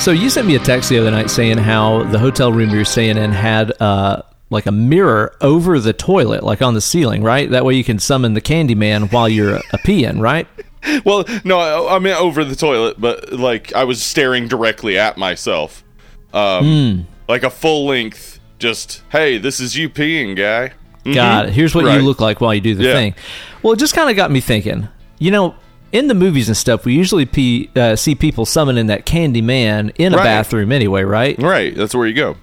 So you sent me a text the other night saying how the hotel room you're staying in had uh, like a mirror over the toilet, like on the ceiling, right? That way you can summon the Candyman while you're a peeing, right? Well, no, I, I mean over the toilet, but like I was staring directly at myself, um, like a full length. Just hey, this is you peeing, guy. Mhm. Got it. Here's what Right. you look like while you do the Yeah. thing. Well, it just kind of got me thinking. You know, in the movies and stuff, we usually pe- uh, see people summoning that candy man in a Right. bathroom anyway, right? Right, that's where you go.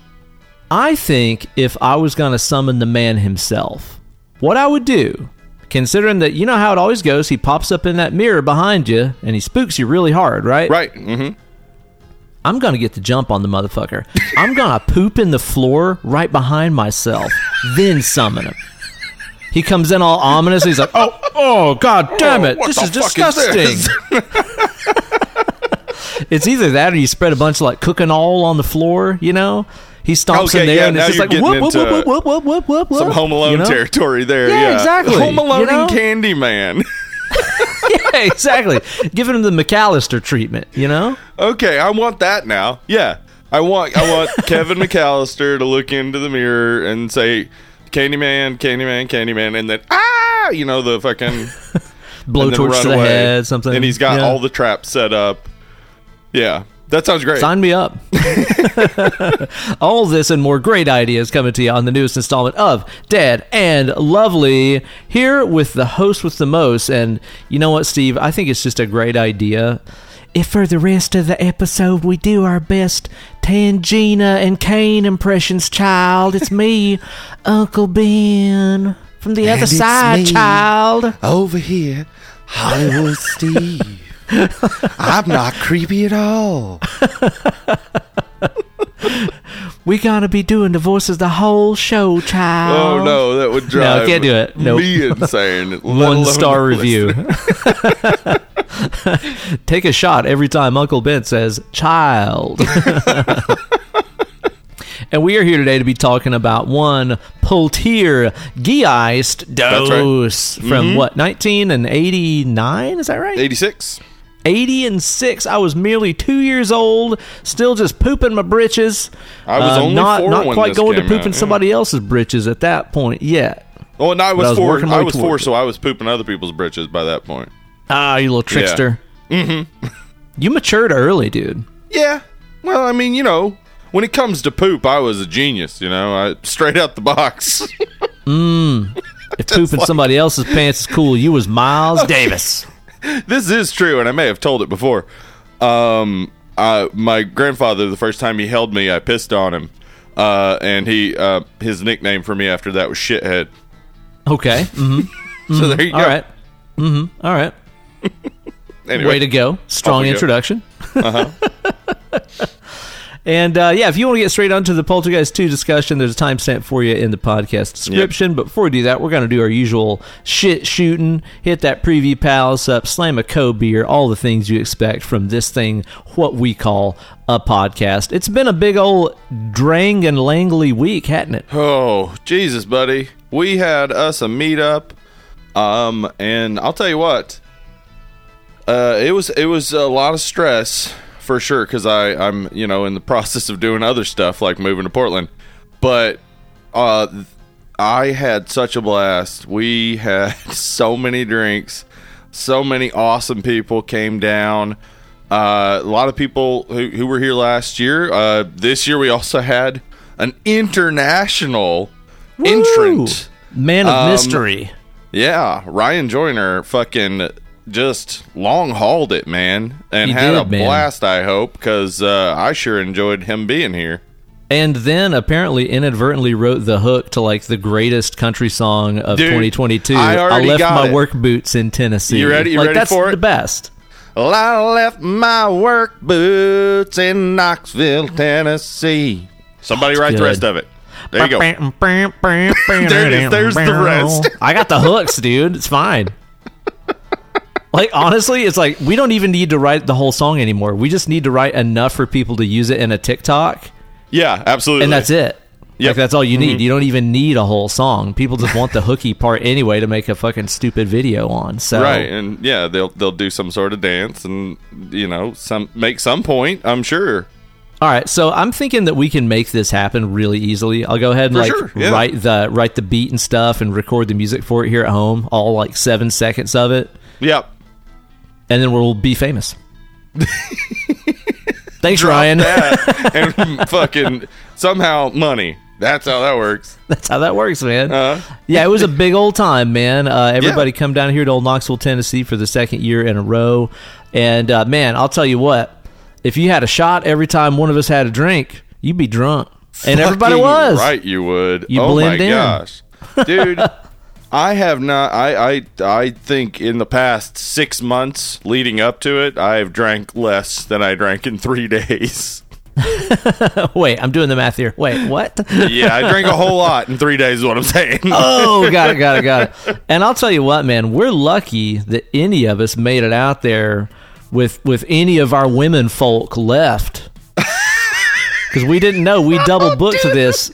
I think if I was going to summon the man himself, what I would do, considering that you know how it always goes, he pops up in that mirror behind you and he spooks you really hard, right? Right. Mm-hmm. I'm going to get the jump on the motherfucker. I'm going to poop in the floor right behind myself, then summon him. He comes in all ominous. He's like, "Oh, oh, god damn oh, it! what this is fuck is disgusting." this? it's either that or you spread a bunch of like cooking all on the floor. You know, he stomps Okay, in there yeah, and it's just like whoop, whoop, whoop, whoop, whoop, whoop, whoop, whoop. Some Home Alone you know? territory there. Yeah, Yeah, exactly. Home Alone You know? and Candyman. yeah, exactly. Giving him the McAllister treatment. You know. okay, I want that now. Yeah, I want I want Kevin McAllister to look into the mirror and say, "Candyman, Candyman, Candyman," and then ah, you know the fucking Blowtorch to the away. head, something. And he's got Yeah. all the traps set up. Yeah, that sounds great. Sign me up. All this and more great ideas coming to you on the newest installment of Dead and Lovely. Here with the host with the most. And you know what, Steve? I think it's just a great idea. If for the rest of the episode we do our best Tangina and Kane impressions, child, it's me, Uncle Ben. From the other And it's side, me. child. Over here, Hollywood Steve. I'm not creepy at all. We gotta be doing the voices the whole show, child. oh no, that would drive. No, drive can't do it. Nope. me insane. one star review. Take a shot every time Uncle Ben says "child." and we are here today to be talking about one Poltier Geist That's right. dose from what 19 and 89. Is that right? 86. 80 and six. I was merely two years old, still just pooping my britches. I was Uh, only not four not quite going to pooping out, yeah. somebody else's britches at that point yet. Oh, and I was, I was four. I was four, so I was pooping other people's britches by that point. Ah, you little trickster. Mm-hmm. you matured early, dude. Yeah. Well, I mean, you know, when it comes to poop, I was a genius. You know, I straight out the box. If pooping somebody else's pants is cool, you was Miles Davis. this is true, and I may have told it before. Um, uh, my grandfather, the first time he held me, I pissed on him, uh, and he uh, his nickname for me after that was shithead. Okay. Mm-hmm. So there you go. All right. Mm-hmm. All right. Anyway, Way to go. Strong go. introduction. Uh-huh. and uh, yeah, if you want to get straight onto the Poltergeist 2 discussion, there's a timestamp for you in the podcast description. But before we do that, we're going to do our usual shit shooting, hit that preview palace up, slam a co beer, all the things you expect from this thing, what we call a podcast. It's been a big old drang and langly week, hasn't it? Oh, Jesus, buddy. We had us a meetup. Um, and I'll tell you what. Uh, it was it was a lot of stress for sure because I I'm you know in the process of doing other stuff like moving to Portland, but uh, I had such a blast. We had so many drinks, so many awesome people came down. Uh, a lot of people who, who were here last year. Uh, this year we also had an international entrant. Man of Um, mystery. Yeah, Ryan Joyner fucking just long hauled it, man, and He had did, a man. blast. I hope because uh, I sure enjoyed him being here. And then apparently inadvertently wrote the hook to like the greatest country song of Dude, 2022. I already left my it. work boots in Tennessee. You ready? You like, ready that's for it? the best. Well, I left my work boots in Knoxville, Tennessee. Somebody write the rest of it. There you go. there it is. There's the rest. I got the hooks, dude. It's fine. Like honestly, it's like we don't even need to write the whole song anymore. We just need to write enough for people to use it in a TikTok, Yeah, absolutely. and that's it. Yep. Mm-hmm. Like that's all you need. You don't even need a whole song. People just want the hooky part anyway to make a fucking stupid video on. So right, and yeah, they'll they'll do some sort of dance, and you know, some make some point. I'm sure. All right, so I'm thinking that we can make this happen really easily. I'll go ahead and For like sure, yeah. write the write the beat and stuff and record the music for it here at home, all like seven seconds of it, Yep. And then we'll be famous. Thanks, Ryan. That and fucking somehow money. That's how that works. That's how that works, man. Uh, yeah, it was a big old time, man. Uh, everybody come down here to Old Knoxville, Tennessee for the second year in a row. And uh, man, I'll tell you what, if you had a shot every time one of us had a drink, you'd be drunk. And everybody was. right. You would. You oh blend my in. gosh, dude. I have not. I, I I think in the past six months leading up to it, I've drank less than I drank in three days. Wait, I'm doing the math here. Wait, what? Yeah, I drank a whole lot in three days. Is what I'm saying. oh, got it, got it, got it. And I'll tell you what, man, we're lucky that any of us made it out there with with any of our women folk left. Because we didn't know we double booked this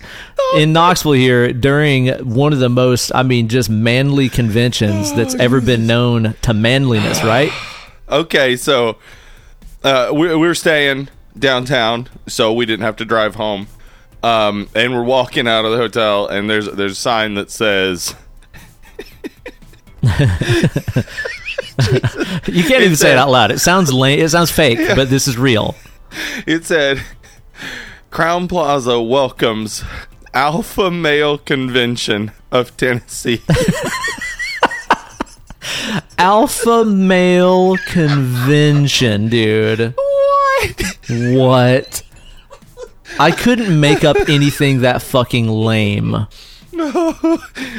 in Knoxville here during one of the most, I mean, just manly conventions that's ever been known to manliness, right? okay, so uh, we, we were staying downtown, so we didn't have to drive home. Um, and we're walking out of the hotel, and there's there's a sign that says You can't even say it out loud. It sounds lame. It sounds fake, but this is real. it said Crown Plaza welcomes Alpha Male Convention of Tennessee. Alpha male convention, dude. what? What? I couldn't make up anything that fucking lame. No,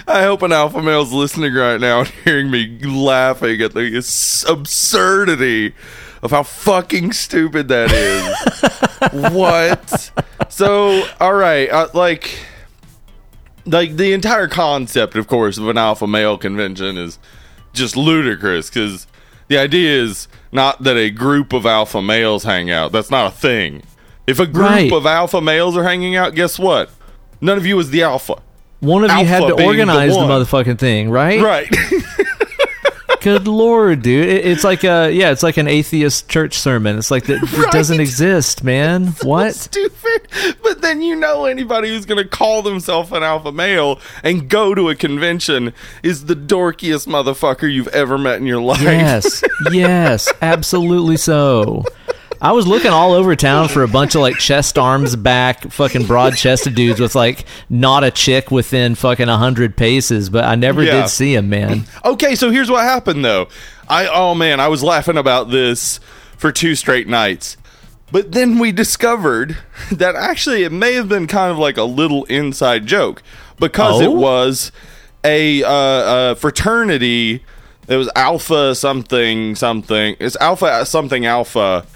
I hope an alpha male's listening right now and hearing me laughing at the absurdity of how fucking stupid that is. what? So, all right, uh, like, like the entire concept, of course, of an alpha male convention is just ludicrous because the idea is not that a group of alpha males hang out. That's not a thing. If a group Right. of alpha males are hanging out, guess what? None of you is the alpha. One of you had to being the organize the, motherfucking thing, right? Right. Good lord, dude! It, it's like a yeah, it's like an atheist church sermon. It's like that it Right. doesn't exist, man. What? Stupid. But then you know anybody who's going to call themselves an alpha male and go to a convention is the dorkiest motherfucker you've ever met in your life. Yes, yes, absolutely so. I was looking all over town for a bunch of like chest arms back, fucking broad chested dudes with like not a chick within fucking a hundred paces, but I never Yeah. did see him, man. Okay, so here's what happened though. I oh man, I was laughing about this for two straight nights. But then we discovered that actually it may have been kind of like a little inside joke because Oh? it was a, uh, uh fraternity. It was Alpha something something. It's Alpha something Alpha,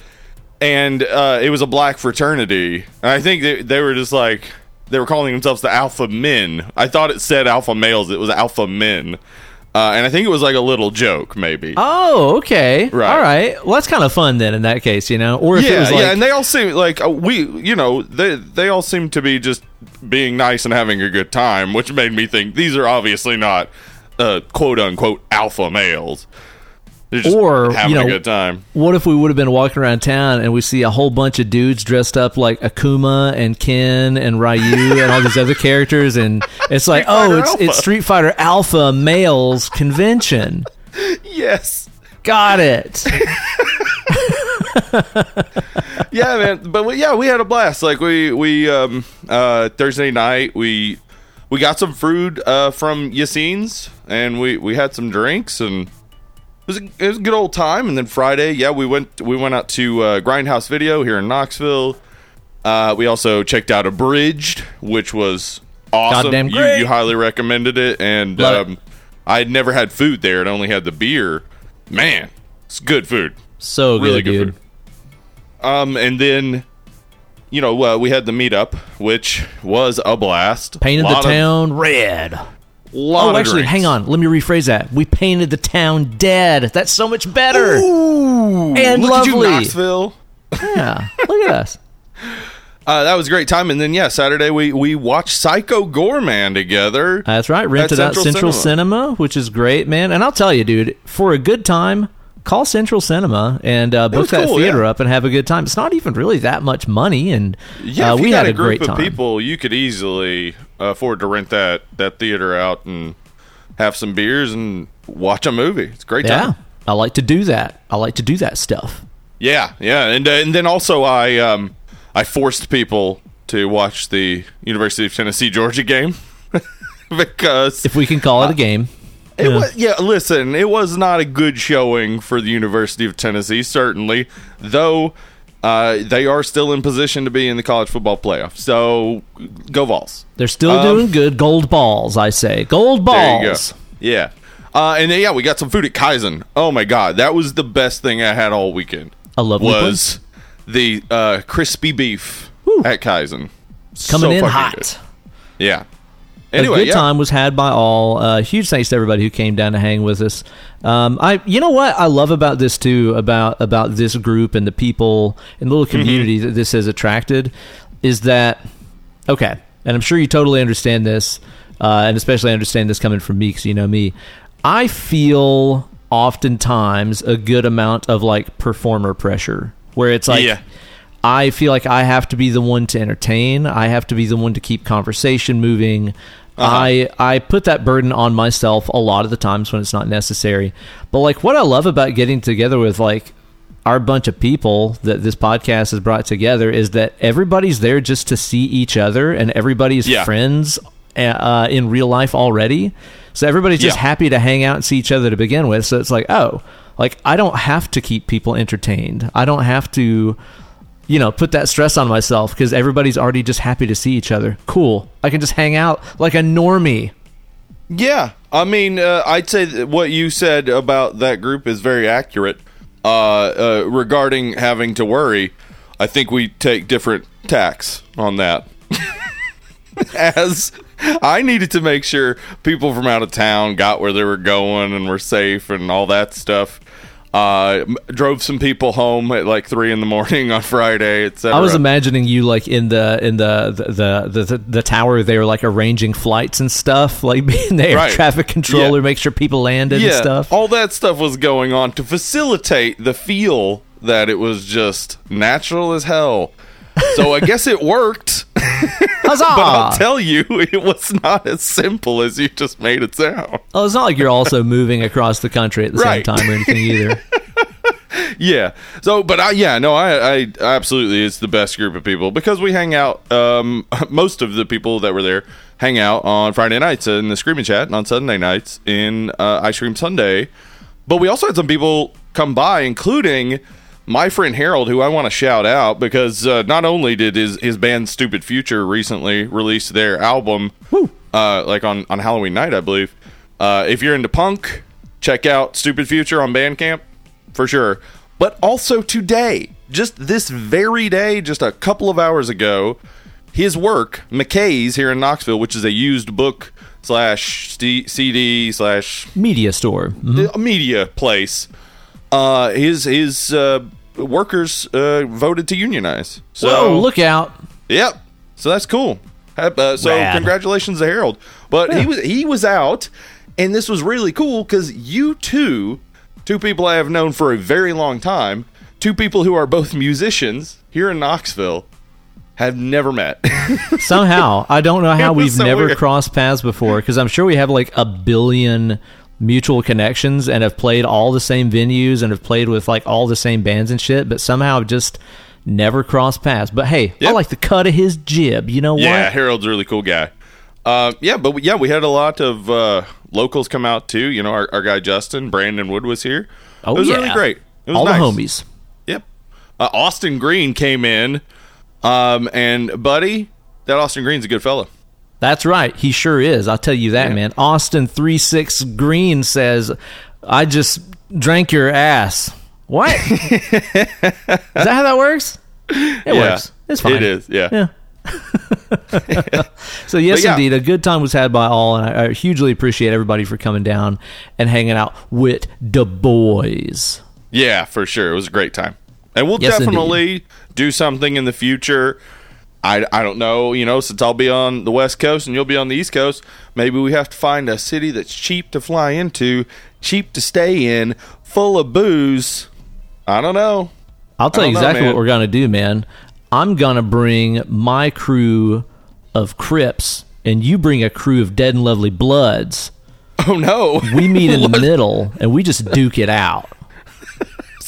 and uh, it was a black fraternity. And I think they, they were just like they were calling themselves the Alpha Men. I thought it said Alpha Males. It was Alpha Men, uh, and I think it was like a little joke, maybe. Oh, okay, Right. all right. Well, that's kind of fun then in that case, you know. Or if it yeah, was like, yeah, and they all seem like uh, we, you know, they they all seem to be just being nice and having a good time, which made me think these are obviously not uh, quote unquote alpha males. Or, having you know, a good time. What if we would have been walking around town and we see a whole bunch of dudes dressed up like Akuma and Ken and Ryu and all these other characters, and it's like, oh, it's it's Street Fighter Alpha Males Convention. Yes. Got it. yeah, man. But we, yeah, we had a blast. Like we we um uh Thursday night we we got some food uh from Yassin's and we we had some drinks and was a, it was a good old time. And then Friday, yeah, we went we went out to uh, Grindhouse Video here in Knoxville. Uh, we also checked out Abridged, which was awesome. Goddamn you, great. you highly recommended it, and Love um, I had never had food there; it only had the beer. Man, it's good food. So good, Really good dude. food. Um, and then, you know, uh, we had the meetup, which was a blast. Painted the Lot of- town red. Lot Oh, actually, drinks. hang on. Let me rephrase that. We painted the town dead. That's so much better. Ooh, And look at you, lovely. Knoxville. Yeah, look at us. Uh, that was a great time. And then, yeah, Saturday we we watched Psycho Goreman together. That's right. Rented out Central Central Cinema. Cinema. which is great, man. And I'll tell you, dude, for a good time, call Central Cinema and uh, book that cool, theater yeah. up and have a good time. It's not even really that much money, and Yeah, uh, we had a a great group of time. people, you could easily afford to rent that that theater out and have some beers and watch a movie. It's a great time. Yeah. I like to do that. I like to do that stuff. Yeah, yeah, and uh, and then also I um I forced people to watch the University of Tennessee Georgia game because If we can call it a game. It Yeah. was, yeah, listen, it was not a good showing for the University of Tennessee, certainly, though uh, they are still in position to be in the college football playoff. So go Vols. They're still Um, doing good. Gold balls, I say. Gold There you go. balls. Yeah. Uh, and then, yeah, we got some food at Kaizen. Oh my God, that was the best thing I had all weekend. A lovely was the uh, crispy beef at Kaizen. Coming So in hot. good. Yeah. Anyway, a good yeah. time was had by all. Uh, huge thanks to everybody who came down to hang with us. Um, I, you know what I love about this too about about this group and the people and little Mm-hmm. community that this has attracted is that okay, and I'm sure you totally understand this, uh, and especially understand this coming from me because you know me. I feel oftentimes a good amount of like performer pressure where it's like Yeah. I feel like I have to be the one to entertain. I have to be the one to keep conversation moving. Uh-huh. I I put that burden on myself a lot of the times when it's not necessary. But like what I love about getting together with like our bunch of people that this podcast has brought together is that everybody's there just to see each other and everybody's Yeah. friends uh, in real life already. So everybody's just Yeah. happy to hang out and see each other to begin with. So it's like, oh, like I don't have to keep people entertained. I don't have to, you know, put that stress on myself because everybody's already just happy to see each other. Cool. I can just hang out like a normie. Yeah, I mean, uh, I'd say what you said about that group is very accurate. Uh, uh, regarding having to worry, I think we take different tacks on that. As I needed to make sure people from out of town got where they were going and were safe and all that stuff. Uh, drove some people home at like three in the morning on Friday, etc. I was imagining you like in the in the the the, the, the tower. They were like arranging flights and stuff, like being the air Right. traffic controller, Yeah. make sure people landed and stuff. All that stuff was going on to facilitate the feel that it was just natural as hell. So I guess it worked, Huzzah! but I'll tell you, it was not as simple as you just made it sound. oh, it's not like you're also moving across the country at the Right. same time or anything either. Yeah. So, but I, yeah, no, I, I absolutely, it's the best group of people because we hang out. Um, most of the people that were there hang out on Friday nights in the Screaming Chat and on Sunday nights in uh, Ice Cream Sunday. But we also had some people come by, including my friend Harold, who I want to shout out because uh, not only did his his band Stupid Future recently release their album, uh, like on on Halloween night, I believe. Uh, if you're into punk, check out Stupid Future on Bandcamp for sure. But also today, just this very day, just a couple of hours ago, his work, McKay's here in Knoxville, which is a used book slash CD slash Media store. Mhm. media place. Uh, his his uh, workers uh, voted to unionize. So Whoa, look out! Yep. So that's cool. Uh, so Rad. congratulations to Harold. But he was he was out, and this was really cool because you two, two people I have known for a very long time, two people who are both musicians here in Knoxville, have never met. Somehow, I don't know how we've so never weird. crossed paths before because I'm sure we have like a billion mutual connections and have played all the same venues and have played with like all the same bands and shit, but somehow just never crossed paths. But hey, I like the cut of his jib. You know yeah, what? Yeah, Harold's a really cool guy. Uh, yeah, but we- yeah, we had a lot of uh, locals come out too. You know, our, our guy Justin Brandon Wood was here. Oh it was yeah, really great. It was all nice. the homies. Yep. Uh, Austin Green came in, um, and buddy, that Austin Green's a good fellow. That's right. He sure is. I'll tell you that, Yeah. man. Austin three six Green says, "I just drank your ass." What? is that how that works? It Yeah, works. It's fine. It is. Yeah. Yeah. so yes, yeah. indeed, a good time was had by all, and I, I hugely appreciate everybody for coming down and hanging out with the boys. Yeah, for sure. It was a great time. And we'll Yes, definitely do something in the future I, I don't know, you know, since I'll be on the West Coast and you'll be on the East Coast, maybe we have to find a city that's cheap to fly into, cheap to stay in, full of booze. I don't know. I'll tell you don't know, exactly what we're gonna do, man. I'm gonna bring my crew of Crips, and you bring a crew of Dead and Lovely Bloods. Oh no. We meet in the middle, and we just duke it out.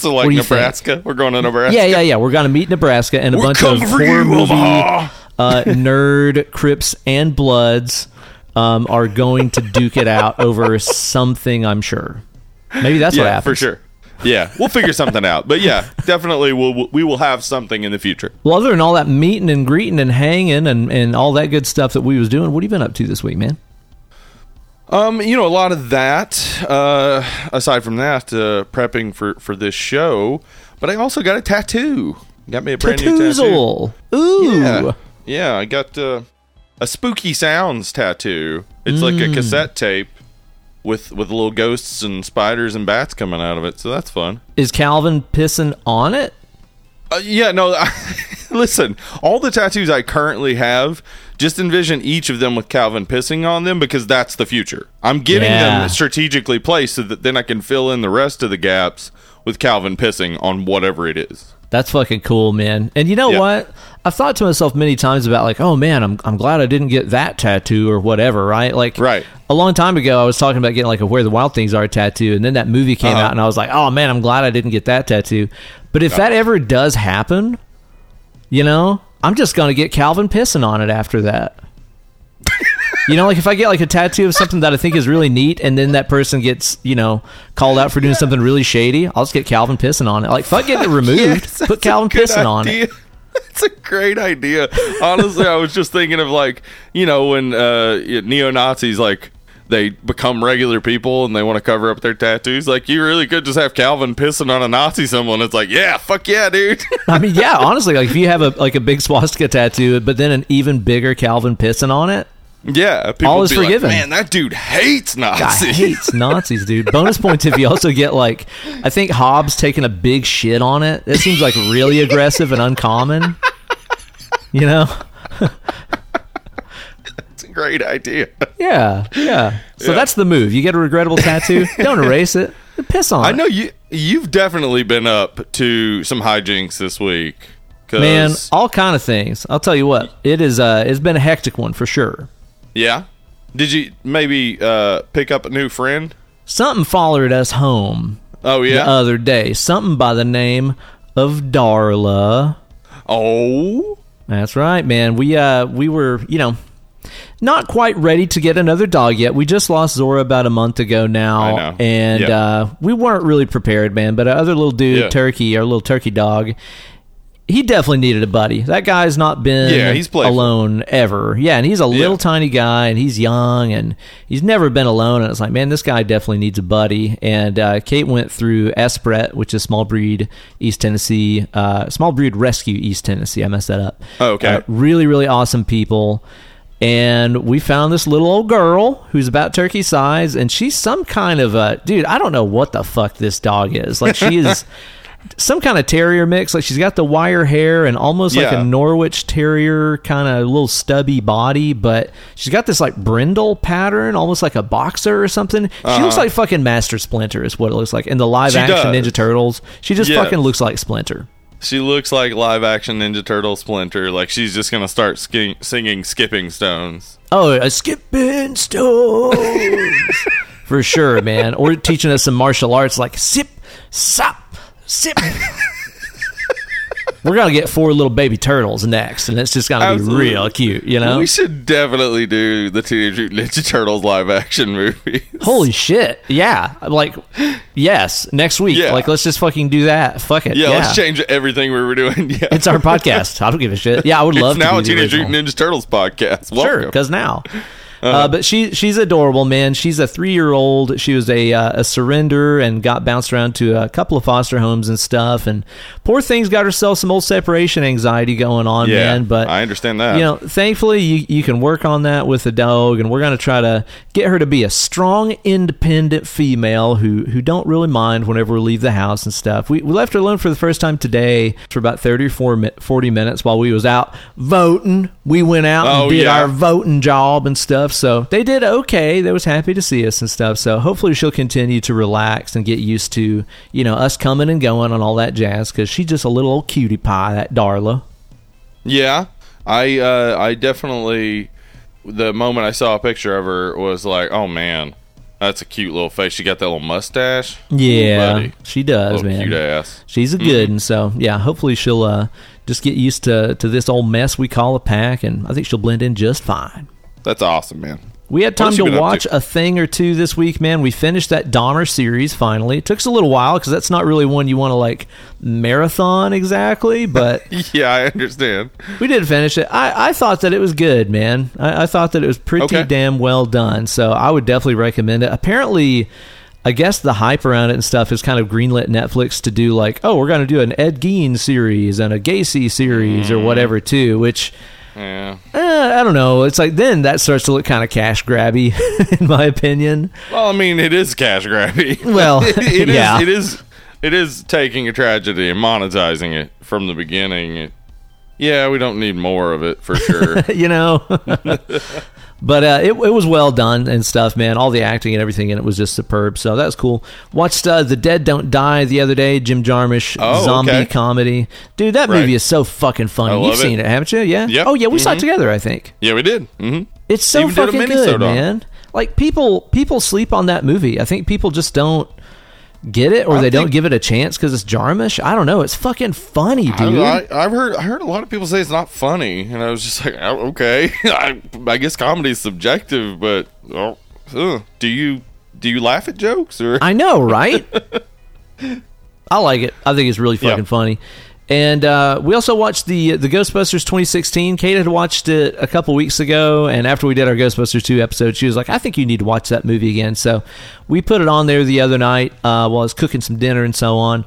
So like What you think? Nebraska. We're going to Nebraska. Yeah, yeah, yeah. We're gonna meet Nebraska, and a We're bunch of horror you, movie uh, nerd Crips and Bloods um, are going to duke it out over something. I'm sure. Maybe that's what yeah, happens for sure. Yeah, we'll figure something out. But yeah, definitely we'll we will have something in the future. Well, other than all that meeting and greeting and hanging and, and all that good stuff that we was doing, what have you been up to this week, man? Um, you know, a lot of that. Uh, aside from that, uh, prepping for for this show, but I also got a tattoo. Got me a brand new tattoo. Ooh. Yeah, yeah. I got uh, a spooky sounds tattoo. It's like Mm. a cassette tape with with little ghosts and spiders and bats coming out of it. So that's fun. Is Calvin pissing on it? Uh, yeah, no. listen, all the tattoos I currently have, just envision each of them with Calvin pissing on them because that's the future. I'm getting Yeah. them strategically placed so that then I can fill in the rest of the gaps with Calvin pissing on whatever it is. That's fucking cool, man. And you know Yeah. what? I've thought to myself many times about like, oh man, I'm I'm glad I didn't get that tattoo or whatever, right? Like Right. a long time ago I was talking about getting like a Where the Wild Things Are tattoo and then that movie came Uh-huh. out and I was like, oh man, I'm glad I didn't get that tattoo. But if that ever does happen, you know, I'm just gonna get Calvin pissing on it after that. You know, like if I get like a tattoo of something that I think is really neat, and then that person gets, you know, called out for doing something really shady, I'll just get Calvin pissing on it. Like, fuck getting it removed. Yes, Put Calvin pissing on it. idea. That's a great idea. Honestly, I was just thinking of like, you know, when uh, neo Nazis like they become regular people and they want to cover up their tattoos. Like, you really could just have Calvin pissing on a Nazi someone. It's like, yeah, fuck yeah, dude. I mean, yeah, honestly, like if you have a like a big swastika tattoo, but then an even bigger Calvin pissing on it, yeah, people All is be like, forgiven. Man, that dude hates Nazis. hates Nazis, dude. Bonus points if you also get like, I think Hobbs taking a big shit on it. That seems like really aggressive and uncommon. You know? Great idea. Yeah, yeah. So Yeah. that's the move. You get a regrettable tattoo, don't erase it. Piss on I it. know you. You've definitely been up to some hijinks this week. Man, all kind of things. I'll tell you what. It is uh it's been a hectic one for sure. yeah. Did you maybe uh, pick up a new friend? Something followed us home Oh yeah. the other day. Something by the name of Darla. oh. That's right, man. We uh we were, you know, not quite ready to get another dog yet. We just lost Zora about a month ago now, and Yeah. uh, we weren't really prepared, man. But our other little dude, Yeah. Turkey, our little turkey dog, he definitely needed a buddy. That guy's not been Yeah, he's playful. alone ever. Yeah, and he's a little Yeah. tiny guy, and he's young, and he's never been alone. And it's like, man, this guy definitely needs a buddy. And uh, Kate went through Espret, which is small breed East Tennessee, uh, small breed rescue East Tennessee. I messed that up. Oh, okay. Uh, really, really awesome people. And we found this little old girl who's about turkey size, and she's some kind of a dude. I don't know what the fuck this dog is. Like she is some kind of terrier mix. Like she's got the wire hair and almost like a Norwich terrier kind of little stubby body, but she's got this like brindle pattern, almost like a boxer or something. She looks like fucking Master Splinter, is what it looks like in the live Uh-huh. She action does. Ninja Turtles. She just Yes. fucking looks like Splinter. She looks like live action Ninja Turtle Splinter. Like she's just gonna start ski- singing "Skipping Stones." Oh, a skipping stones. For sure, man. Or teaching us some martial arts like sip, sop, sip. We're gonna get four little baby turtles next, and it's just gonna Absolutely. be real cute, you know? We should definitely do the Teenage Mutant Ninja Turtles live action movie. Holy shit! Yeah, like, yes, next week. Yeah. Like, let's just fucking do that. Fuck it. yeah, Yeah, let's change everything we were doing. Yeah, It's our podcast. I don't give a shit. Yeah, I would love It's now a Teenage. Mutant Ninja Turtles podcast. Sure, because now. Uh, but she she's adorable, man. She's a three year old. She was a uh, a surrender and got bounced around to a couple of foster homes and stuff. And poor thing's got herself some old separation anxiety going on, Yeah, man. But I understand that. You know, thankfully you you can work on that with the dog, and we're gonna try to get her to be a strong, independent female who who don't really mind whenever we leave the house and stuff. We we left her alone for the first time today for about 30 or 4 40 minutes while we was out voting. We went out Oh, and did yeah. our voting job and stuff. So they did okay. They was happy to see us and stuff. So hopefully she'll continue to relax and get used to you know us coming and going and all that jazz because she's just a little old cutie pie, that Darla. Yeah, I uh, I definitely the moment I saw a picture of her was like, oh man, that's a cute little face. She got that little mustache. Yeah, buddy. she does, man. cute ass. She's a good, and so yeah, hopefully she'll uh, just get used to to this old mess we call a pack, and I think she'll blend in just fine. That's awesome, man. We had time has she been to watch to? a thing or two this week, man. We finished that Dahmer series finally. It took us a little while because that's not really one you want to like marathon exactly, but Yeah, I understand. we did finish it. I, I thought that it was good, man. I, I thought that it was pretty Okay. damn well done. So I would definitely recommend it. Apparently, I guess the hype around it and stuff is kind of greenlit Netflix to do like, oh, we're going to do an Ed Gein series and a Gacy series Mm. or whatever too. Which Yeah. eh, I don't know. It's like then that starts to look kind of cash grabby, in my opinion. Well, I mean, it is cash grabby. Well, it is. yeah. It is. It is taking a tragedy and monetizing it from the beginning. It, yeah, we don't need more of it for sure. you know. but uh, it, it was well done and stuff, man. All the acting and everything and it was just superb. So that was cool. Watched uh, The Dead Don't Die the other day, Jim Jarmusch Oh, zombie okay. comedy. Dude, that Right. movie is so fucking funny. You've seen it. it, haven't you? Yeah. Yep. Oh yeah, we saw it Mhm. together. I think yeah, we did. hmm it's so Even fucking good, man. Like people, people sleep on that movie. I think people just don't get it or I they don't give it a chance because it's Jarmusch. I don't know. It's fucking funny, dude. I, I've heard I heard a lot of people say it's not funny, and I was just like, oh, okay. I, I guess comedy is subjective, but oh, ugh. do you do you laugh at jokes or? I know, right? I like it. I think it's really fucking Yeah. funny. And uh, we also watched the the Ghostbusters 2016. Kate had watched it a couple weeks ago, and after we did our Ghostbusters 2 episode, she was like, "I think you need to watch that movie again." So we put it on there the other night uh, while I was cooking some dinner and so on.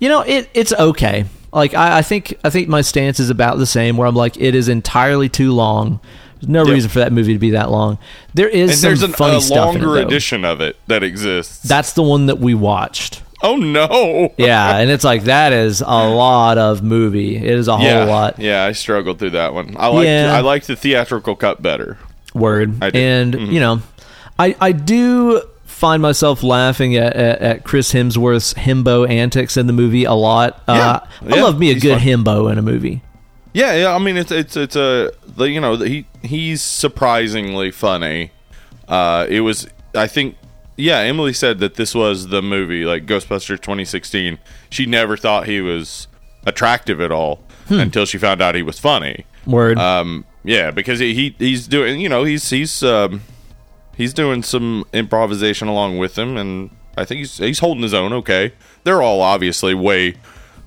You know, it it's okay. Like I, I think I think my stance is about the same. Where I'm like, it is entirely too long. There's no Yep. reason for that movie to be that long. There is and some there's an, funny a stuff in it, longer though. edition of it that exists. That's the one that we watched. Oh no! Yeah, and it's like that is a lot of movie. It is a whole yeah, lot. yeah. I struggled through that one. I like Yeah. I like the theatrical cut better. Word. I did. Mm-hmm. And you know, I I do find myself laughing at, at, at Chris Hemsworth's himbo antics in the movie a lot. Uh, Yeah. I Yeah, love me a good fun. himbo in a movie. Yeah, yeah. I mean, it's it's it's a the, you know he he's surprisingly funny. Uh, it was I think yeah. Emily said that this was the movie like Ghostbusters 2016. She never thought he was attractive at all Hmm. until she found out he was funny. Word. Um, yeah, because he, he he's doing you know he's he's um, he's doing some improvisation along with him, and I think he's he's holding his own. Okay, they're all obviously way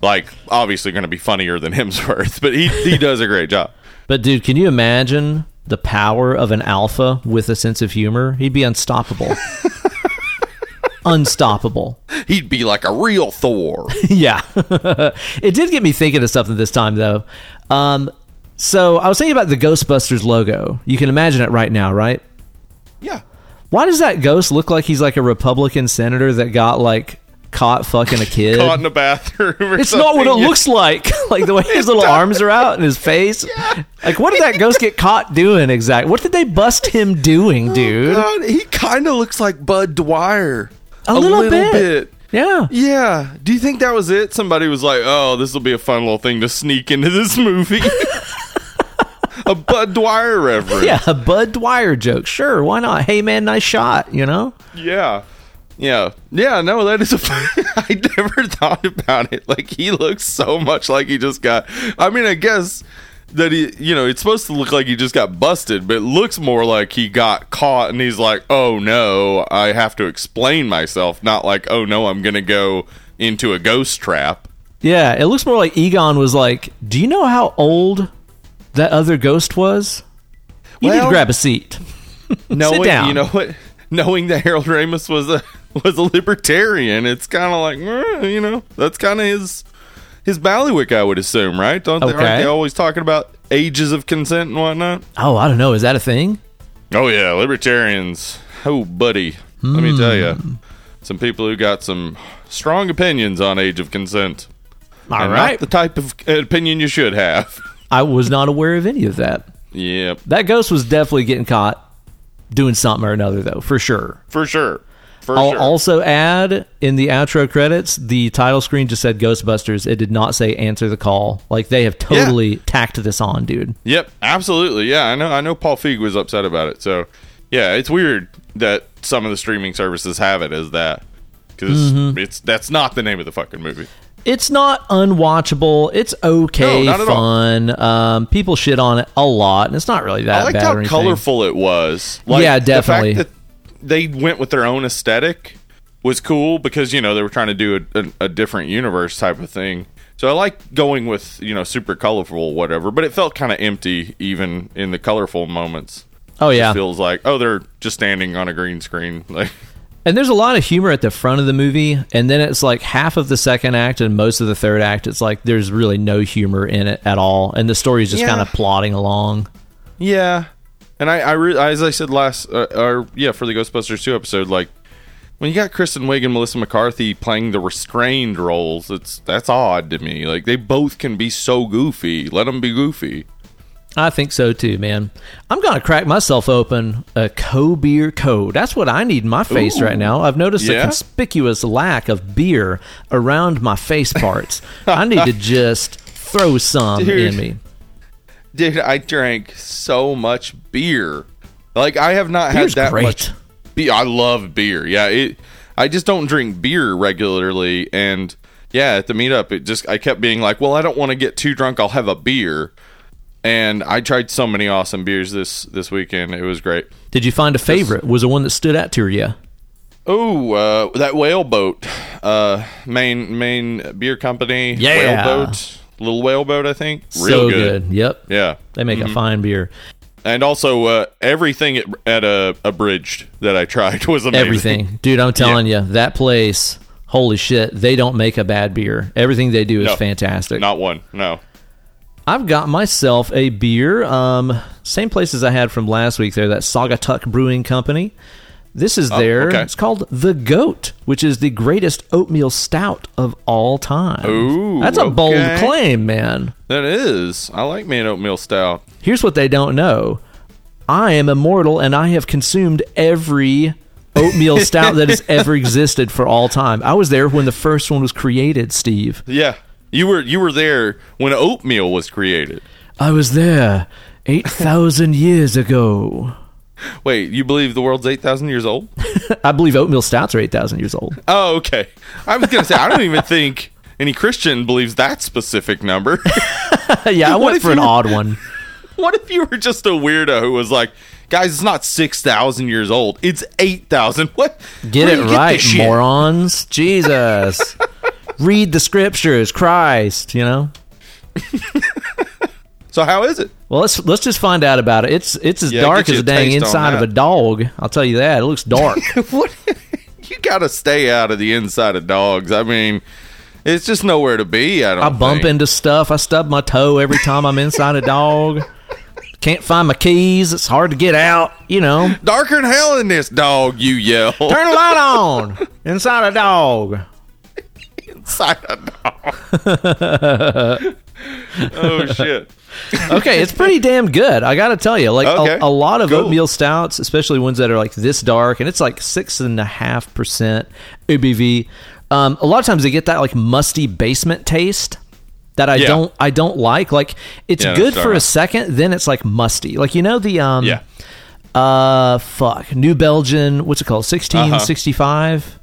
like obviously going to be funnier than Hemsworth, but he he does a great job. but dude, can you imagine the power of an alpha with a sense of humor? He'd be unstoppable. unstoppable. He'd be like a real Thor. yeah. it did get me thinking of something this time, though. Um, so I was thinking about the Ghostbusters logo. You can imagine it right now, right? yeah, Why does that ghost look like he's like a Republican senator that got like caught fucking a kid? caught in a bathroom. Or it's not what it something. looks like. like the way his little arms are out and his face. Like, what did that ghost get caught doing exactly? What did they bust him doing, dude? God, he kind of looks like Budd Dwyer. A little bit. Yeah. Yeah. Do you think that was it? Somebody was like, "Oh, this will be a fun little thing to sneak into this movie." a Budd Dwyer reference. Yeah, a Budd Dwyer joke. Sure, why not? Hey man, nice shot, you know? Yeah. Yeah. Yeah, no, that is a I never thought about it. Like he looks so much like he just got I mean, I guess that he you know, it's supposed to look like he just got busted, but it looks more like he got caught and he's like, "Oh no, I have to explain myself," not like, "Oh no, I'm going to go into a ghost trap." Yeah, it looks more like Egon was like, "Do you know how old that other ghost was? You need to grab a seat." knowing down. you know what, knowing that Harold Ramis was a was a libertarian, it's kind of like eh, you know that's kind of his his ballywick, I would assume, right? Don't they, aren't Okay. they always talking about ages of consent and whatnot? Oh, I don't know. Is that a thing? Oh yeah, libertarians. Oh, buddy, let me tell you, Hmm. some people who got some strong opinions on age of consent. All and right. not the type of opinion you should have. I was not aware of any of that. yep, That ghost was definitely getting caught doing something or another, though, for sure. for sure. For I'll sure. also add in the outro credits, the title screen just said Ghostbusters. It did not say answer the call. Like they have totally tacked this on, dude. Yep, absolutely. Yeah, I know. I know. Paul Feig was upset about it. So, yeah, it's weird that some of the streaming services have it as that because Mm-hmm. it's that's not the name of the fucking movie. It's not unwatchable. It's okay, No, not at all. fun. Um, people shit on it a lot, and it's not really that I liked bad. how colorful it was. Yeah, the fact definitely. They went with their own aesthetic was cool because you know they were trying to do a, a, a different universe type of thing. So I like going with you know super colorful whatever, but it felt kind of empty even in the colorful moments. Oh It yeah, feels like oh they're just standing on a green screen. Like and there's a lot of humor at the front of the movie, and then it's like half of the second act and most of the third act. It's like there's really no humor in it at all, and the story's just Yeah. kind of plodding along. Yeah, and I, I re- as I said last, uh, or yeah, for the Ghostbusters two episode, like when you got Kristen Wiig and Melissa McCarthy playing the restrained roles, it's that's odd to me. Like they both can be so goofy. Let them be goofy. I think so too, man. I'm gonna crack myself open a co beer code. That's what I need in my face Ooh. right now. I've noticed a conspicuous lack of beer around my face parts. I need to just throw some Dude. in me. Dude, I drank so much beer. Like I have not Beer's had that great. much. Beer. I love beer. Yeah, it. I just don't drink beer regularly, and yeah, at the meetup, it just I kept being like, well, I don't want to get too drunk. I'll have a beer. And I tried so many awesome beers this this weekend. It was great. Did you find a favorite? Was there one that stood out to you? Oh, uh, that whale boat, uh, Maine Maine beer company. Yeah. whale boat, little whale boat. I think real so good. good. Yep. Yeah, They make a fine beer. and also uh, everything at, at a abridged that I tried was amazing. Everything. Dude, I'm telling you, that place, holy shit, they don't make a bad beer. Everything they do is No. fantastic. Not one. No. I've got myself a beer. Um, same place as I had from last week there, that Saugatuck Brewing Company. This is oh, there. okay. It's called The Goat, which is the greatest oatmeal stout of all time. Ooh, That's a bold claim, man. That is. I like man oatmeal stout. Here's what they don't know I am immortal and I have consumed every oatmeal stout that has ever existed for all time. I was there when the first one was created, Steve. Yeah. You were you were there when oatmeal was created. I was there 8,000 years ago. Wait, you believe the world's eight thousand years old? I believe oatmeal stouts are 8,000 years old. Oh, okay. I was gonna say I don't even think any Christian believes that specific number. yeah, I What went for an odd one. what if you were just a weirdo who was like, guys, it's not six thousand years old. It's eight thousand. What? Get it right, morons. Jesus. Read the scriptures, Christ, you know? So how is it? Well, let's let's just find out about it. It's it's as Yeah, dark as a dang inside of a dog. I'll tell you that. It looks dark. what? You gotta stay out of the inside of dogs. I mean, it's just nowhere to be. I don't. I bump think. into stuff. I stub my toe every time I'm inside a dog. Can't find my keys. It's hard to get out. You know. darker than hell in this dog. You yell Turn the light on inside a dog. inside a dog. oh shit! Okay, it's pretty damn good. I got to tell you, like Okay, a, a lot of cool. oatmeal stouts, especially ones that are like this dark, and it's like six and a half percent ABV. Um, a lot of times they get that like musty basement taste that I Yeah. don't I don't like. Like it's Yeah, good for a second, then it's like musty. Like you know the um Yeah. uh fuck New Belgium what's it called 1665 Uh-huh.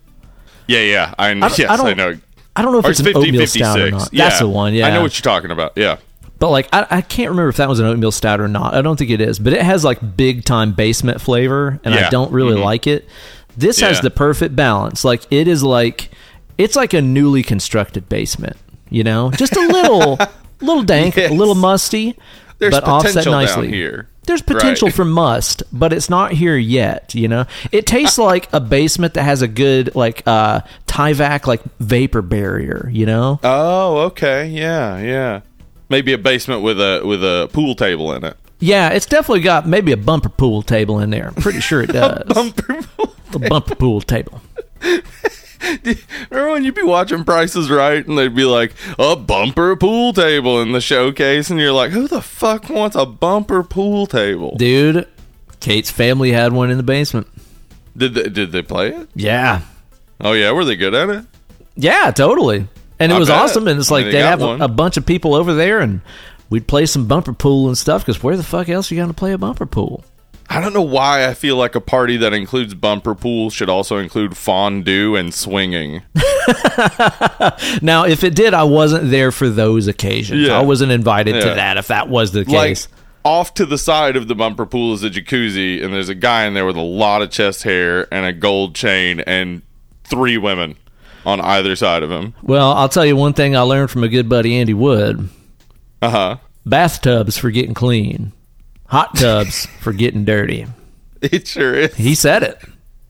Yeah, yeah. I, don't- yes, I I, don't- know. I don't know if Or it's, it's an 50, oatmeal stout or not. Yeah. That's the one. Yeah, I know what you're talking about. Yeah. But like, I, I can't remember if that was an oatmeal stout or not. I don't think it is, but it has like big time basement flavor, and I don't really Mhm. like it. This has the perfect balance. Like it is like it's like a newly constructed basement. You know, just a little, little dank, Yes. a little musty, There's but offset nicely. down here. There's potential Right. for must, but it's not here yet. You know, it tastes like a basement that has a good like uh Tyvek like vapor barrier. You know, Oh, okay. Yeah, yeah. Maybe a basement with a with a pool table in it. yeah, it's definitely got maybe a bumper pool table in there. I'm pretty sure it does. Bumper pool. a bumper pool table. Remember when you'd be watching Prices Right and they'd be like a bumper pool table in the showcase, and you're like, who the fuck wants a bumper pool table? Dude, Kate's family had one in the basement. Did they, did they play it? Yeah. Oh yeah, were they good at it? Yeah, totally. And it I was bet. awesome. And it's I like mean, they'd they have a, one. a bunch of people over there and we'd play some bumper pool and stuff because where the fuck else are you going to play a bumper pool? I don't know why I feel like a party that includes bumper pool should also include fondue and swinging. Now, if it did, I wasn't there for those occasions. Yeah. I wasn't invited to that if that was the like case. off to the side of the bumper pool is a jacuzzi, and there's a guy in there with a lot of chest hair and a gold chain, and three women on either side of him. Well, I'll tell you one thing I learned from a good buddy, Andy Wood Uh huh. bathtubs for getting clean, hot tubs for getting dirty. It sure is. He said it.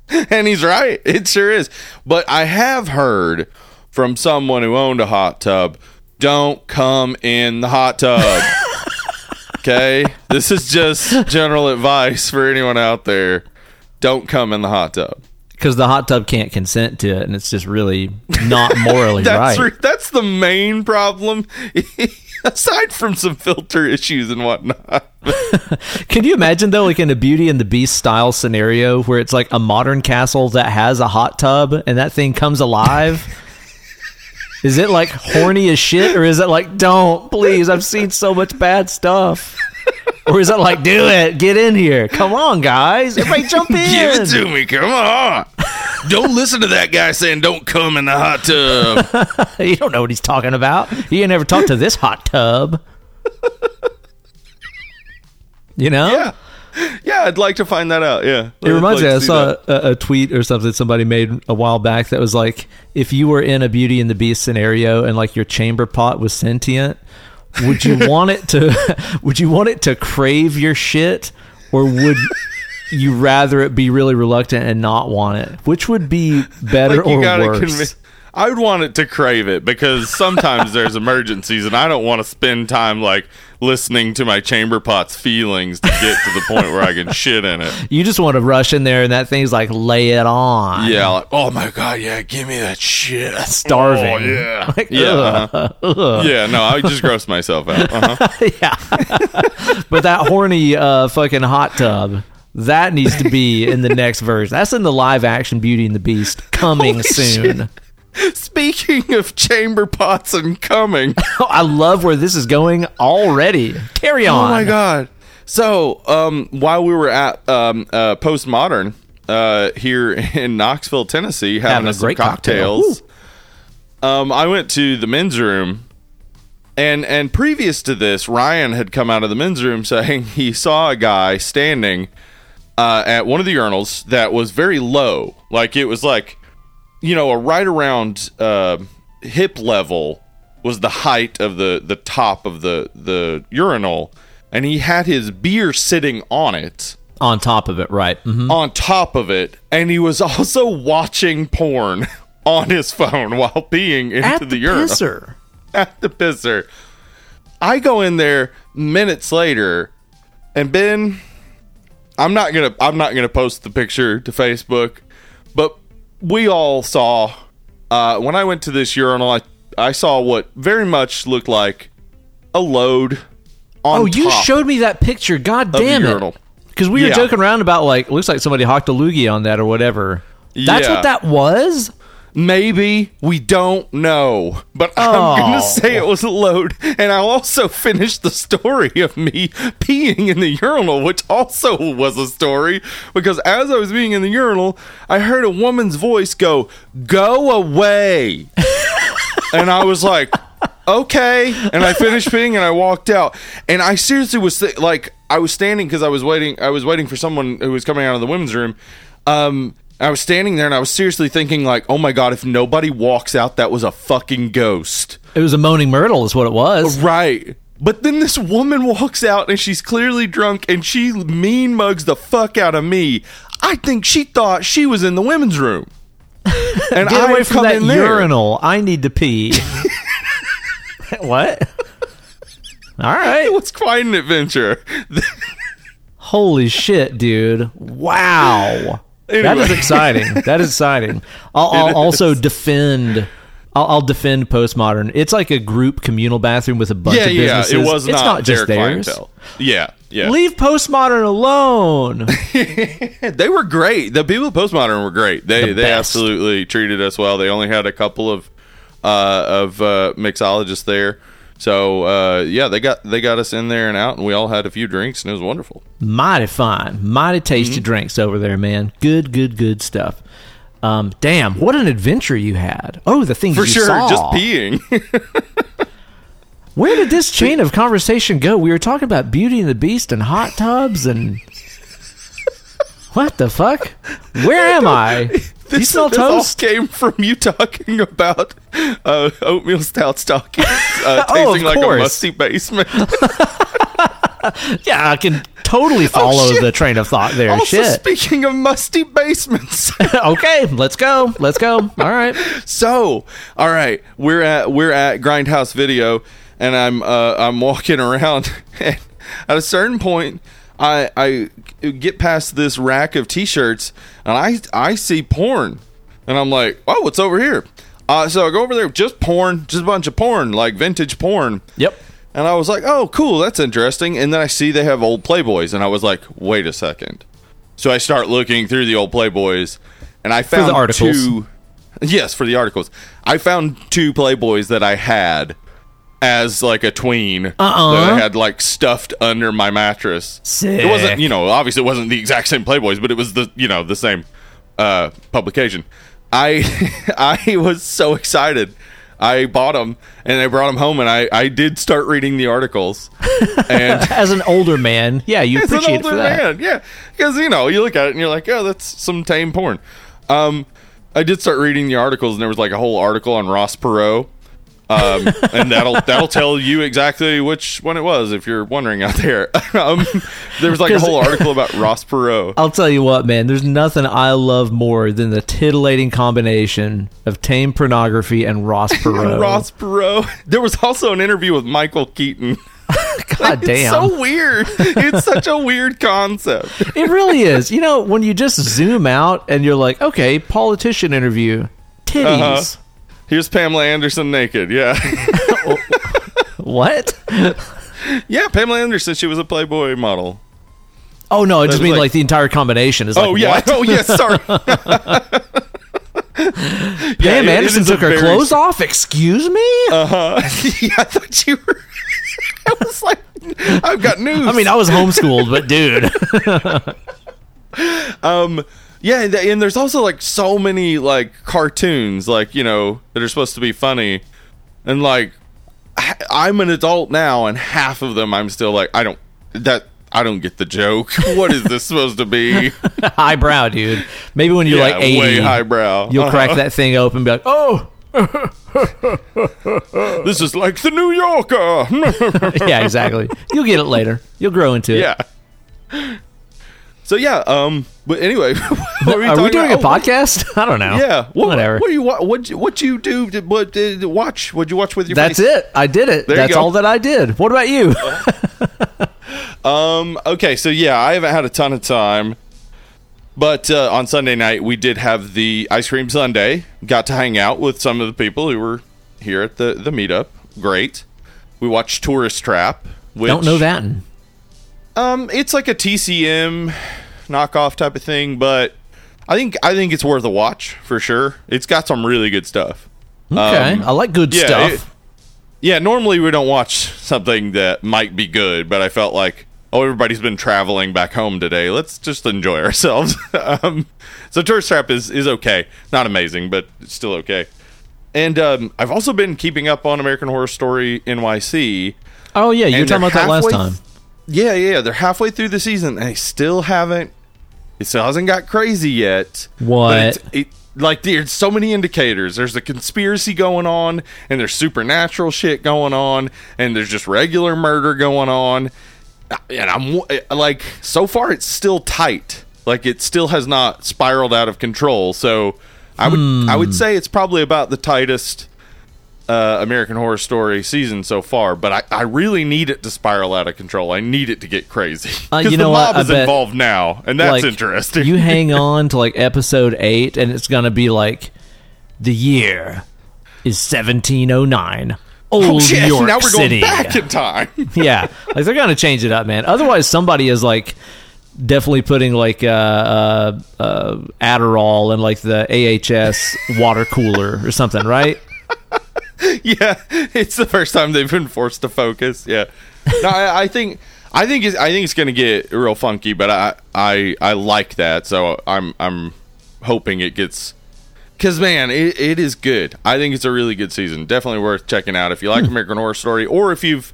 and he's right. It sure is. But I have heard from someone who owned a hot tub don't come in the hot tub. okay? This is just general advice for anyone out there. Don't come in the hot tub. Because the hot tub can't consent to it, and it's just really not morally That's right. re- that's the main problem. Aside from some filter issues and whatnot. Can you imagine though, like in a Beauty and the Beast style scenario, where it's like a modern castle that has a hot tub and that thing comes alive? is it like horny as shit, or is it like, don't please? I've seen so much bad stuff. Or is that like, do it, get in here, come on, guys, everybody jump in. Give it to me. Come on. Don't listen to that guy saying don't come in the hot tub. You don't know what he's talking about. You ain't never talked to this hot tub. You know? yeah. Yeah, I'd like to find that out. Yeah. It reminds me. I saw a, a tweet or something somebody made a while back that was like, if you were in a Beauty and the Beast scenario and like your chamber pot was sentient, would you want it to? Would you want it to crave your shit, or would you rather it be really reluctant and not want it? Which would be better Like, or worse? convi- I would want it to crave it because sometimes there's emergencies and I don't want to spend time like listening to my chamber pot's feelings to get to the point where I can shit in it. you just want to rush in there and that thing's like, lay it on. Yeah, like, oh my god, yeah, give me that shit. starving. Oh, yeah. Like, yeah. uh-huh. Yeah, no, I just gross myself out. Uh-huh. yeah. but that horny uh, fucking hot tub. That needs to be in the next version. That's in the live action Beauty and the Beast coming Holy soon. shit. Speaking of chamber pots and coming, I love where this is going already. Carry on. Oh my god! So, um, while we were at um, uh, Postmodern uh, here in Knoxville, Tennessee, having, Having some great cocktail. cocktails, um, I went to the men's room, and and previous to this, Ryan had come out of the men's room saying he saw a guy standing uh, at one of the urinals that was very low, like it was like you know, a right around uh, hip level was the height of the the top of the the urinal, and he had his beer sitting on it, On top of it, right? hmm on top of it, and he was also watching porn on his phone while peeing into At the, the urinal pisser. at the pisser. I go in there minutes later, and Ben, I'm not gonna I'm not gonna post the picture to Facebook, but we all saw uh, when I went to this urinal. I I saw what very much looked like a load. On Oh, you showed me that picture. God damn it. Because we were Yeah. joking around about like, looks like somebody hawked a loogie on that or whatever. That's Yeah. what that was? Maybe we don't know, but. I'm gonna say it was a load. And I'll also finish the story of me peeing in the urinal, which also was a story because as I was being in the urinal, I heard a woman's voice go, "Go away," and I was like. Okay, and I finished peeing and I walked out. And I seriously was th- like, I was standing because I was waiting. I was waiting for someone who was coming out of the women's room. Um, I was standing there and I was seriously thinking, like, oh my god, if nobody walks out, that was a fucking ghost. It was a moaning myrtle, is what it was. Right. But then this woman walks out and she's clearly drunk and she mean mugs the fuck out of me. I think she thought she was in the women's room. And Get I away from come that in there. urinal. I need to pee. what? All right. It was quite an adventure. Holy shit, dude. Wow. That Anyway. is exciting. That is exciting. I'll, I'll also defend. I'll, I'll defend postmodern. It's like a group communal bathroom with a bunch yeah, of yeah. businesses. It was it's not, not just their theirs. clientele. Yeah, yeah. Leave postmodern alone. They were great. The people at Postmodern were great. They The they absolutely treated us well. They only had a couple of uh, of uh, mixologists there. So uh, yeah, they got they got us in there and out, and we all had a few drinks, and it was wonderful. mighty fine, mighty tasty Mm-hmm. drinks over there, man. Good, good, good stuff. Um, damn, what an adventure you had! Oh, the things For sure, saw. just peeing. Where did this chain of conversation go? We were talking about Beauty and the Beast and hot tubs and what the fuck? Where am I? you this smell this all toast? came from you talking about uh, oatmeal stout stockings uh, Oh, tasting of like a musty basement. Yeah, I can totally follow Oh, the train of thought there. also, Shit. speaking of musty basements. okay, let's go. Let's go. All right. So, all right, we're at we're at Grindhouse Video, and I'm uh, I'm walking around, and at a certain point, I I get past this rack of T-shirts, and I I see porn, and I'm like, oh, what's over here? Uh, so I go over there, just porn, just a bunch of porn, like vintage porn. Yep. And I was like, oh, cool, that's interesting. And then I see they have old Playboys, and I was like, wait a second. So I start looking through the old Playboys, and I found two. Yes, for the articles. I found two Playboys that I had as like a tween Uh-uh. that I had like stuffed under my mattress. Sick. It wasn't, you know, obviously it wasn't the exact same Playboys, but it was the, you know, the same uh, publication. I I was so excited. I bought them and I brought them home, and I I did start reading the articles. And As an older man, yeah, you as an appreciate it older man, yeah, because you know you look at it and you're like, oh, that's some tame porn. Um, I did start reading the articles, and there was like a whole article on Ross Perot. Um, and that'll that'll tell you exactly which one it was if you're wondering out there. um, there was like a whole article about Ross Perot. I'll tell you what, man. There's nothing I love more than the titillating combination of tame pornography and Ross Perot. Ross Perot. There was also an interview with Michael Keaton. God damn. It's damn. so weird. It's such a weird concept. It really is. You know, when you just zoom out and you're like, okay, politician interview, titties. Uh-huh. Here's Pamela Anderson naked. Yeah. What? yeah, Pamela Anderson, she was a Playboy model. Oh no, I just mean like- like, the entire combination is like, oh yeah. what? Oh yeah, sorry. Pam it- it Anderson a took her clothes off. Excuse me. Uh, huh. yeah, I thought you were I was like I've got news. I mean, I was homeschooled, but dude, um yeah and and there's also like so many like cartoons like you know that are supposed to be funny and like i'm an adult now and half of them i'm still like i don't that i don't get the joke what is this supposed to be highbrow, dude. Maybe when you're yeah, like 80, way highbrow you'll Uh-huh. crack that thing open and be like, oh, this is like the new yorker yeah, exactly. You'll get it later. You'll grow into it. yeah so yeah um but anyway what were you Are we doing about? a Oh, podcast? I don't know. yeah what, whatever. what do you what what you do to- what did watch what'd you watch with your That's it. I did it. There That's all that I did. What about you? Um. Okay. So yeah, I haven't had a ton of time, but uh, on Sunday night we did have the ice cream Sunday. Got to hang out with some of the people who were here at the the meetup. Great. We watched Tourist Trap. Which, don't know that. Um, it's like a TCM knockoff type of thing, but I think I think it's worth a watch for sure. It's got some really good stuff. Okay, Um, I like good yeah, stuff. it- yeah, normally we don't watch something that might be good, but I felt like, oh, everybody's been traveling back home today. Let's just enjoy ourselves. um, so Tourist Trap is is okay, not amazing, but it's still okay. And um, I've also been keeping up on American Horror Story NYC. oh yeah, you were talking about that last time. Yeah, yeah, they're halfway through the season and they still haven't. It still hasn't got crazy yet. What? It, like there's so many indicators. There's a conspiracy going on, and there's supernatural shit going on, and there's just regular murder going on. Uh, and I'm uh, like, so far it's still tight. Like it still has not spiraled out of control. So I would I would hmm. say it's probably about the tightest uh, American Horror Story season so far, but I, I really need it to spiral out of control. I need it to get crazy. Uh, 'Cause you know the what? mob is involved now, and that's like, interesting. you hang on to like episode eight, and it's gonna be like the year is 1709. Old oh shit! York now we're City. going back in time. yeah, like they're gonna change it up, man. Otherwise, somebody is like definitely putting like uh, uh, uh, Adderall in like the AHS water cooler or something, right? yeah, it's the first time they've been forced to focus. Yeah, no, I, I think I think it's, I think it's going to get real funky, but I I I like that, so I'm I'm hoping it gets because man, it, it is good. I think it's a really good season. Definitely worth checking out if you like American Horror Story or if you've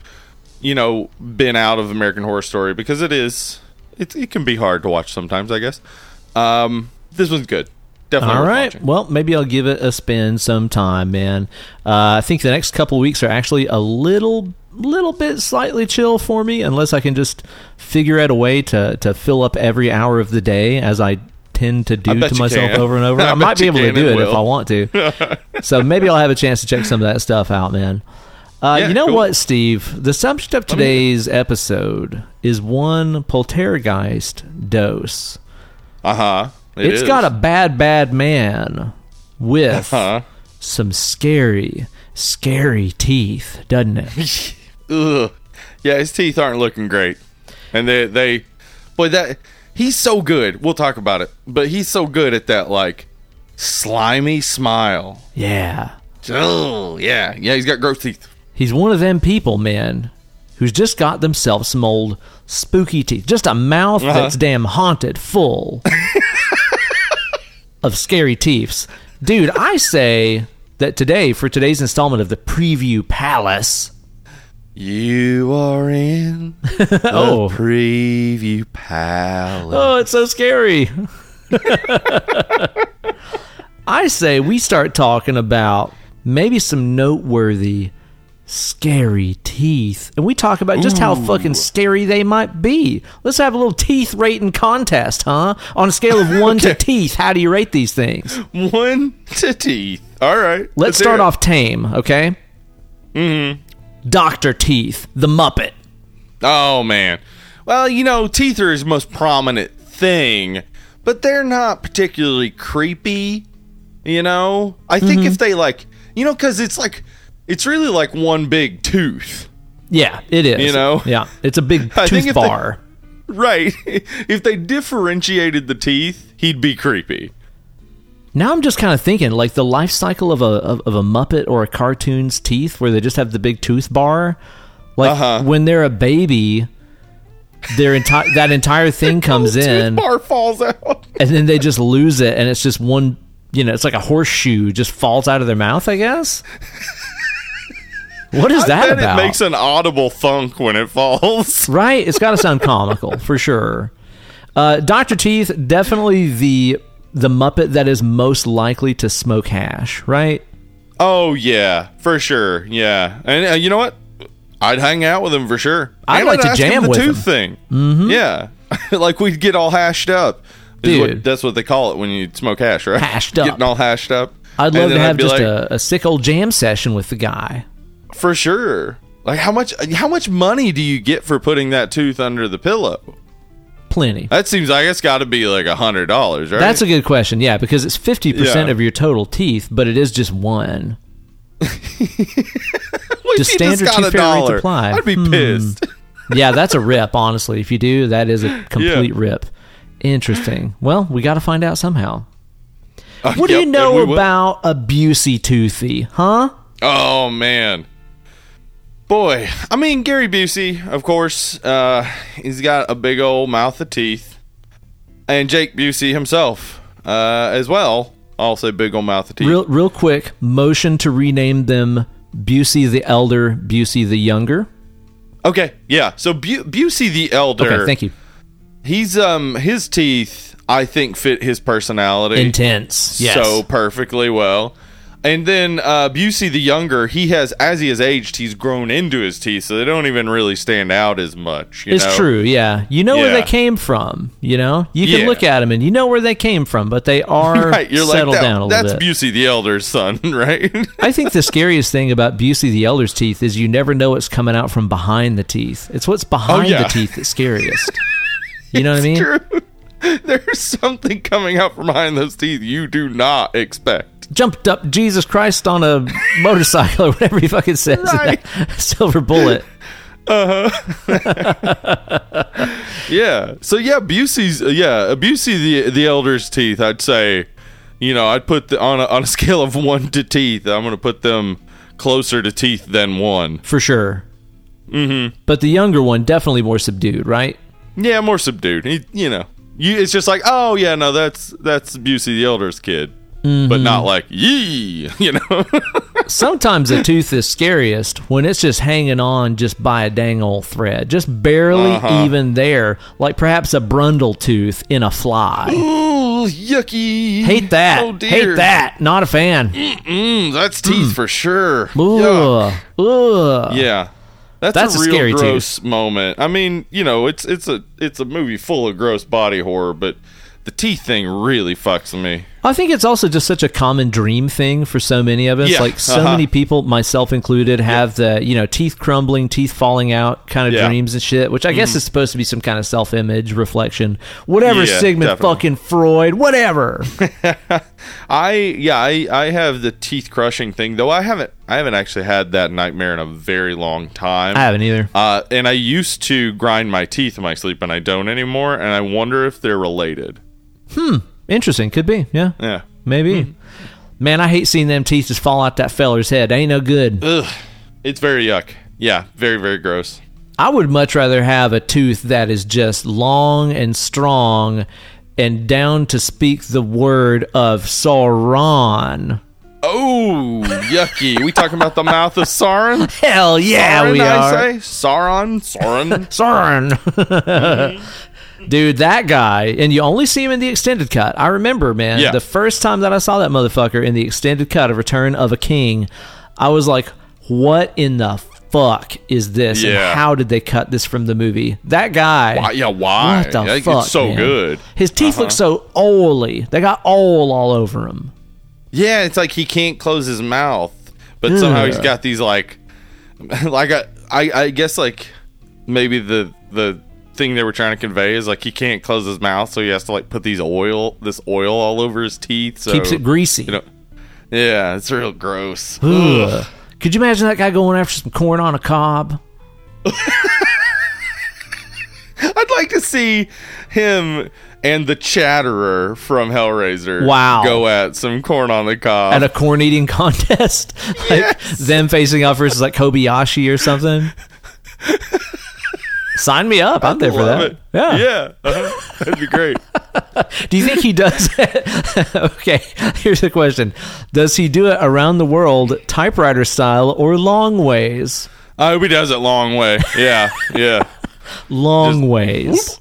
you know been out of American Horror Story because it is it it can be hard to watch sometimes. I guess um, this one's good. Definitely All right. watching. Well, maybe I'll give it a spin sometime, man. Uh, I think the next couple weeks are actually a little, little bit slightly chill for me, unless I can just figure out a way to to fill up every hour of the day as I tend to do to myself can. over and over. I I, might be able to do it if. I want to. so maybe I'll have a chance to check some of that stuff out, man. Uh, Yeah, you know cool. what, Steve? The subject of today's episode is one poltergeist dose. Uh huh. It's got a bad, bad man with Huh. some scary, scary teeth, doesn't it? Ugh. Yeah, his teeth aren't looking great, and they they, boy, that he's so good. We'll talk about it, but he's so good at that like slimy smile. Yeah. Oh yeah, yeah. He's got gross teeth. He's one of them people, man, who's just got themselves some old spooky teeth. Just a mouth Uh-huh. that's damn haunted full of scary teeths. Dude, I say that today, for today's installment of the Preview Palace, You are in Oh. the preview palace. Oh, it's so scary. I say we start talking about maybe some noteworthy scary teeth. And we talk about just how fucking scary they might be. Let's have a little teeth rating contest, huh? On a scale of 1 to teeth, how do you rate these things? One to teeth. All right. Let's hear start off tame, okay? Mm hmm. Dr. Teeth, the Muppet. Oh man. Well, you know, teeth are his most prominent thing, but they're not particularly creepy. You know, I think Mm-hmm. if they like, you know, because it's like, it's really like one big tooth, Yeah, it is. You know? Yeah, it's a big tooth if they- bar. right? if they differentiated the teeth, he'd be creepy. Now I'm just kind of thinking, like the life cycle of a of, of a Muppet or a cartoon's teeth, where they just have the big tooth bar. Like Uh-huh. when they're a baby, their entire that entire thing comes in. Tooth in, bar falls out. and then they just lose it, and it's just one. You know, it's like a horseshoe just falls out of their mouth. I guess. What is that Then about? it makes an audible thunk when it falls. right? It's got to sound comical for sure. Uh, Doctor Teeth, definitely the the Muppet that is most likely to smoke hash, right? Oh yeah, for sure. Yeah, and uh, you know what? I'd hang out with him for sure. I'd And like to ask jam him the with tooth thing. Mm-hmm. Yeah, like we'd get all hashed up. Is what- Dude. that's what they call it when you smoke hash, right? Hashed up. Getting all hashed up. I'd love to have just like, a, a sick old jam session with the guy. For sure. Like how much? How much money do you get for putting that tooth under the pillow? Plenty. That seems like it's got to be like a hundred dollars, right? That's a good question. Yeah, because it's 50% Yeah. of your total teeth, but it is just one. Just standard got tooth fairy apply. I'd be Hmm. pissed. Yeah, that's a rip, honestly. If you do, that is a complete rip. Interesting. Well, we got to find out somehow. Uh, What do you know will. about a Busey Toothy, huh? Oh man, boy. I mean Gary Busey, of course. Uh, he's got a big old mouth of teeth, and Jake Busey himself, uh, as well. Also, big old mouth of teeth. Real, real quick, motion to rename them Busey the Elder, Busey the Younger. Okay, yeah. So Bu- Busey the elder. Okay, thank you. he's um his teeth I think fit his personality Intense. Yes. so perfectly well. And then uh, Busey the younger, he has as he has aged, he's grown into his teeth, so they don't even really stand out as much. You It's know? true, yeah. You know where they came from, you know? You can Yeah. look at them and you know where they came from, but they are Right, you're like settled that, down a little that's bit. That's Busey the elder's son, right? I think the scariest thing about Busey the Elder's teeth is you never know what's coming out from behind the teeth. It's what's behind Oh, yeah. the teeth that's scariest. You know what I mean? True. There's something coming out from behind those teeth you do not expect. Jumped up Jesus Christ on a motorcycle or whatever he fucking says. Right. Silver bullet. Yeah. So yeah, Busey's uh, yeah, Busey the the elder's teeth. I'd say, you know, I'd put the, on a, on a scale of one to teeth. I'm going to put them closer to teeth than one. For sure. Mm-hmm. But the younger one, definitely more subdued, right? Yeah, more subdued. He, you know, you, it's just like, oh yeah, no, that's that's Busey the elder's kid, but not like yee. You know. Sometimes a tooth is scariest when it's just hanging on just by a dang old thread, just barely Uh-huh. even there, like perhaps a brundle tooth in a fly. Ooh, yucky. Hate that. Oh dear. Hate that. Not a fan. Mm, that's teeth for sure. Ugh. Ugh. Yeah. That's, That's a a real scary gross moment. I mean, you know, it's it's a it's a movie full of gross body horror, but the teeth thing really fucks me. I think it's also just such a common dream thing for so many of us. Yeah, like so uh-huh. many people, myself included, have the you know teeth crumbling, teeth falling out kind of Yeah. Mm-hmm. dreams and shit. Which I guess is supposed to be some kind of self-image reflection. Whatever, Sigmund definitely. fucking Freud, whatever. I yeah, I I have the teeth crushing thing, though I haven't I haven't actually had that nightmare in a very long time. I haven't either. Uh, and I used to grind my teeth in my sleep, and I don't anymore. And I wonder if they're related. Interesting, could be. Yeah, Yeah. maybe. Hmm. Man, I hate seeing them teeth just fall out that feller's head. Ain't no good. Ugh. It's very yuck. Yeah, very very gross. I would much rather have a tooth that is just long and strong and down to speak the word of Sauron. Oh, yucky. we talking about the mouth of Sauron? Hell yeah, Sauron, we I are. say? Sauron? Sauron? Sauron. Dude, that guy, and you only see him in the extended cut. I remember, man, Yeah. the first time that I saw that motherfucker in the extended cut of Return of a King, I was like, what in the fuck is this? Yeah. And how did they cut this from the movie? That guy. Why, yeah, why? What the Like, fuck? it's so man? good. His teeth look uh-huh. so oily. They got oil all over him. Yeah, it's like he can't close his mouth, but somehow he's got these like, like I, I, I guess like maybe the the thing they were trying to convey is like he can't close his mouth, so he has to like put these oil, this oil all over his teeth. So, Keeps it greasy. You know, yeah, it's real gross. Ugh. Could you imagine that guy going after some corn on a cob? I'd like to see him and the Chatterer from Hellraiser. Wow. go at some corn on the cob. At a corn eating contest? like Yes. them facing off versus like Kobayashi or something? Sign me up. I'm there for that. it. Yeah. yeah, uh-huh. that'd be great. Do you think he does it? okay, here's the question. Does he do it around the world, typewriter style, or long ways? I hope he does it long way. Yeah, yeah. Long ways.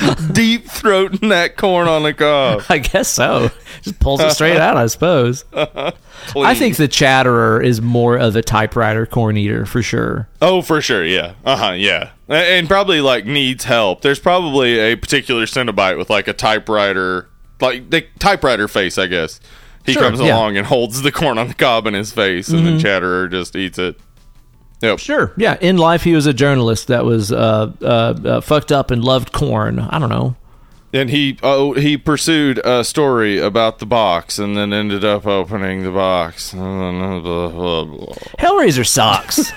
Deep throating that corn on the cob. I guess so. Just pulls it straight out, I suppose. I think the Chatterer is more of a typewriter corn eater for sure. Oh, for sure. Yeah. Uh huh. Yeah. And probably like needs help. There's probably a particular Cenobite with like a typewriter, like the typewriter face, I guess. He Sure, comes yeah. along and holds the corn on the cob in his face, and then Chatterer just eats it. Yep. Sure. Yeah. In life, he was a journalist that was uh, uh, uh, fucked up and loved corn. I don't know. And he oh he pursued a story about the box, and then ended up opening the box. Hellraiser sucks.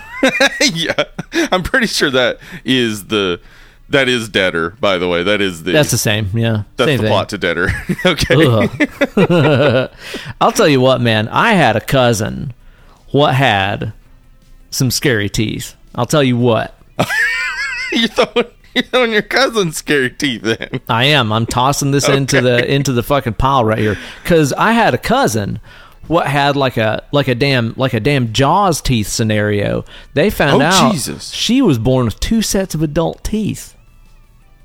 yeah, I'm pretty sure that is the that is Deader. By the way, that is the That's the same. Yeah. that's same the thing. plot to Deader. okay. I'll tell you what, man. I had a cousin what had some scary teeth. I'll tell you what. you're throwing you're throwing your cousin's scary teeth in. I am. I'm tossing this into the into the fucking pile right here because I had a cousin what had like a like a damn like a damn Jaws teeth scenario. They found Oh, out Jesus. she was born with two sets of adult teeth.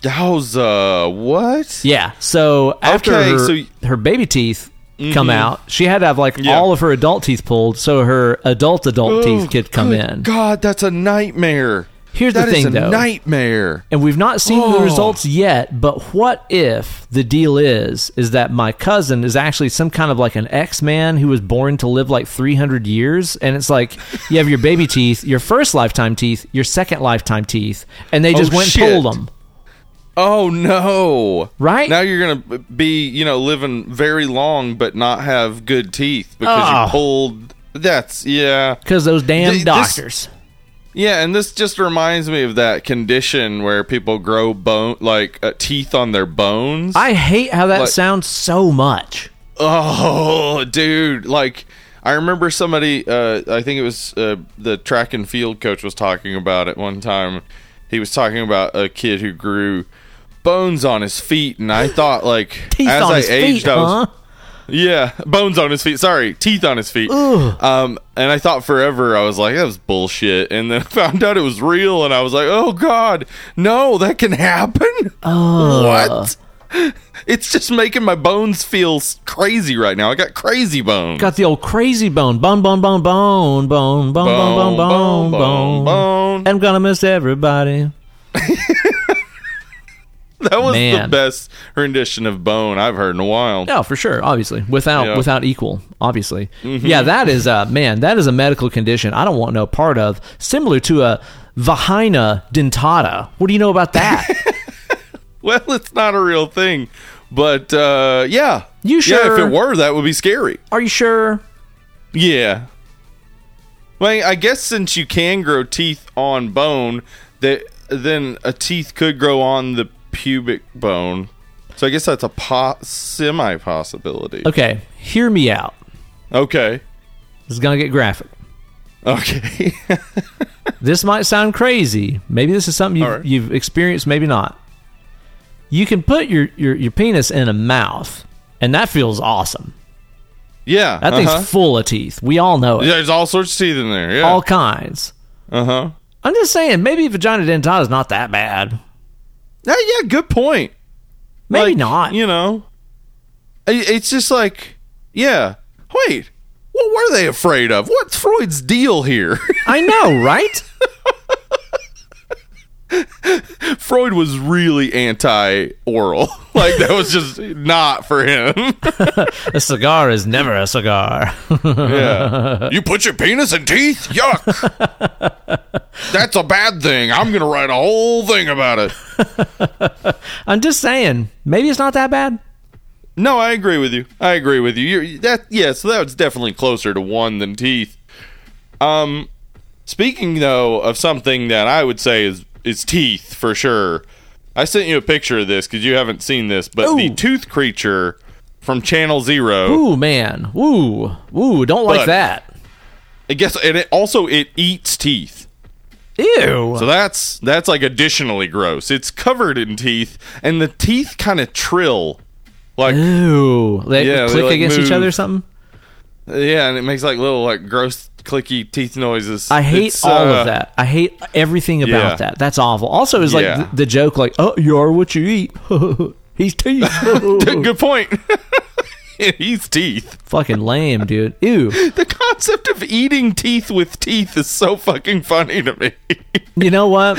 How's uh what? Yeah. So after Okay, her, so y- her baby teeth come mm-hmm. out, she had to have like Yeah. all of her adult teeth pulled so her adult adult teeth could come Oh, in. God, that's a nightmare. Here's the That is thing, a though. nightmare. And we've not seen the Oh. results yet, but what if the deal is is that my cousin is actually some kind of like an X-Man who was born to live like 300 years and it's like you have your baby teeth, your first lifetime teeth, your second lifetime teeth, and they oh, just Oh, went shit. and pulled them. Oh no! Right? now, you're gonna be you know living very long, but not have good teeth because Ah. you pulled. That's yeah, Cuz those damn Th- this- doctors. yeah, and this just reminds me of that condition where people grow bone like uh, teeth on their bones. I hate how that Like- sounds so much. Oh, dude! Like I remember somebody. Uh, I think it was uh, the track and field coach was talking about it one time. He was talking about a kid who grew bones on his feet, and I thought like Teeth as on I his aged, feet, I was huh? yeah, bones on his feet. Sorry, teeth on his feet. Um, and I thought forever I was like that was bullshit, and then I found out it was real, and I was like, oh god, no, that can happen. What? It's just making my bones feel crazy right now. I got crazy bones. Got the old crazy bone. Bone, bone, bone, bone, bone, bone, bone, bone, bone, bone. bone. I'm gonna miss everybody. That was the best rendition of Bone I've heard in a while. No, for sure, obviously, without Yeah. without equal, obviously. Mm-hmm. Yeah, that is uh man, that is a medical condition I don't want no part of. Similar to a vagina dentata. What do you know about that? Well, it's not a real thing, but uh, yeah, You sure? Yeah, if it were, that would be scary. Are you sure? Yeah. Well, I guess since you can grow teeth on bone, that then a teeth could grow on the pubic bone. So I guess that's a po- semi possibility. Okay, hear me out. Okay. This is gonna get graphic. Okay. This might sound crazy. Maybe this is something you've, right. you've experienced, maybe not. You can put your, your, your penis in a mouth, and that feels awesome. yeah. That thing's uh-huh. full of teeth. We all know it. Yeah, there's all sorts of teeth in there. Yeah. All kinds. uh huh. I'm just saying, maybe vagina dentata is not that bad. Yeah, yeah, good point. Maybe Like, not. You know, it's just like, yeah. Wait, what were they afraid of? What's Freud's deal here? I know, right? Freud was really anti-oral. Like that was just not for him. a cigar is never a cigar. yeah. You put your penis in teeth? Yuck. That's a bad thing. I'm gonna write a whole thing about it. I'm just saying, maybe it's not that bad. No, I agree with you. I agree with you. You're that yeah, so that was definitely closer to one than teeth. Um speaking though of something that I would say is is teeth for sure. I sent you a picture of this because you haven't seen this, but the tooth creature from Channel Zero. Ooh, man. Ooh. Ooh, don't like But- that. I guess and it also it eats teeth. Ew. So that's that's like additionally gross. It's covered in teeth, and the teeth kind of trill, like Ew. They Yeah, they, click like, against each other or something? yeah, and it makes like little like gross clicky teeth noises. I hate It's, all uh, of that. I hate everything about Yeah. that. That's awful. Also, is like Yeah. the, the joke, like, "Oh, you are what you eat." He's teeth. Good point. He's teeth. Fucking lame, dude. Ew. The concept of eating teeth with teeth is so fucking funny to me. You know what?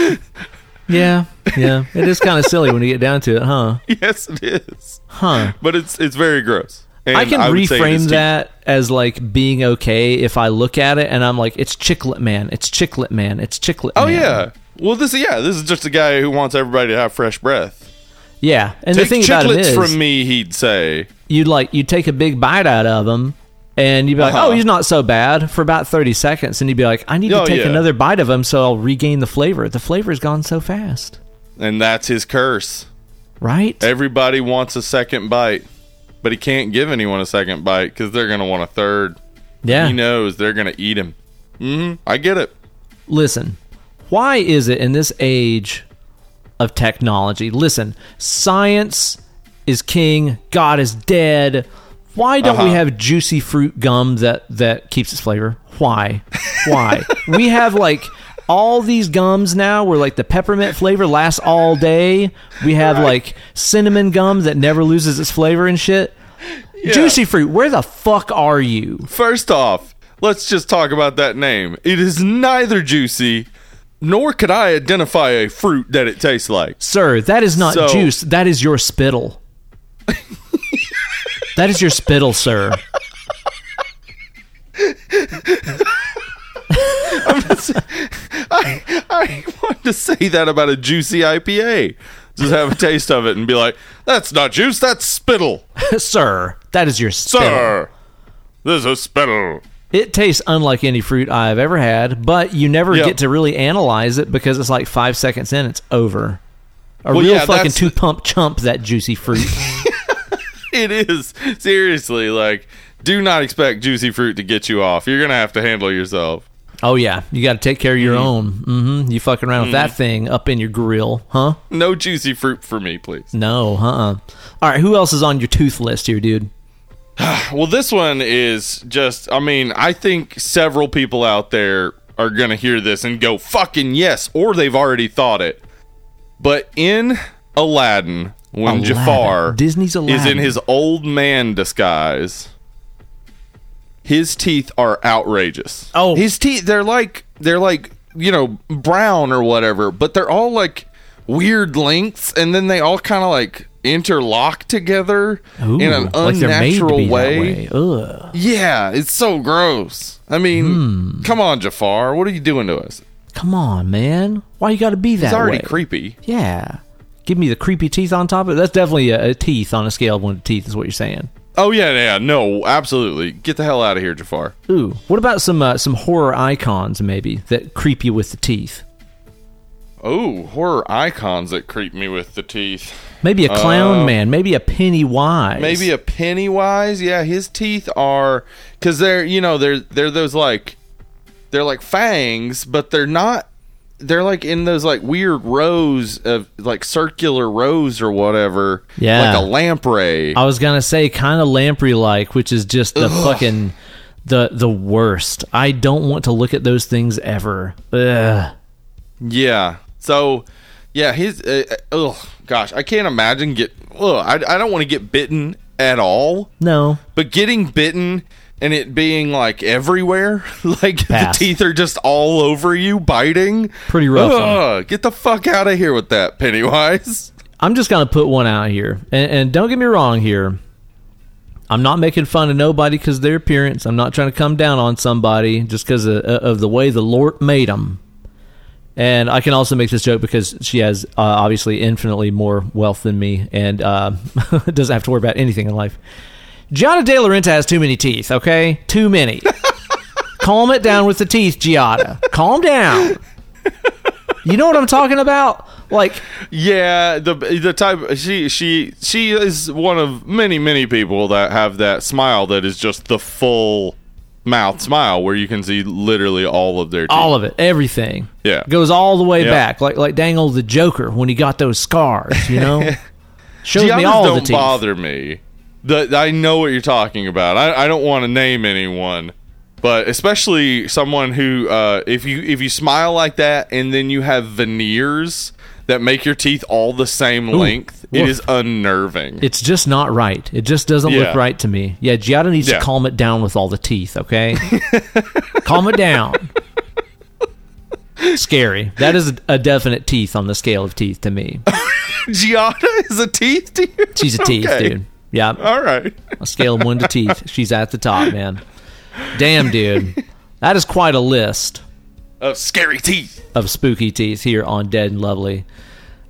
Yeah, yeah. It is kind of silly when you get down to it, huh? yes, it is. Huh. But it's it's very gross. And I can would say it is reframe that as like being okay if I look at it and I'm like, it's chiclet man, it's chiclet man, it's chiclet. Oh man. yeah. Well, this yeah, this is just a guy who wants everybody to have fresh breath. yeah. And Take the thing about it is, from me, he'd say. you'd like you'd take a big bite out of him and you'd be like Uh-huh. oh he's not so bad for about 30 seconds and you'd be like i need to Oh, take yeah. another bite of him so i'll regain the flavor the flavor's gone so fast And that's his curse. right Everybody wants a second bite, but he can't give anyone a second bite because they're going to want a third. yeah He knows they're going to eat him. Mm-hmm. I get it. listen why is it in this age of technology listen science is king god is dead Why don't we Uh-huh. have juicy fruit gum that that keeps its flavor? Why? Why? we have like all these gums now where like the peppermint flavor lasts all day. We have like cinnamon gum that never loses its flavor and shit. Juicy fruit, where the fuck are you? First off, let's just talk about that name. It is neither juicy, nor could I identify a fruit that it tastes like. Sir, that is not So- juice. That is your spittle. that is your spittle, sir. I, I want to say that about a juicy IPA. Just have a taste of it and be like, that's not juice, that's spittle. sir, that is your spittle. Sir, this is spittle. It tastes unlike any fruit I've ever had, but you never Yep. get to really analyze it because it's like five seconds in, it's over. A Well, real yeah, fucking two pump chump, that juicy fruit. It is. Seriously, like, do not expect juicy fruit to get you off. You're going to have to handle yourself. Oh, yeah. You got to take care of your Mm-hmm. own. hmm You fucking around with that thing up in your grill, huh? No juicy fruit for me, please. No, uh uh All right, who else is on your tooth list here, dude? Well, this one is just, I mean, I think several people out there are going to hear this and go, fucking yes, or they've already thought it. But in Aladdin, when Aladdin. Jafar Disney's Aladdin. is in his old man disguise, his teeth are outrageous. Oh. his teeth, they're like, they're like, you know, brown or whatever, but they're all like weird lengths, and then they all kind of like interlock together Ooh, in an like they're made to unnatural that way. way. Ugh. Yeah, it's so gross. I mean, Hmm. come on, Jafar. What are you doing to us? Come on, man. Why you got to be that It's already way? creepy. Yeah. Give me the creepy teeth on top of it. That's definitely a, a teeth on a scale of one to teeth, is what you're saying. Oh yeah, yeah, no, absolutely. Get the hell out of here, Jafar. Ooh. What about some uh, some horror icons maybe that creep you with the teeth? Oh, horror icons that creep me with the teeth. Maybe a clown Uh, man. Maybe a Pennywise. Maybe a Pennywise. Yeah, his teeth are because they're you know they're they're those like they're like fangs, but they're not. They're like in those like weird rows of like circular rows or whatever. Yeah. like a lamprey. I was gonna say kind of lamprey like, which is just the fucking the the worst. I don't want to look at those things ever. Ugh. Yeah. So, yeah, his. Uh, uh, oh gosh, I can't imagine get. Ugh, I I don't want to get bitten at all, No. but getting bitten and it being like everywhere, like Pass. the teeth are just all over you, biting. Pretty rough, Ugh, get the fuck out of here with that, Pennywise. I'm just gonna put one out here, and, and don't get me wrong here. I'm not making fun of nobody because their appearance. I'm not trying to come down on somebody just because of, of the way the Lord made them. And I can also make this joke because she has uh, obviously infinitely more wealth than me and uh, doesn't have to worry about anything in life. Giada De Laurentiis has too many teeth, okay? Too many. Calm it down with the teeth, Giada. Calm down. You know what I'm talking about? Like, Yeah, the the type she she she is one of many many people that have that smile that is just the full mouth smile where you can see literally all of their teeth. all of it, everything. Yeah. goes all the way back, like like dang old the Joker when he got those scars. You know, shows me Giannis all don't the teeth. bother me. The, I know what you're talking about. I, I don't want to name anyone, but especially someone who, uh, if you if you smile like that and then you have veneers that make your teeth all the same length, it woof. is unnerving. It's just not right. It just doesn't Yeah. look right to me. Yeah, Giada needs Yeah. to calm it down with all the teeth. Okay, calm it down. Scary. That is a, a definite teeth on the scale of teeth to me. Giada is a teeth to you? She's a teeth, Okay. dude. Yeah, All right. a scale of one to teeth. She's at the top, man. Damn, dude. That is quite a list. Of scary teeth. of spooky teeth here on Dead and Lovely.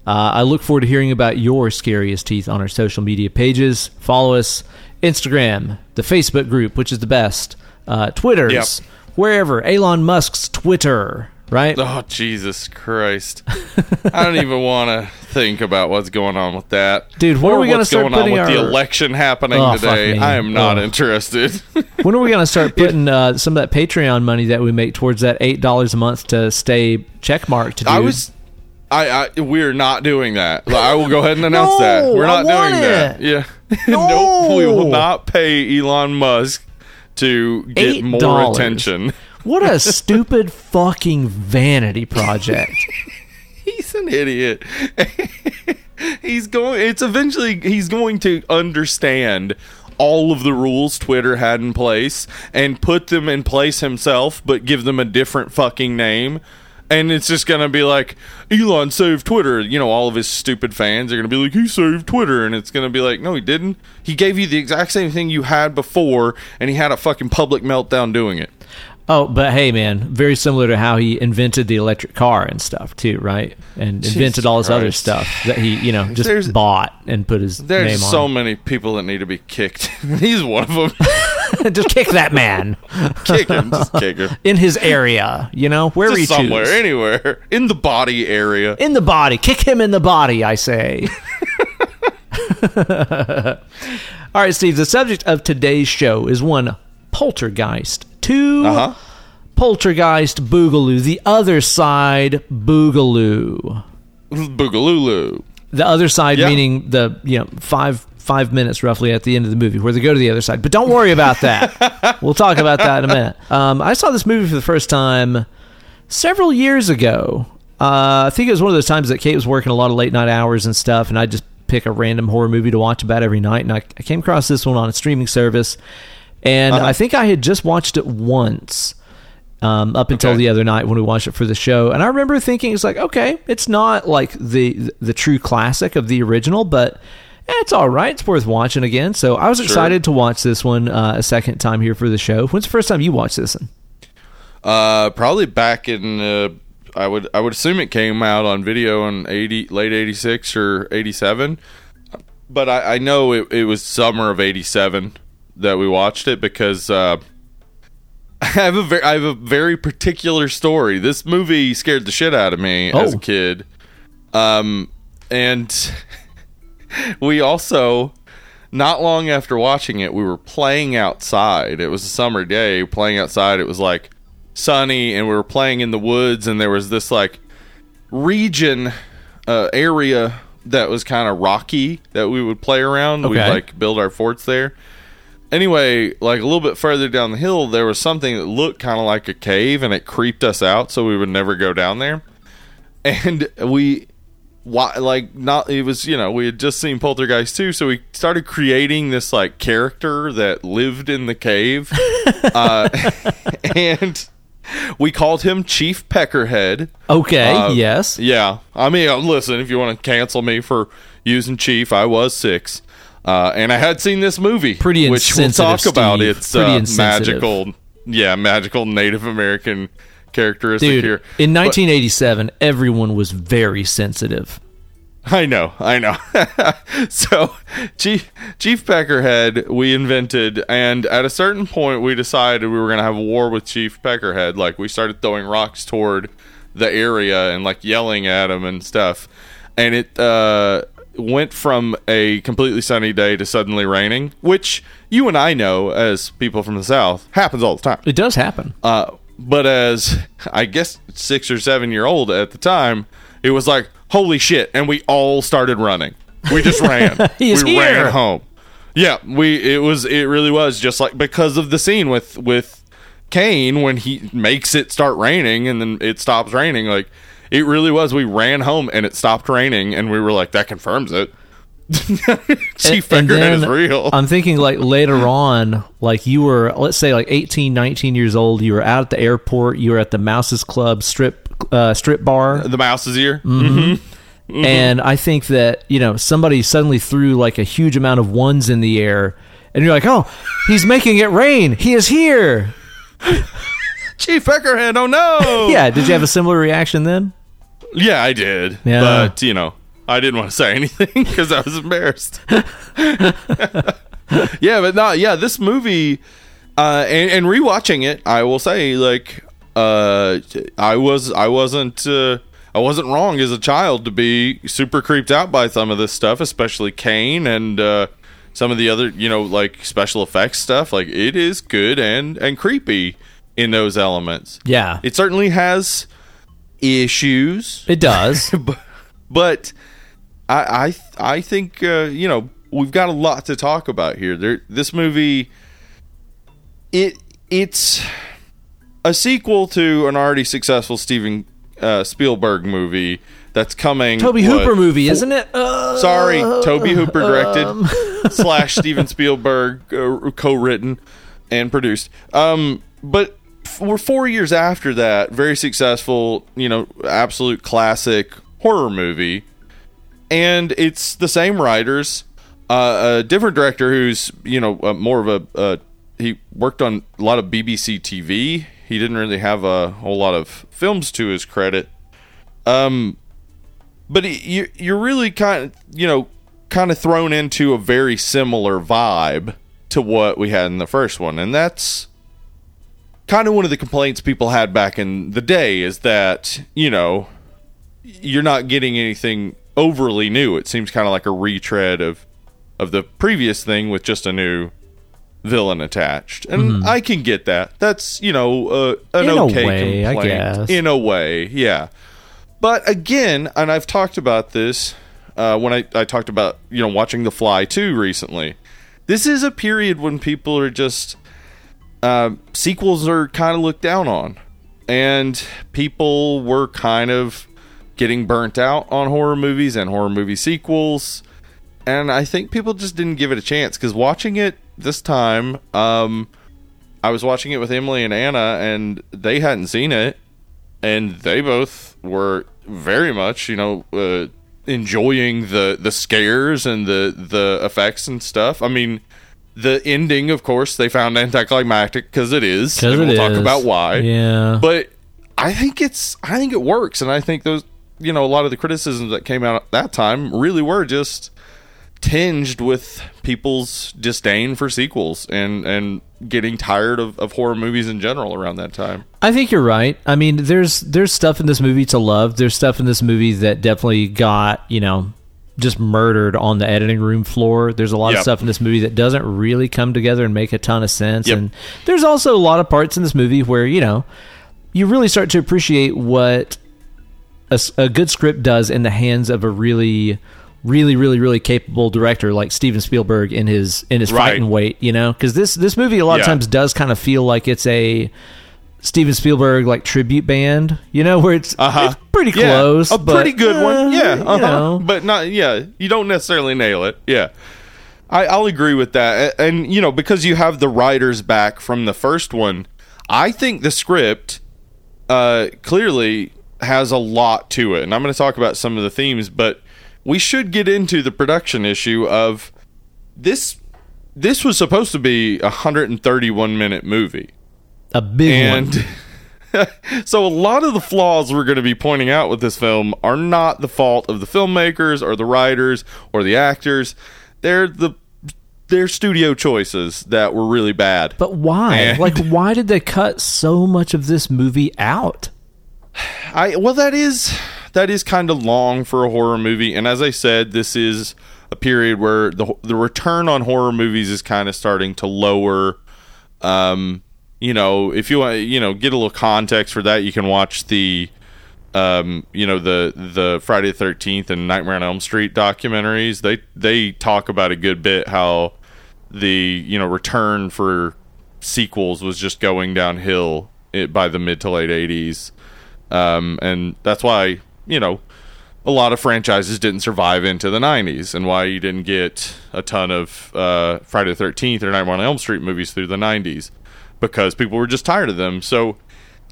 Uh, I look forward to hearing about your scariest teeth on our social media pages. Follow us Instagram, the Facebook group, which is the best, uh, Twitter's, Yep. wherever. Elon Musk's Twitter, right? Oh Jesus Christ! I don't even want to think about what's going on with that, Dude, when Or are we gonna what's start going on putting with the election happening Oh, today? I am not Oh. interested. when are we going to start putting uh, some of that Patreon money that we make towards that $8 a month to stay checkmarked? Dude? I was, I, I we're not doing that. I will go ahead and announce No, that we're not doing that. Yeah, No. nope. We will not pay Elon Musk to get Eight more attention. What a stupid fucking vanity project. He's an idiot. he's going. It's eventually he's going to understand all of the rules Twitter had in place and put them in place himself, but give them a different fucking name. And it's just gonna be like Elon saved Twitter. You know, all of his stupid fans are gonna be like, "He saved Twitter," and it's gonna be like, "No, he didn't. He gave you the exact same thing you had before, and he had a fucking public meltdown doing it." Oh, but hey, man, very similar to how he invented the electric car and stuff too, right? And invented all this other stuff that he, you know, just There's- bought and put his There's so on. many people that need to be kicked. He's one of them. just kick that man kick him, just kick him. in his area, you know, wherever Just he somewhere, chooses. anywhere in the body area. in the body. Kick him in the body, I say. All right, Steve. The subject of today's show is one poltergeist, 2 Uh huh. poltergeist boogaloo, the other side boogaloo. Boogaloo. The other side Yeah. meaning the you know five five minutes roughly at the end of the movie where they go to the other side. But don't worry about that. we'll talk about that in a minute. Um, I saw this movie for the first time several years ago. Uh, I think it was one of those times that Kate was working a lot of late night hours and stuff, and I just pick a random horror movie to watch about every night. And I, I came across this one on a streaming service, and Uh-huh. I think I had just watched it once um, up until Okay. the other night when we watched it for the show. And I remember thinking, it's like, okay, it's not like the the true classic of the original, but eh, it's all right. It's worth watching again. So I was excited to watch this one uh, a second time here for the show. When's the first time you watched this one? Uh, probably back in. Uh, I would I would assume it came out on video in eighty late eighty six or eighty seven, but I, I know it, it was summer of eighty seven that we watched it because uh, I have a very I have a very particular story. This movie scared the shit out of me as Oh. a kid, um, and we also not long after watching it, we were playing outside. It was a summer day, playing outside. It was like sunny, and we were playing in the woods, and there was this like region uh, area that was kind of rocky that we would play around. We'd like build our forts there. Anyway, like a little bit further down the hill, there was something that looked kind of like a cave, and it creeped us out, so we would never go down there. And we why like not it was you know we had just seen poltergeist 2 so we started creating this like character that lived in the cave uh, and we called him chief peckerhead Okay, Uh, yes. yeah i mean listen if you want to cancel me for using chief i was six uh, and i had seen this movie Pretty which we'll talk insensitive, about Steve. its uh, magical yeah magical native american characteristic Dude, here in But- 1987, everyone was very sensitive. I know, I know. so, Chief Chief Peckerhead, we invented, and at a certain point, we decided we were going to have a war with Chief Peckerhead. Like, we started throwing rocks toward the area and like yelling at him and stuff, and it uh, went from a completely sunny day to suddenly raining, which you and I know as people from the South happens all the time. It does happen. Uh, but as I guess six or seven year old at the time, it was like holy shit, and we all started running. We just ran. We here. ran home. Yeah, we it was it really was just like because of the scene with with Kane when he makes it start raining and then it stops raining. Like it really was. We ran home and it stopped raining, and we were like that confirms it. Chief Peckerhead is real. I'm thinking like later on, like you were, let's say like 18, 19 years old, you were out at the airport, you were at the Mouses Club strip uh, strip bar, the mouse's ear. Mm-hmm. and I think that you know somebody suddenly threw like a huge amount of ones in the air, and you're like, oh, he's making it rain. He is here. Chief Peckerhead. Oh no. Yeah. Did you have a similar reaction then? Yeah, I did. Yeah. But, you know, I didn't want to say anything because I was embarrassed. yeah, but no, yeah, this movie, uh, and, and rewatching it, I will say, like, uh, I was, I wasn't, uh, I wasn't wrong as a child to be super creeped out by some of this stuff, especially Kane and, uh, some of the other, you know, like special effects stuff. Like, it is good and, and creepy in those elements Yeah. it certainly has issues, It does. but I I I think uh, you know we've got a lot to talk about here. There, this movie, it it's a sequel to an already successful Steven uh, Spielberg movie that's coming. Toby what, Hooper movie, four- isn't it? Uh, Sorry, Tobe Hooper directed slash Steven Spielberg uh, co-written and produced. Um, but we're four years after that, very successful, you know, absolute classic horror movie, and it's the same writers, uh, a different director who's you know uh, more of a uh, he worked on a lot of BBC TV. He didn't really have a whole lot of films to his credit. Um, but you you're really kind of you know kind of thrown into a very similar vibe to what we had in the first one and that's kind of one of the complaints people had back in the day is that you know you're not getting anything overly new. It seems kind of like a retread of of the previous thing with just a new villain attached. And i can get that. That's you know uh, an In a okay way, I complaint. guess. in a way yeah. But again, and I've talked about this uh, when I, I talked about you know watching The Fly 2 recently. This is a period when people are just uh, sequels are kind of looked down on, and people were kind of getting burnt out on horror movies and horror movie sequels. And I think people just didn't give it a chance because watching it this time, um, I was watching it with Emily and Anna, and they hadn't seen it and they both were very much, you know, uh, enjoying the the scares and the the effects and stuff. I mean, the ending, of course, they found anticlimactic because it is, and it we'll talk about why. Yeah. But I think it's, I think it works, and I think those, you know, a lot of the criticisms that came out at that time really were just tinged with people's disdain for sequels and and getting tired of, of horror movies in general around that time. I think you're right. I mean, there's there's stuff in this movie to love. There's stuff in this movie that definitely got you know just murdered on the editing room floor. There's a lot of stuff in this movie that doesn't really come together and make a ton of sense. Yep. And there's also a lot of parts in this movie where you know you really start to appreciate what a good script does in the hands of a really really really really capable director like Steven Spielberg in his in his Right. fighting weight you know because this this movie a lot of times does kind of feel like it's a Steven Spielberg like tribute band you know where it's, Uh-huh. it's pretty Yeah, close a but, pretty good uh, one. Yeah, you uh-huh. know. but not. Yeah, you don't necessarily nail it. Yeah, I, I'll agree with that. A- And you know, because you have the writers back from the first one, I think the script uh, clearly has a lot to it. And I'm going to talk about some of the themes, but we should get into the production issue of this. This was supposed to be a 131 minute movie. A big one so a lot of the flaws we're going to be pointing out with this film are not the fault of the filmmakers or the writers or the actors. They're the they're studio choices that were really bad. but why And- like why did they cut so much of this movie out I well that is that is kind of long for a horror movie and as I said this is a period where the the return on horror movies is kind of starting to lower um you know if you want you know get a little context for that you can watch the um you know the the Friday the 13th and Nightmare on Elm Street documentaries. They they talk about a good bit how the you know return for sequels was just going downhill by the mid to late 80s um, and that's why you know a lot of franchises didn't survive into the 90s and why you didn't get a ton of uh, Friday the 13th or Nightmare on Elm Street movies through the 90s because people were just tired of them. So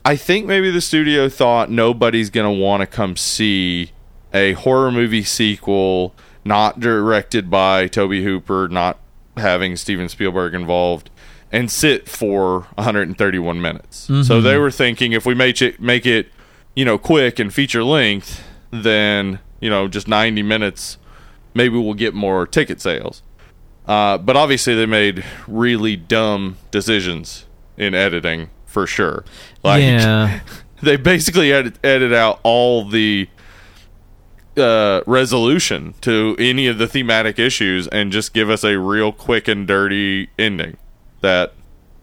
I think maybe the studio thought nobody's going to want to come see a horror movie sequel not directed by Tobe Hooper, not having Steven Spielberg involved and sit for 131 minutes. So they were thinking if we make it make it, you know, quick and feature length, then, you know, just 90 minutes maybe we'll get more ticket sales. Uh, but obviously, they made really dumb decisions in editing for sure. Like, yeah they basically edit, edit out all the uh, resolution to any of the thematic issues and just give us a real quick and dirty ending that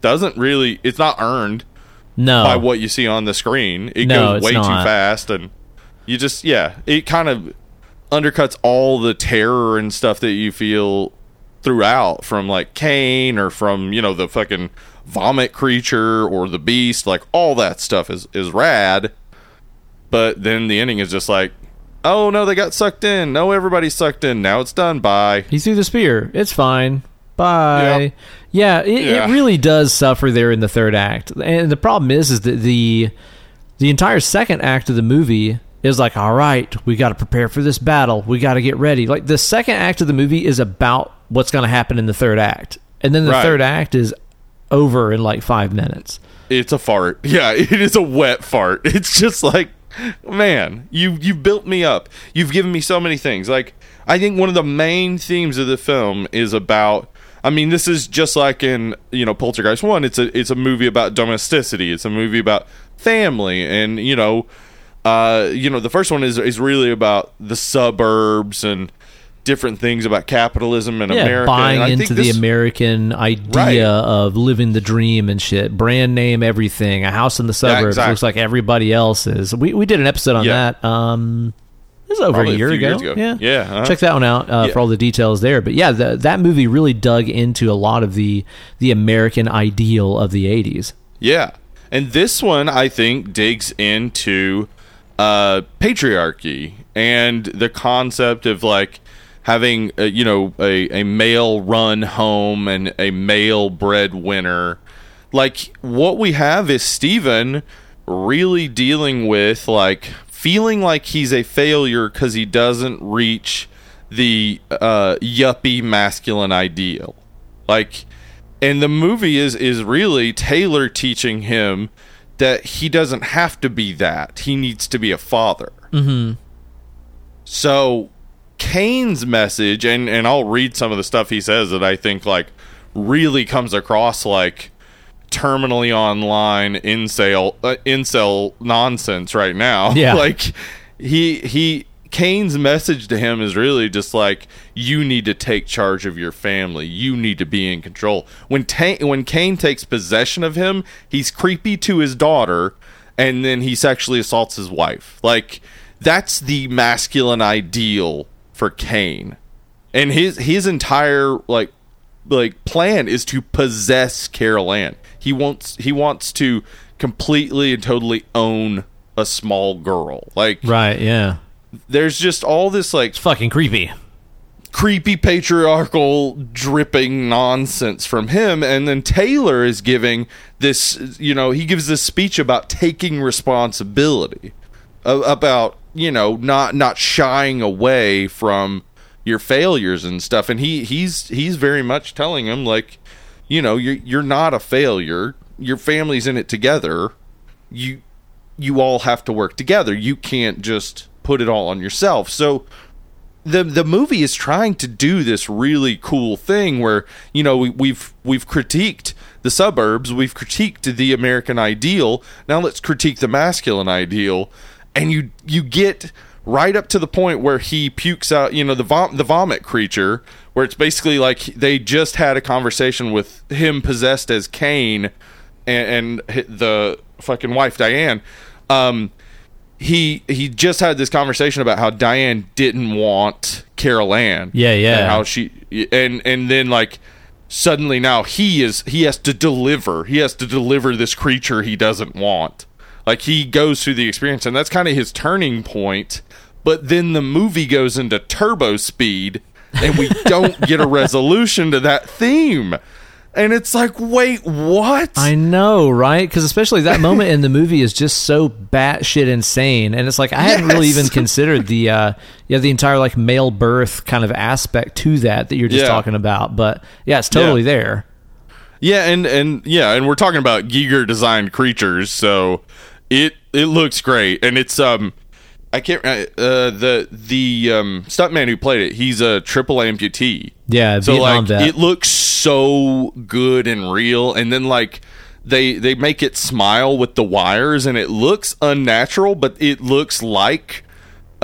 doesn't really, it's not earned No. by what you see on the screen. It No, goes way too fast, and you just yeah, it kind of undercuts all the terror and stuff that you feel throughout from like Kane or from you know the fucking vomit creature or the beast. Like all that stuff is is rad, but then the ending is just like. Oh no, they got sucked in. No, everybody's sucked in. Now it's done. Bye. He threw the spear. It's fine. Bye. Yeah, it, Yeah. it really does suffer there in the third act. And the problem is, is that the the entire second act of the movie is like, all right, we got to prepare for this battle. We got to get ready. Like the second act of the movie is about what's going to happen in the third act, and then the Right. third act is over in like five minutes. It's a fart. Yeah, it is a wet fart. It's just like, man, you you built me up. You've given me so many things. Like, I think one of the main themes of the film is about. I mean, this is just like in you know Poltergeist One. It's a it's a movie about domesticity. It's a movie about family, and you know, uh, you know, the first one is is really about the suburbs and different things about capitalism and Yeah, America. buying and I into think the American idea Right. of living the dream and shit. Brand name, everything. A house in the suburbs exactly. looks like everybody else's. We we did an episode on Yeah. that. Um, it was over Probably a a year few ago. ago. Yeah, Yeah, uh-huh. Check that one out uh, Yeah. for all the details there. But yeah, the, that movie really dug into a lot of the the American ideal of the '80s. Yeah. And this one, I think, digs into uh, patriarchy and the concept of like having, uh, you know, a, a male run home and a male breadwinner. Like, what we have is Steven really dealing with, like, feeling like he's a failure because he doesn't reach the uh, yuppie masculine ideal. Like, and the movie is is really Taylor teaching him that he doesn't have to be that. He needs to be a father. Mm-hmm. So Kane's message, and and I'll read some of the stuff he says that I think like really comes across like terminally online incel uh, incel nonsense right now. Yeah. like he he Kane's message to him is really just like you need to take charge of your family. You need to be in control. When Ta- when Kane takes possession of him, he's creepy to his daughter and then he sexually assaults his wife. Like that's the masculine ideal for Kane. And his his entire like like plan is to possess Carol Ann. He wants he wants to completely and totally own a small girl. Like Right? Yeah. there's just all this like It's fucking creepy. creepy patriarchal dripping nonsense from him and then Taylor is giving this you know he gives this speech about taking responsibility about you know not not shying away from your failures and stuff. And he he's he's very much telling him like you know you're you're not a failure. Your family's in it together. You you all have to work together. You can't just put it all on yourself. So the the movie is trying to do this really cool thing where you know we, we've we've critiqued the suburbs, we've critiqued the American ideal. Now let's critique the masculine ideal, and you you get right up to the point where he pukes out. You know the vom- the vomit creature, where it's basically like they just had a conversation with him possessed as Kane, and, and the fucking wife Diane. Um, he he just had this conversation about how Diane didn't want Carol Ann. Yeah, yeah. And how she and and then like suddenly now he is he has to deliver. He has to deliver this creature he doesn't want. Like he goes through the experience and that's kind of his turning point. But then the movie goes into turbo speed and we don't get a resolution to that theme. And it's like, wait, what? I know, right? Because especially that moment in the movie is just so batshit insane, and it's like I hadn't really even considered the uh, yeah the entire like male birth kind of aspect to that that you're just Yeah. talking about. But yeah, it's totally Yeah. there. Yeah, and and yeah, and we're talking about Giger designed creatures, so it it looks great, and it's um, I can't uh, the the um stuntman who played it, he's a triple amputee. Yeah, so Vietnam like vet. it looks so good and real, and then like they they make it smile with the wires, and it looks unnatural, but it looks like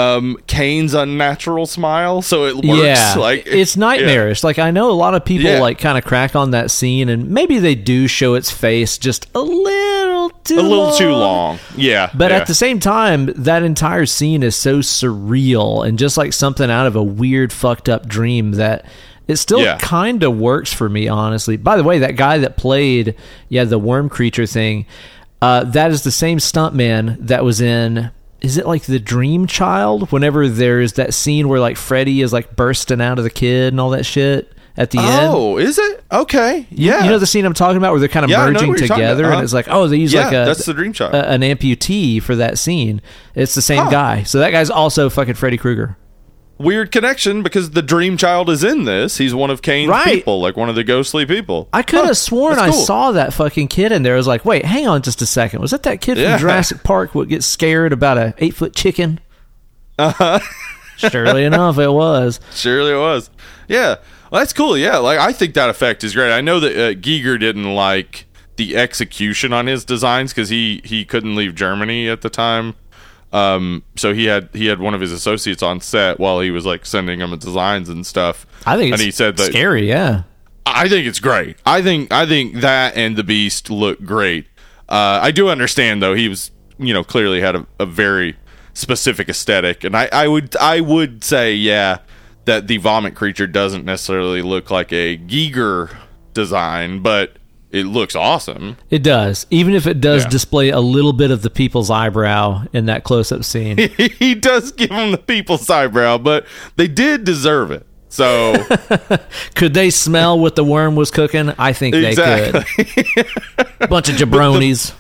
um Kane's unnatural smile, so it works. yeah, like it's nightmarish. Like I know a lot of people Yeah. like kind of crack on that scene, and maybe they do show its face just a little too a little too long. Yeah, But yeah. at the same time, that entire scene is so surreal and just like something out of a weird, fucked up dream that it still Yeah. kind of works for me, honestly. By the way, that guy that played, yeah, the worm creature thing, uh, that is the same stuntman that was in. Is it like the Dream Child? Whenever there's that scene where like Freddy is like bursting out of the kid and all that shit at the end. oh, is it okay? Yeah, You know the scene I'm talking about where they're kind of Yeah, merging what you're talking together, and it's uh-huh. like, oh, they use Yeah, like a that's the Dream Child. a- an amputee for that scene. It's the same Huh. guy, so that guy's also fucking Freddy Krueger. Weird connection because the Dream Child is in this. He's one of Kane's Right. people, like one of the ghostly people. I could Huh, have sworn that's I saw that fucking kid in there. I was like, wait, hang on just a second. Was that that kid Yeah. from Jurassic Park what gets scared about a eight foot chicken? Uh-huh. Surely enough, it was. Surely it was. Yeah, well, that's cool. Yeah, like I think that effect is great. I know that uh, Giger didn't like the execution on his designs because he he couldn't leave Germany at the time. Um, so he had he had one of his associates on set while he was like sending him designs and stuff. I think it's and he said that scary. Yeah, I think it's great. I think I think that and the Beast look great. Uh, I do understand though he was you know clearly had a, a very specific aesthetic, and I, I would I would say yeah that the vomit creature doesn't necessarily look like a Giger design, but it looks awesome. it does. Even if it does Yeah. display a little bit of the people's eyebrow in that close up scene. he does give them the people's eyebrow, but they did deserve it. So could they smell what the worm was cooking? I think they exactly. could. Bunch of jabronis.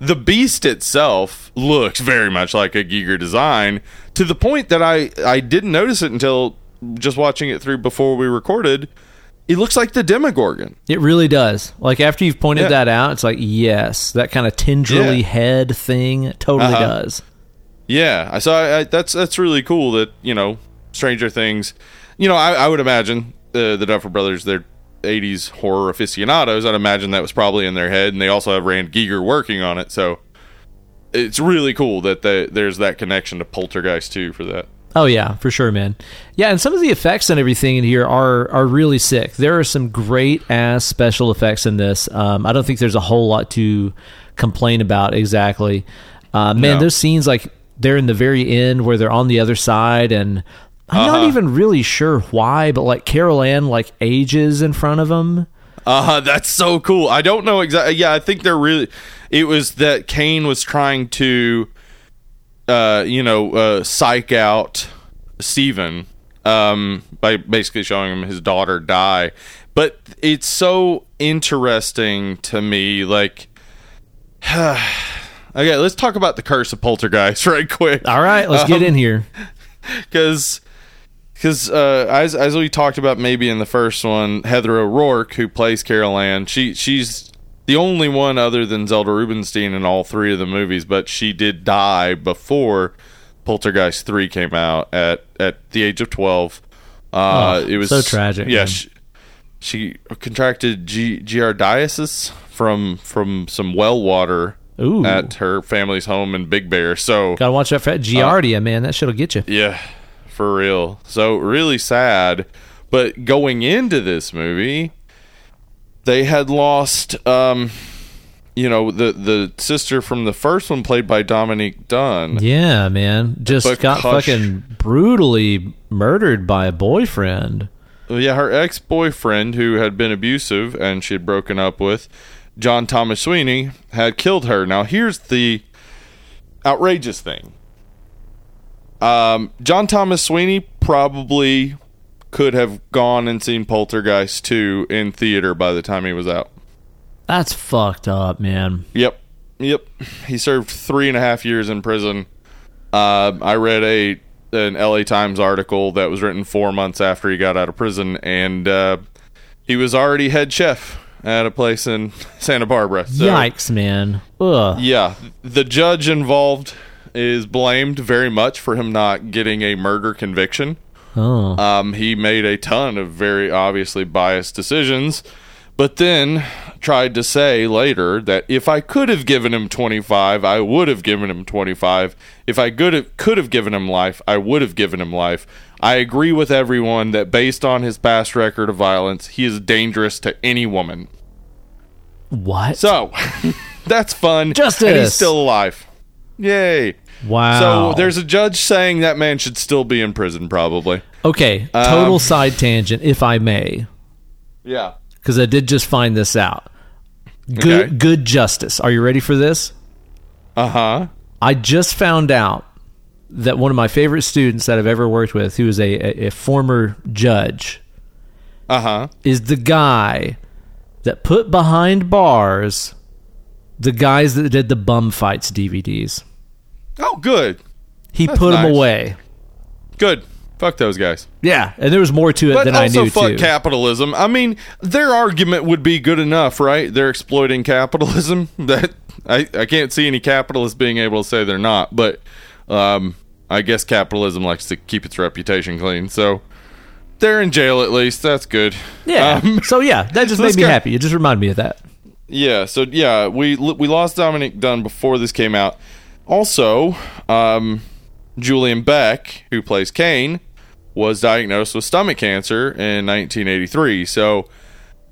the beast itself looks very much like a Giger design to the point that I I didn't notice it until just watching it through before we recorded. It looks like the Demogorgon. It really does. Like after you've pointed Yeah. that out, it's like yes, that kind of tendrily Yeah. head thing totally Uh-huh. does. Yeah, I saw. I, that's that's really cool. That you know, Stranger Things. You know, I, I would imagine the the Duffer Brothers. They're '80s horror aficionados. I'd imagine that was probably in their head, and they also have Rand Giger working on it. So it's really cool that the, there's that connection to Poltergeist too for that. Oh yeah, for sure, man. Yeah, and some of the effects and everything in here are are really sick. There are some great ass special effects in this. Um, I don't think there's a whole lot to complain about exactly. Uh, man, No. those scenes like they're in the very end where they're on the other side, and I'm not Uh-huh. even really sure why, but like Carol Ann like ages in front of them. Uh, that's so cool. I don't know exactly. Yeah, I think they're really. It was that Kane was trying to, uh, you know, uh, psych out Steven um, by basically showing him his daughter die. But it's so interesting to me. Like, okay, let's talk about the curse of Poltergeist right quick All right, let's get Um, in here. because because uh, as as we talked about maybe in the first one, Heather O'Rourke, who plays Carol Ann, she she's the only one other than Zelda Rubinstein in all three of the movies, but she did die before Poltergeist three came out at at the age of twelve. Uh, Oh, it was so tragic, Yeah, she, she contracted G- giardiasis from from some well water Ooh. at her family's home in Big Bear. So Gotta watch out for that Giardia, man. That shit'll get you. yeah, for real. So really sad. But going into this movie, they had lost um you know, the the sister from the first one played by Dominique Dunne. Yeah, man. Just got fucking brutally murdered by a boyfriend. Yeah, her ex-boyfriend who had been abusive and she had broken up with John Thomas Sweeney had killed her. Now here's the outrageous thing. Um, John Thomas Sweeney probably could have gone and seen Poltergeist 2 in theater by the time he was out. That's fucked up, man. Yep. Yep. He served three and a half years in prison. Uh, I read a an LA Times article that was written four months after he got out of prison, and uh, he was already head chef at a place in Santa Barbara. So, Yikes, man. Ugh. Yeah, the judge involved is blamed very much for him not getting a murder conviction. Oh. Um, he made a ton of very obviously biased decisions, but then tried to say later that if I could have given him 25, I would have given him 25. If I could have, could have given him life, I would have given him life. I agree with everyone that based on his past record of violence, he is dangerous to any woman. what? So, That's fun. Justice. And he's still alive. Yay. Wow. So there's a judge saying that man should still be in prison, probably. okay. Um, Total side tangent, if I may, Yeah. because I did just find this out. Good, Okay. good justice. Are you ready for this? Uh huh. I just found out that one of my favorite students that I've ever worked with, who is a, a, a former judge, Uh huh. is the guy that put behind bars the guys that did the bum fights DVDs. Oh, good. He That's put them nice. away. Good. Fuck those guys. Yeah, and there was more to it But than I knew fuck too. capitalism. I mean, their argument would be good enough, right? They're exploiting capitalism. That I, I can't see any capitalists being able to say they're not, but um, I guess capitalism likes to keep its reputation clean. So they're in jail at least. That's good. yeah. Um, so yeah, that just so made me guy- happy. It just reminded me of that. Yeah, so yeah, we we lost Dominic Dunne before this came out. Also, um, Julian Beck, who plays Kane, was diagnosed with stomach cancer in 1983. So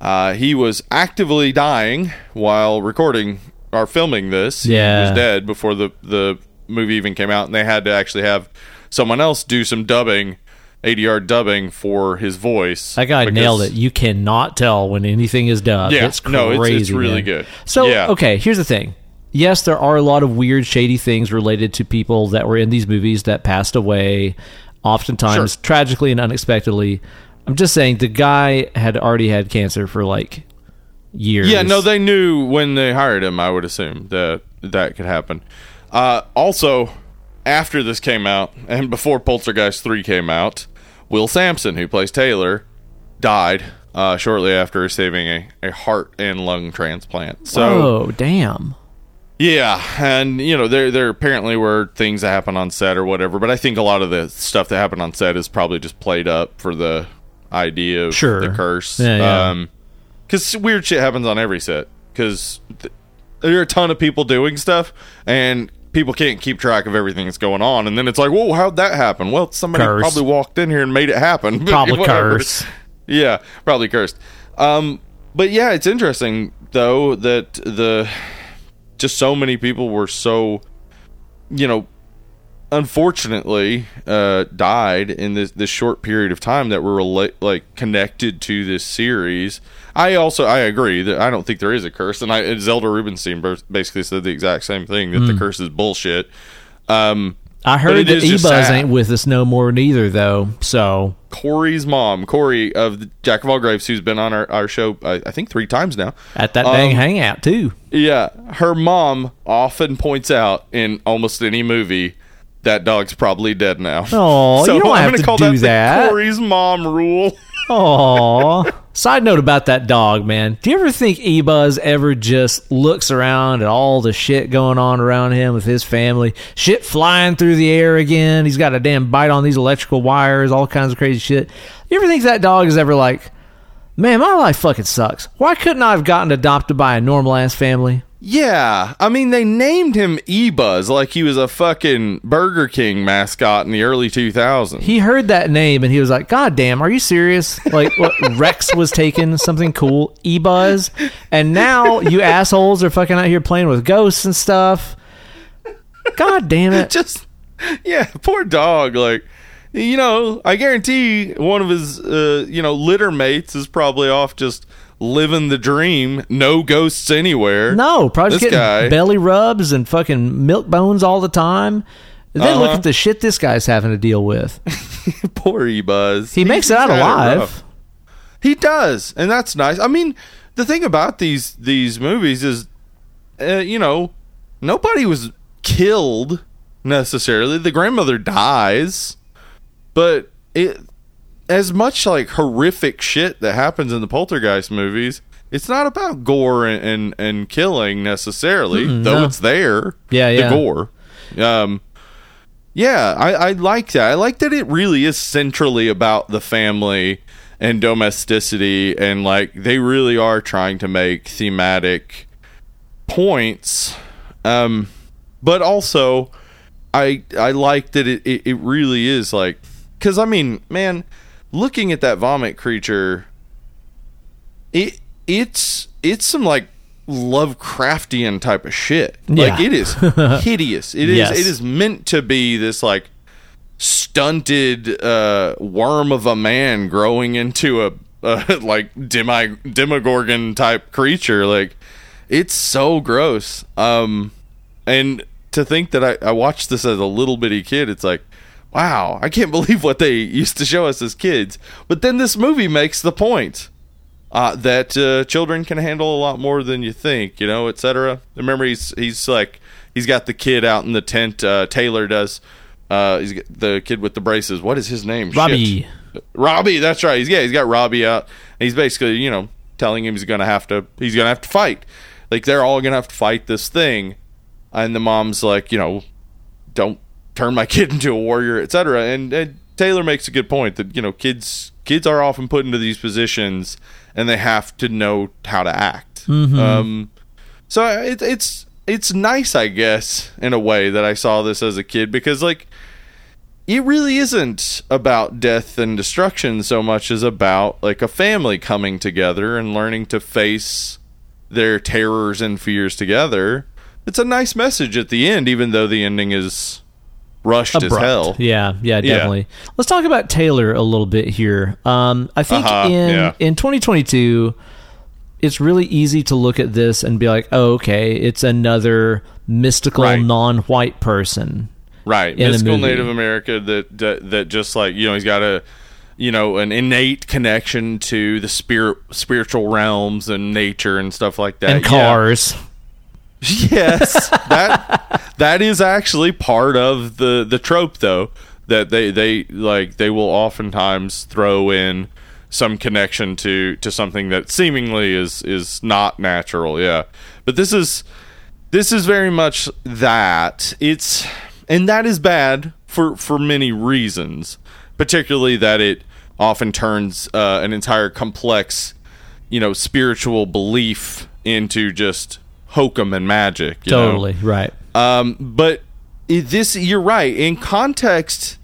uh, he was actively dying while recording or filming this. Yeah. he was dead before the the movie even came out, and they had to actually have someone else do some dubbing. ADR dubbing for his voice. That guy because- nailed it. You cannot tell when anything is dubbed. Yeah, it's crazy. no, it's- it's really man. good. So Yeah. okay, here's the thing. Yes, there are a lot of weird, shady things related to people that were in these movies that passed away, oftentimes Sure. tragically and unexpectedly. I'm just saying the guy had already had cancer for like years. Yeah, no, they knew when they hired him. I would assume that that could happen. Uh, also, after this came out and before Poltergeist three came out, Will Sampson, who plays Taylor, died uh, shortly after receiving a, a heart and lung transplant. So oh damn. Yeah, and you know there there apparently were things that happened on set or whatever, but I think a lot of the stuff that happened on set is probably just played up for the idea of Sure. the curse. Yeah, yeah. Um, because weird shit happens on every set. Because th- there are a ton of people doing stuff, and people can't keep track of everything that's going on. And then it's like, whoa, how'd that happen? Well, somebody Curse. probably walked in here and made it happen. Probably Whatever. curse. Yeah, probably cursed. Um, but yeah, it's interesting though that the just so many people were so, you know, unfortunately uh, died in this this short period of time that were rela- like connected to this series. I also I agree that I don't think there is a curse, and I Zelda Rubinstein basically said the exact same thing that the curse is bullshit. Um, I heard that is E-Buzz ain't with us no more neither though. So Corey's mom, Corey of the Jack of All Graves, who's been on our, our show, I, I think three times now. at that dang Um, hangout too. Yeah, her mom often points out in almost any movie that dog's probably dead now. Oh, you don't I'm have gonna call do that, that. The Corey's mom rule. Aw. Side note about that dog, man. Do you ever think E-Buzz ever just looks around at all the shit going on around him with his family? Shit flying through the air again. He's got a damn bite on these electrical wires, all kinds of crazy shit. You ever think that dog is ever like, man, my life fucking sucks. Why couldn't I have gotten adopted by a normal ass family? Yeah, I mean they named him E-Buzz like he was a fucking Burger King mascot in the early 2000s. He heard that name and he was like, God damn, are you serious? Like, what, Rex was taking something cool, E Buzz, and now you assholes are fucking out here playing with ghosts and stuff. God damn it. just yeah poor dog like you know i guarantee one of his uh, you know litter mates is probably off just living the dream no ghosts anywhere No, probably just getting guy- belly rubs and fucking milk bones all the time. And then look Uh-huh. at the shit this guy's having to deal with. poor e-buzz He makes it out alive. he does and that's nice i mean the thing about these these movies is uh, you know nobody was killed necessarily the grandmother dies but it as much like horrific shit that happens in the poltergeist movies it's not about gore and and, and killing necessarily though no. it's there Yeah, yeah. the gore um yeah I, I like that i like that it really is centrally about the family and domesticity and like they really are trying to make thematic points um but also i i like that it it, it really is like because i mean man looking at that vomit creature it it's it's some like Lovecraftian type of shit. Yeah. Like it is hideous. It is Yes. it is meant to be this like stunted uh, worm of a man growing into a uh, like demi demogorgon type creature. Like it's so gross. Um, and to think that I, I watched this as a little bitty kid, it's like, wow, I can't believe what they used to show us as kids. But then this movie makes the point uh, that uh, children can handle a lot more than you think, you know, etc. Remember, he's he's like he's got the kid out in the tent. Uh, Taylor does. Uh, he's got the kid with the braces. What is his name? Shit. Robbie. Robbie, that's right. He's yeah, he's got Robbie out. He's basically, you know, telling him he's gonna have to he's gonna have to fight. Like they're all gonna have to fight this thing. And the mom's like, you know, don't turn my kid into a warrior, etc. And, and Taylor makes a good point that, you know, kids kids are often put into these positions and they have to know how to act. Um so it, it's it's nice, I guess, in a way that I saw this as a kid because like it really isn't about death and destruction so much as about like a family coming together and learning to face their terrors and fears together. It's a nice message at the end, even though the ending is rushed as hell. Yeah, yeah, definitely. Let's talk about Taylor a little bit here. Um, I think Uh-huh, in yeah. in 2022, it's really easy to look at this and be like, "Oh, okay, it's another mystical Right. non-white person." Right. Mystical. Native America that, that that just like, you know, he's got a you know, an innate connection to the spirit spiritual realms and nature and stuff like that. and Yeah. Yes, that that is actually part of the the trope, though. That they they like they will oftentimes throw in some connection to to something that seemingly is is not natural. Yeah, but this is this is very much that it's and that is bad for for many reasons, particularly that it often turns uh, an entire complex you know spiritual belief into just hokum and magic you know? Totally right. um but this you're right in context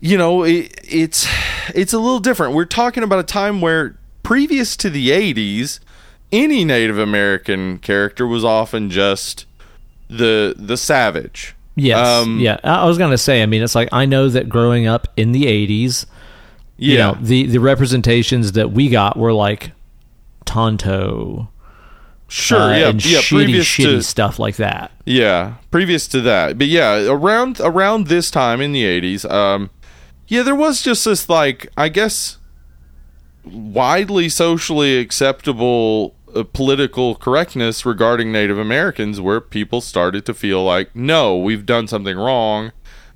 you know it, it's it's a little different we're talking about a time where previous to the 80s any native american character was often just the the savage Yes. Um, yeah. I I was gonna say. I mean, it's like I know that growing up in the '80s, yeah you know, the the representations that we got were like Tonto, sure uh, yeah and yeah shitty, previous shitty to stuff like that. Yeah, previous to that. But yeah, around around this time in the 80s, um yeah, there was just this like I guess widely socially acceptable uh, political correctness regarding Native Americans where people started to feel like no, we've done something wrong.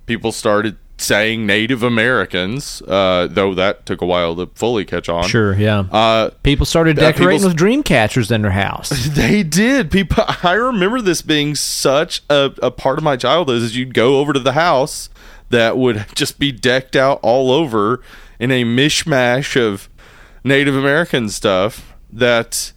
People started saying Native Americans, uh, though that took a while to fully catch on. Sure. Yeah. Uh, people started uh, decorating with dream catchers in their house. They did. People, I remember this being such a, a part of my childhood. Is you'd go over to the house that would just be decked out all over in a mishmash of Native American stuff. That,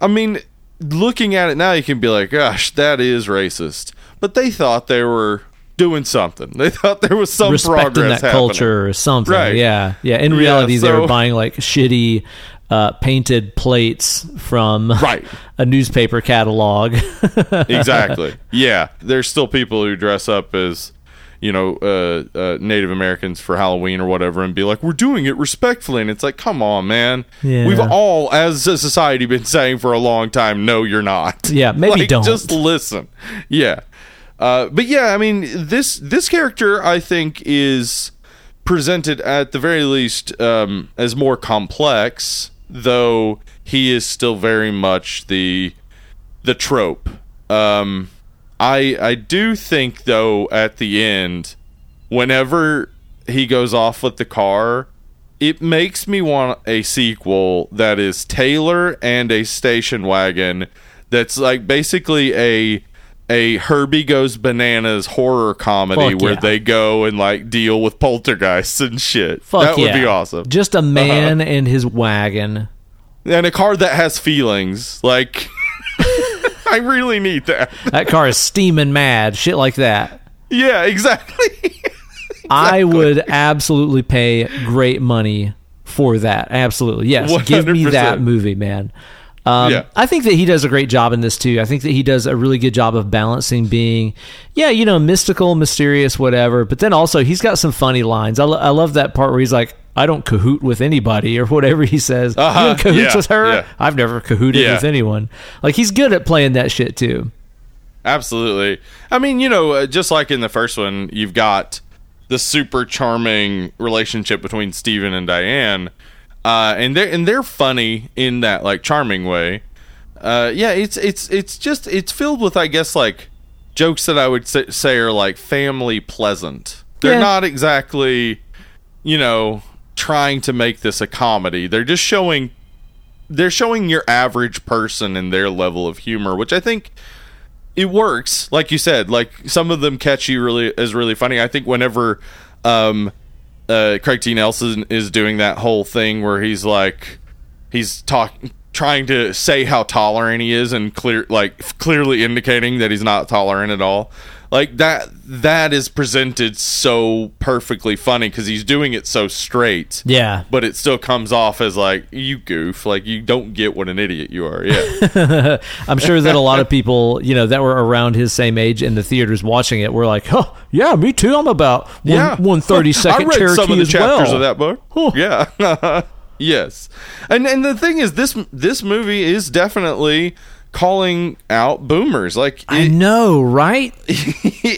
I mean, looking at it now, you can be like, "Gosh, that is racist." But they thought they were doing something. They thought there was some respecting progress that happening. culture or something. Right. Yeah, yeah. In Yeah, reality, they were buying like shitty uh, painted plates from Right. a newspaper catalog. exactly. Yeah, there's still people who dress up as, you know, uh, uh, Native Americans for Halloween or whatever, and be like, "We're doing it respectfully," and it's like, come on, man. Yeah. We've all, as a society, been saying for a long time, "No, you're not." Yeah, maybe Like, don't. Just listen. Yeah, uh, but yeah, I mean, this this character, I think, is presented at the very least um, as more complex, though he is still very much the the trope. Um, I I do think though at the end, whenever he goes off with the car, it makes me want a sequel that is Taylor and a station wagon. That's like basically a a Herbie Goes Bananas horror comedy Fuck where yeah. they go and like deal with poltergeists and shit. Fuck that would be awesome. Uh-huh. Just a man and his wagon. and a car that has feelings. Like I really need that. That car is steaming mad. Shit like that. Yeah, exactly. I would absolutely pay great money for that. Absolutely. Yes. Give me that movie, man. Um, Yeah. I think that he does a great job in this too. I think that he does a really good job of balancing being, yeah, you know, mystical, mysterious, whatever. But then also he's got some funny lines. I, lo- I love that part where he's like, "I don't cahoot with anybody" or whatever he says. Uh-huh. You cahoots Yeah, with her? yeah. I've never cahooted Yeah. with anyone. Like he's good at playing that shit too. Absolutely. I mean, you know, uh, just like in the first one, you've got the super charming relationship between Steven and Diane, uh, and they're and they're funny in that like charming way. Uh, yeah, it's it's it's just it's filled with I guess like jokes that I would say, are like family pleasant. They're Yeah. not exactly, you know, trying to make this a comedy. They're just showing they're showing your average person and their level of humor, which I think it works. Like you said, like some of them catch you really as really funny. I think whenever um uh Craig T. Nelson is doing that whole thing where he's like he's talking trying to say how tolerant he is and clear like clearly indicating that he's not tolerant at all like that that is presented so perfectly funny because he's doing it so straight Yeah. but it still comes off as like you goof like you don't get what an idiot you are yeah I'm sure that a lot of people, you know, that were around his same age in the theaters watching it were like, "Oh, yeah, me too. I'm about one yeah one thirty second I read Cherokee some of the chapters well." of that book Huh. yeah yes and and the thing is this this movie is definitely calling out boomers like I know, right?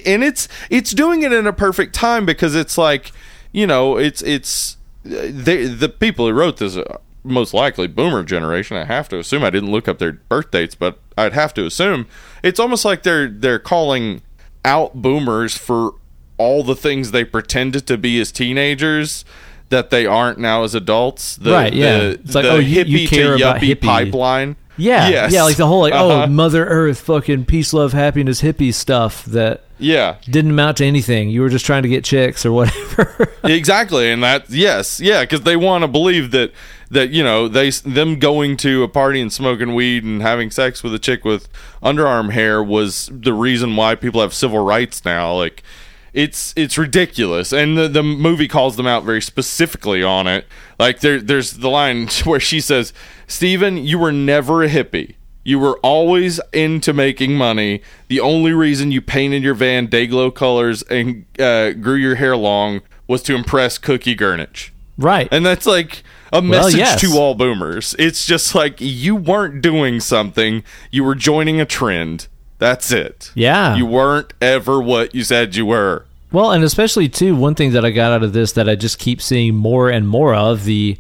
and it's it's doing it in a perfect time because it's like you know it's it's they the people who wrote this are most likely boomer generation i have to assume i didn't look up their birth dates but i'd have to assume it's almost like they're they're calling out boomers for all the things they pretended to be as teenagers that they aren't now as adults the, Right, yeah. the, It's like, the oh, you- you hippie care to about yuppie hippie. pipeline Yeah, Yes. yeah, like the whole like, Uh-huh. oh, Mother Earth, fucking peace, love, happiness, hippie stuff that yeah didn't amount to anything. You were just trying to get chicks or whatever. exactly and that yes yeah because they want to believe that that you know they them going to a party and smoking weed and having sex with a chick with underarm hair was the reason why people have civil rights now like it's it's ridiculous and the, the movie calls them out very specifically on it like there there's the line where she says steven you were never a hippie you were always into making money. The only reason you painted your van Dayglow colors and uh, grew your hair long was to impress Cookie Gurnich. right. And that's like a message yes. to all boomers. It's just like you weren't doing something, you were joining a trend. That's it. Yeah. You weren't ever what you said you were. Well, and especially too, one thing that I got out of this that I just keep seeing more and more of the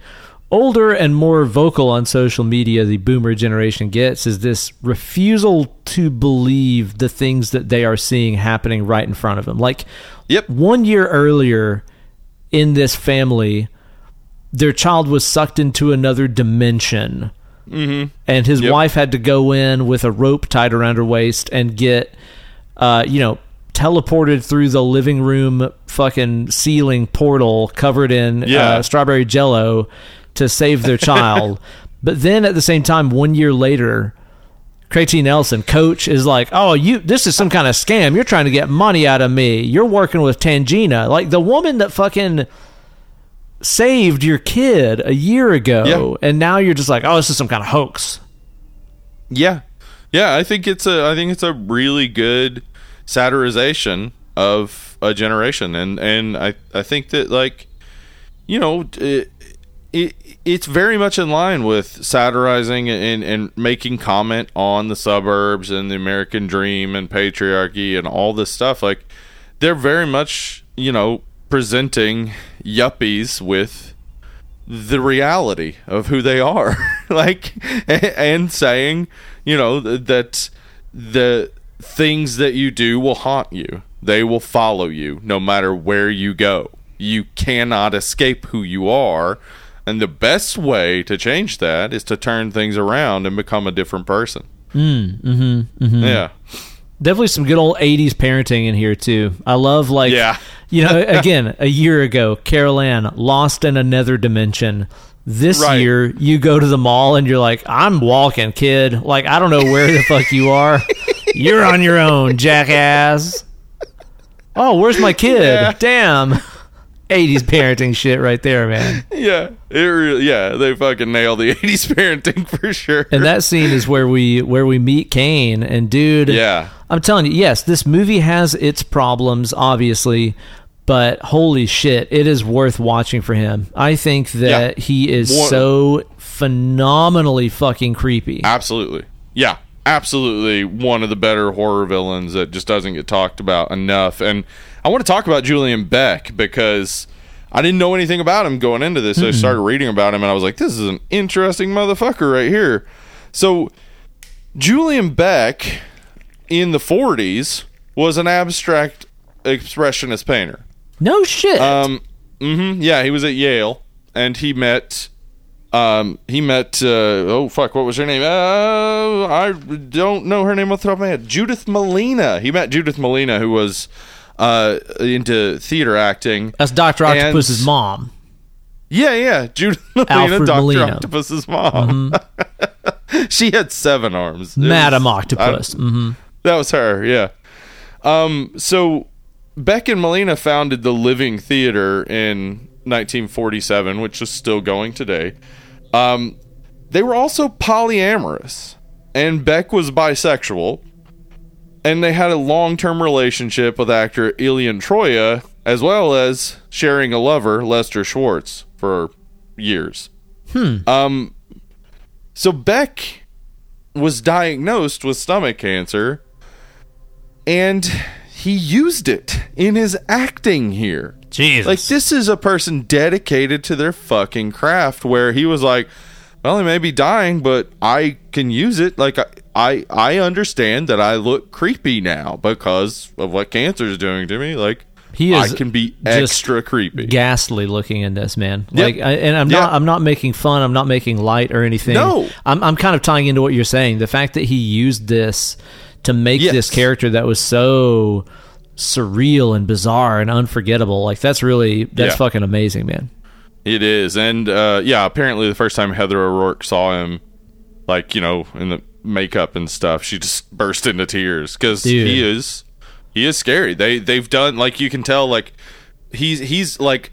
older and more vocal on social media the boomer generation gets is this refusal to believe the things that they are seeing happening right in front of them. Like Yep. one year earlier in this family, their child was sucked into another dimension. Mm-hmm. And his Yep. wife had to go in with a rope tied around her waist and get, uh, you know, teleported through the living room fucking ceiling portal covered in Yeah. uh, strawberry jello to save their child. but then at the same time, one year later, Craig. Nelson, coach, is like, "Oh, you, this is some kind of scam. You're trying to get money out of me. You're working with Tangina, like the woman that fucking saved your kid a year ago, Yeah. and now you're just like, oh, this is some kind of hoax." Yeah, yeah. I think it's a. I think it's a really good satirization of a generation, and and I I think that like, you know, it, it it's very much in line with satirizing and and making comment on the suburbs and the American dream and patriarchy and all this stuff. Like, they're very much you know presenting yuppies with the reality of who they are. Like and saying you know that the things that you do will haunt you. They will follow you no matter where you go. You cannot escape who you are. And the best way to change that is to turn things around and become a different person. Mm, mm-hmm, yeah Definitely some good old '80s parenting in here too. I love like, Yeah. you know, again, a year ago, Carol Ann lost in another dimension. This Right. year, you go to the mall and you're like, "I'm walking, kid. Like, I don't know where the fuck you are. You're on your own, jackass." Oh, where's my kid? Yeah. Damn. 80s parenting shit right there, man. Yeah, it really, yeah, they fucking nailed the '80s parenting for sure. And that scene is where we where we meet Kane and dude, yeah, I'm telling you, yes, this movie has its problems obviously, but holy shit, it is worth watching for him. I think that Yeah. he is so phenomenally fucking creepy. absolutely. Yeah, absolutely. One of the better horror villains that just doesn't get talked about enough. And I want to talk about Julian Beck because I didn't know anything about him going into this. I started reading about him and I was like, this is an interesting motherfucker right here. So, Julian Beck in the 40s was an abstract expressionist painter. No shit. Um, hmm yeah, he was at Yale, and he met, um, he met. Uh, oh fuck, what was her name? Uh, I don't know her name off the top of my head. Judith Malina. He met Judith Malina, who was uh into theater acting. That's Doctor and- Octopus's mom. Yeah, yeah, Alfred Doctor. Mm-hmm. Octopus's mom. she had seven arms. It Madam was- Octopus. hmm That was her, yeah. Um, so Beck and Malina founded the Living Theater in 1947, which is still going today. Um, they were also polyamorous, and Beck was bisexual, and they had a long-term relationship with actor Ilion Troya, as well as sharing a lover, Lester Schwartz, for years. Hmm. Um, so Beck was diagnosed with stomach cancer and he used it in his acting here. Jesus. Like this is a person dedicated to their fucking craft where he was like, well, he may be dying, but I can use it. Like I I, I understand that I look creepy now because of what cancer is doing to me. Like He is I can be extra creepy. ghastly looking in this man. Yep. Like, I, and I'm not, I'm not making fun. I'm not making light or anything. No. I'm, I'm kind of tying into what you're saying. The fact that he used this to make Yes. this character that was so surreal and bizarre and unforgettable. Like, that's really, that's Yeah. fucking amazing, man. It is, and uh, yeah, apparently the first time Heather O'Rourke saw him, like you know, in the makeup and stuff, she just burst into tears because he is, he is scary. They they've done like you can tell like he's he's like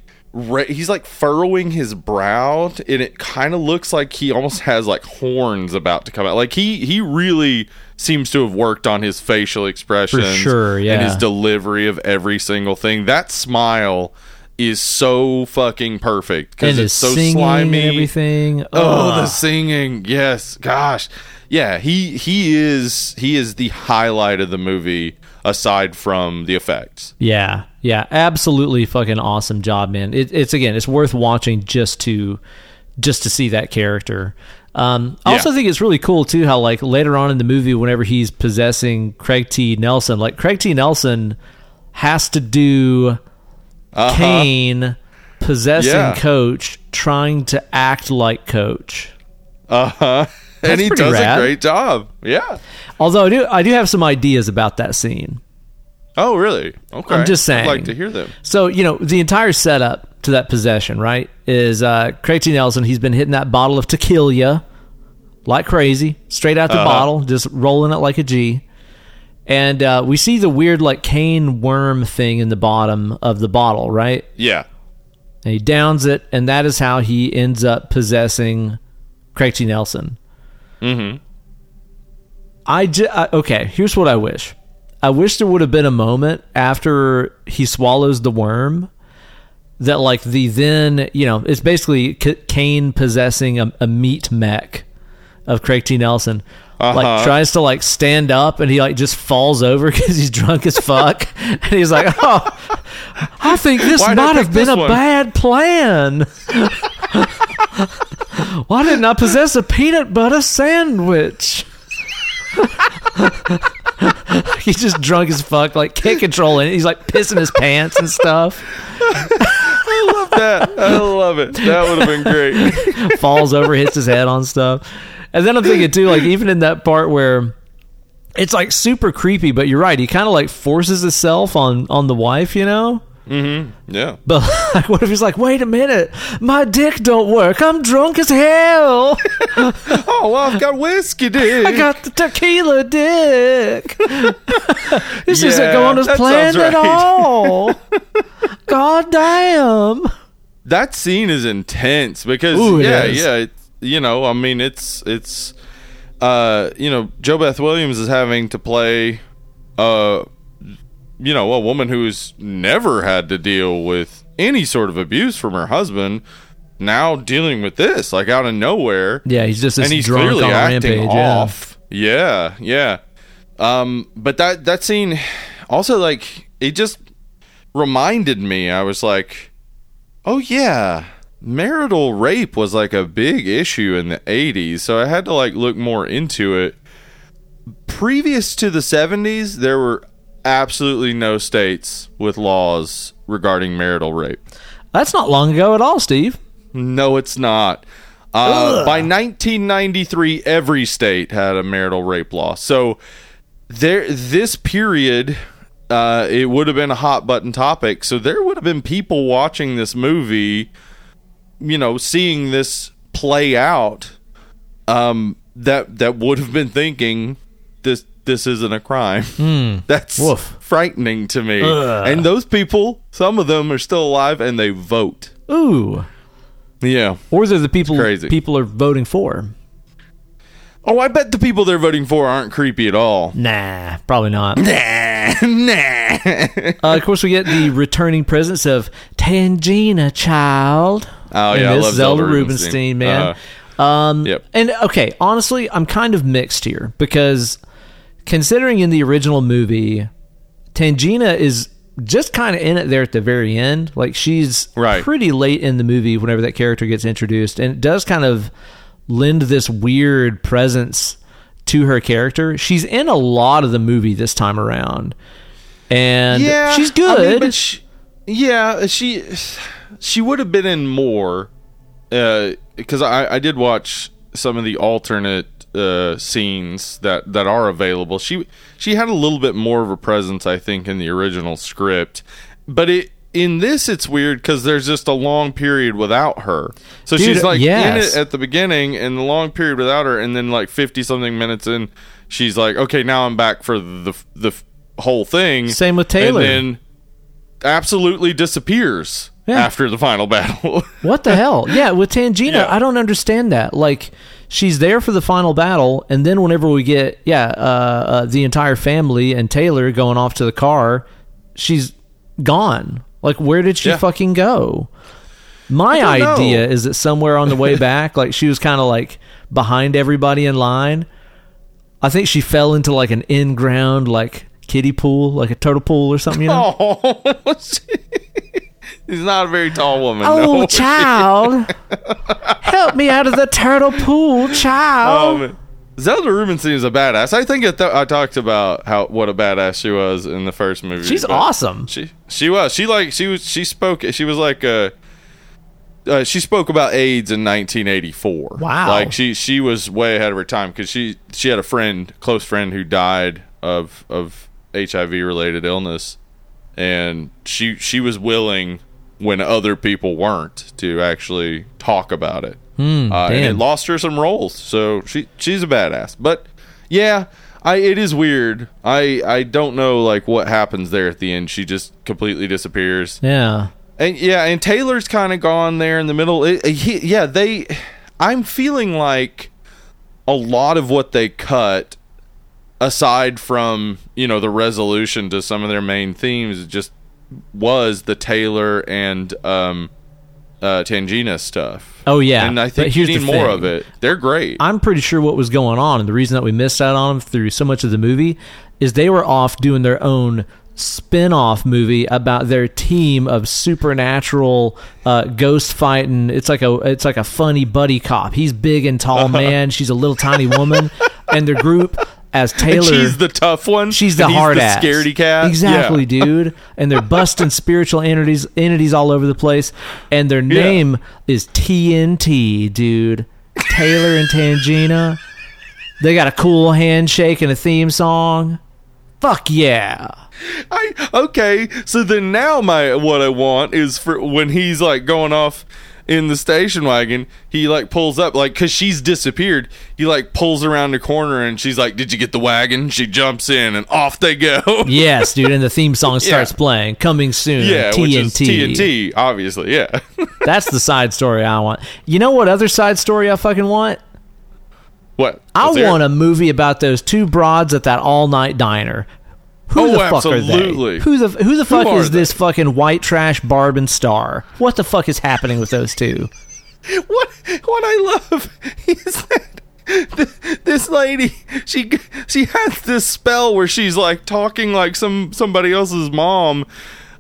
he's like furrowing his brow, and it kind of looks like he almost has like horns about to come out. Like he he really seems to have worked on his facial expressions, sure, yeah and his delivery of every single thing. That smile is so fucking perfect because it's so slimy. everything. Oh, Ugh. the singing! Yes, gosh, yeah. He he is he is the highlight of the movie aside from the effects. Yeah, yeah, absolutely fucking awesome job, man. It, it's again, it's worth watching just to just to see that character. Um, I Yeah. also think it's really cool too how like later on in the movie, whenever he's possessing Craig T. Nelson, like Craig T. Nelson has to do Uh-huh. Kane possessing Yeah. Coach, trying to act like Coach. Uh huh. And he does rad. a great job. Yeah. Although I do, I do have some ideas about that scene. Oh, really? Okay. I'm just saying. I'd like to hear them. So, you know, the entire setup to that possession, right, is uh, Craig T. Nelson. He's been hitting that bottle of tequila like crazy, straight out the Uh-huh. bottle, just rolling it like a G. And uh, we see the weird, like, Kane worm thing in the bottom of the bottle, right? Yeah. And he downs it, and that is how he ends up possessing Craig T. Nelson. Mm-hmm. I ju- I, okay. Here's what I wish. I wish there would have been a moment after he swallows the worm that, like, the then you know, it's basically C- Kane possessing a, a meat mech of Craig T. Nelson. Like Uh-huh. tries to like stand up and he like just falls over because he's drunk as fuck and he's like, oh, I think this Why'd might have been a one?" bad plan. Why didn't I possess a peanut butter sandwich? he's just drunk as fuck, like can't control it. He's like pissing his pants and stuff. I love that. I love it. That would have been great. Falls over, hits his head on stuff. And then I'm thinking too, like even in that part where it's like super creepy, but you're right. He kind of like forces himself on on the wife, you know. Yeah. But like, what if he's like, wait a minute, my dick don't work. I'm drunk as hell. Oh, well, I've got whiskey, dude. I got the tequila dick. this isn't Yeah, going as planned sounds at all. God damn. that scene is intense because Ooh, yeah, is. yeah, it, you know, I mean, it's it's uh, you know, JoBeth Williams is having to play uh you know, a woman who's never had to deal with any sort of abuse from her husband now dealing with this like out of nowhere Yeah, he's just this and he's drunk clearly on acting rampage. yeah. off. Yeah. yeah, Um, but that that scene also like it just reminded me. I was like, oh yeah, marital rape was like a big issue in the '80s, so I had to like look more into it. Previous to the '70s, there were absolutely no states with laws regarding marital rape. That's not long ago at all, Steve. No, it's not. Uh, by 1993, every state had a marital rape law. So there, this period, uh, it would have been a hot button topic. So there would have been people watching this movie, you know, seeing this play out, um, that that would have been thinking this this isn't a crime. That's Woof. frightening to me. Ugh. And those people, some of them are still alive and they vote. Ooh. Yeah. Or they're the people crazy. people are voting for. Oh, I bet the people they're voting for aren't creepy at all. Nah, probably not. Nah, nah. Uh, of course, we get the returning presence of Tangina Child. Oh, yeah, I love Zelda, Zelda Rubinstein, Rubinstein. man. um, Yep. And okay, honestly, I'm kind of mixed here because considering in the original movie, Tangina is just kind of in it there at the very end. Like she's Right. pretty late in the movie whenever that character gets introduced, and it does kind of lend this weird presence to her character. She's in a lot of the movie this time around, and she's I good. mean, but she, yeah, she she would have been in more uh, because I I did watch some of the alternate uh, scenes that that are available. She she had a little bit more of a presence, I think, in the original script, but it. In this, it's weird because there's just a long period without her. So Dude, she's like yes. in it at the beginning, and the long period without her, and then like fifty something minutes in, she's like, "Okay, now I'm back for the the whole thing." Same with Taylor. and then absolutely disappears Yeah. after the final battle. What the hell? Yeah, with Tangina, Yeah. I don't understand that. Like, she's there for the final battle, and then whenever we get, yeah, uh, uh, the entire family and Taylor going off to the car, she's gone. Like, where did she Yeah. fucking go? My I don't know. idea is that somewhere on the way back, like, she was kind of like behind everybody in line. I think she fell into like an in ground, like, kiddie pool, like a turtle pool or something, you know? oh, she's not a very tall woman. Oh, no. child. Help me out of the turtle pool, child. Um, Zelda Rubinstein is a badass. I think I, th- I talked about how what a badass she was in the first movie. She's awesome. She she was she like she was she spoke she was like uh, uh she spoke about AIDS in 1984. Wow. Like she she was way ahead of her time because she she had a friend close friend who died of of HIV related illness, and she she was willing when other people weren't to actually talk about it. uh, and it lost her some roles, so she she's a badass. But yeah, I it is weird. I I don't know like what happens there at the end. She just completely disappears. Yeah. And yeah, and Taylor's kind of gone there in the middle. It, he, yeah, they. I'm feeling like a lot of what they cut, aside from you know the resolution to some of their main themes, just was the Taylor and um, uh, Tangina stuff. Oh, yeah. and I think here's you need more thing. of it. They're great. I'm pretty sure what was going on, and the reason that we missed out on them through so much of the movie is they were off doing their own spin-off movie about their team of supernatural uh, ghost fighting it's like a it's like a funny buddy cop he's big and tall man she's a little tiny woman and their group as And taylor she's the tough one. She's the and hard the ass. scaredy cat. Exactly, Yeah. dude. And they're busting spiritual entities entities all over the place. And their name is TNT, dude. Taylor and Tangina. They got a cool handshake and a theme song. Fuck yeah. I okay. So then now my what I want is for when he's like going off in the station wagon, he like pulls up like cuz she's disappeared. He like pulls around the corner and she's like, "Did you get the wagon?" She jumps in and off they go. Yes, dude, and the theme song starts Yeah. playing. Coming soon. yeah, TNT. which is TNT, obviously. Yeah. That's the side story I want. You know what other side story I fucking want? what? I Let's want a movie about those two broads at that all night diner. Who Oh, the fuck absolutely. are they? Who the who the fuck are is they? this fucking white trash Barb and Star? What the fuck is happening with those two? what what I love is that this lady she she has this spell where she's like talking like some somebody else's mom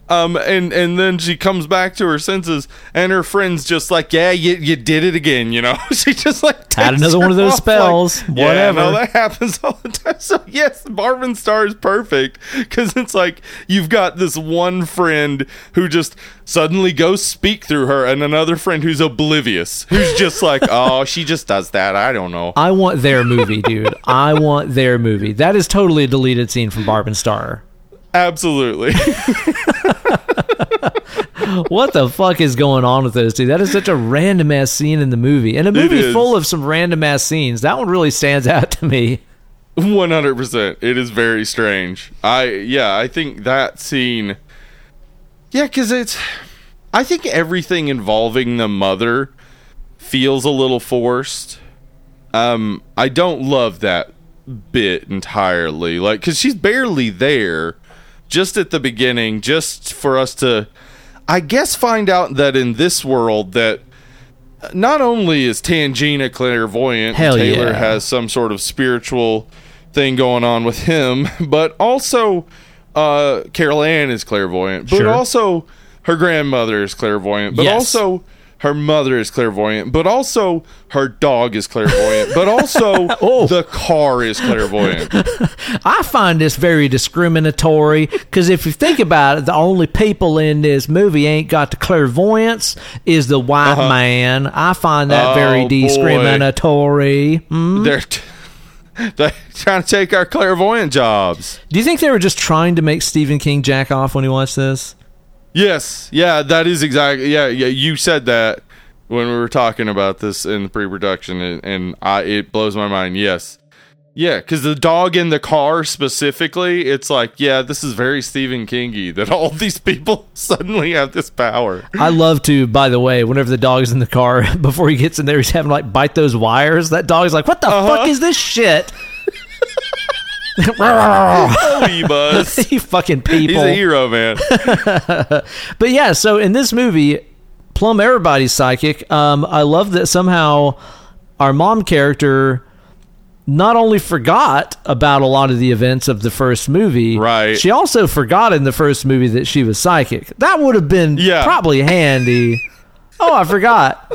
um and and then she comes back to her senses and her friends just like yeah you, you did it again you know she just like Had another one of those off, spells. like, yeah, Whatever. no, that happens all the time so yes Barb and Star is perfect because it's like you've got this one friend who just suddenly goes speak through her and another friend who's oblivious who's just like oh she just does that I don't know I want their movie, dude. I want their movie. That is totally a deleted scene from Barb and Star. Absolutely What the fuck is going on with those two? That is such a random ass scene in the movie. And a movie full of some random ass scenes. That one really stands out to me. 100% it is very strange i yeah i think that scene yeah because it's i think everything involving the mother feels a little forced um i don't love that bit entirely like because she's barely there just at the beginning just for us to i guess find out that in this world that not only is Tangina clairvoyant, Hell Taylor yeah. has some sort of spiritual thing going on with him, but also uh, Carol Ann is clairvoyant, but Sure. also her grandmother is clairvoyant, but Yes. also her mother is clairvoyant, but also her dog is clairvoyant, but also Oh. the car is clairvoyant. I find this very discriminatory because if you think about it, the only people in this movie ain't got the clairvoyance is the white man. I find that Uh-huh. Oh, very discriminatory. Hmm? They're t- they're trying to take our clairvoyant jobs. Do you think they were just trying to make Stephen King jack off when he watched this? Yes, yeah, that is exactly. Yeah, yeah, you said that when we were talking about this in the pre-production, and, and I it blows my mind. Yes, yeah, because the dog in the car specifically, it's like, yeah, this is very Stephen Kingy that all these people suddenly have this power. I love to, by the way, whenever the dog's in the car, before he gets in there, he's having like bite those wires. That dog's like, what the Uh-huh. fuck is this shit? Oh, buzz. you fucking He's people. a hero, man. But yeah, so in this movie, Plum everybody's psychic. Um, I love that somehow our mom character not only forgot about a lot of the events of the first movie, Right. She also forgot in the first movie that she was psychic. That would have been Yeah. probably handy. oh, I forgot.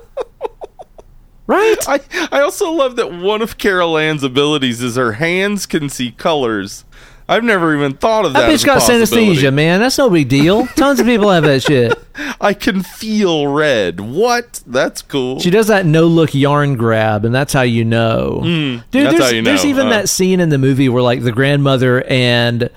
Right? I I also love that one of Carol Ann's abilities is her hands can see colors. I've never even thought of that. That as bitch got synesthesia, man. That's no big deal. Tons of people have that shit. I can feel red. What? That's cool. She does that no look yarn grab, and that's how you know. Dude, Hmm, that's there's, you there's even huh? that scene in the movie where like the grandmother and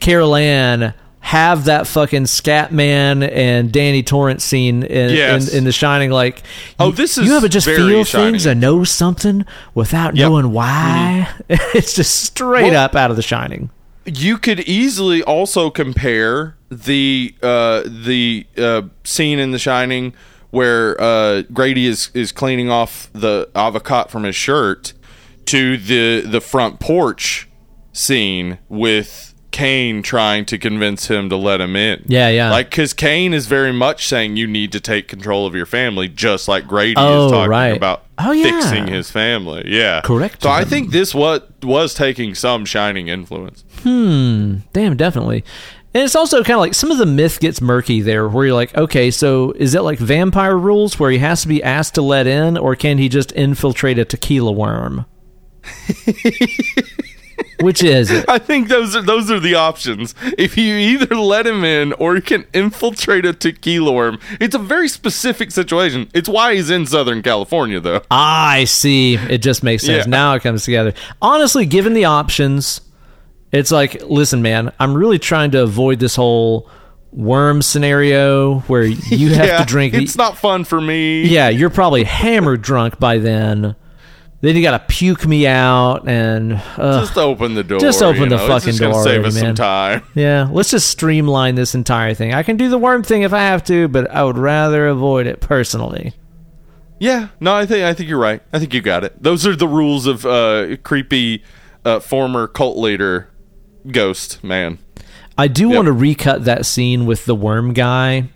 Carol Ann have that fucking Scatman and Danny Torrance scene in, Yes. in, in The Shining. Like, Oh, you- this is you ever just feel Shining. things and know something without Yep. Mm-hmm. knowing why. it's just straight Well- up out of The Shining. you could easily also compare the uh, the uh, scene in The Shining where uh, Grady is is cleaning off the avocado from his shirt to the the front porch scene with Kane trying to convince him to let him in. Yeah, yeah. Like because Kane is very much saying you need to take control of your family, just like Grady Oh, is talking right. about Oh, yeah. fixing his family. Yeah, Correct. So I think this what was taking some Shining influence. Hmm. Damn, definitely. And it's also kind of like some of the myth gets murky there, where you're like, okay, so is it like vampire rules where he has to be asked to let in, or can he just infiltrate a tequila worm? Which is it? I think those are those are the options. If you either let him in or you can infiltrate a tequila worm, it's a very specific situation. It's why he's in Southern California, though. I see. It just makes sense. Yeah. Now it comes together. Honestly, given the options, it's like, listen, man, I'm really trying to avoid this whole worm scenario where you have yeah, to drink. the- It's not fun for me. yeah, you're probably hammered drunk by then. Then you got to puke me out, and uh, Just open the door. Just open the know, it's fucking just door Save already, us man. some time. yeah, let's just streamline this entire thing. I can do the worm thing if I have to, but I would rather avoid it personally. Yeah, no, I think I think you're right. I think you got it. Those are the rules of uh, creepy uh, former cult leader ghost man. I do Yep. want to recut that scene with the worm guy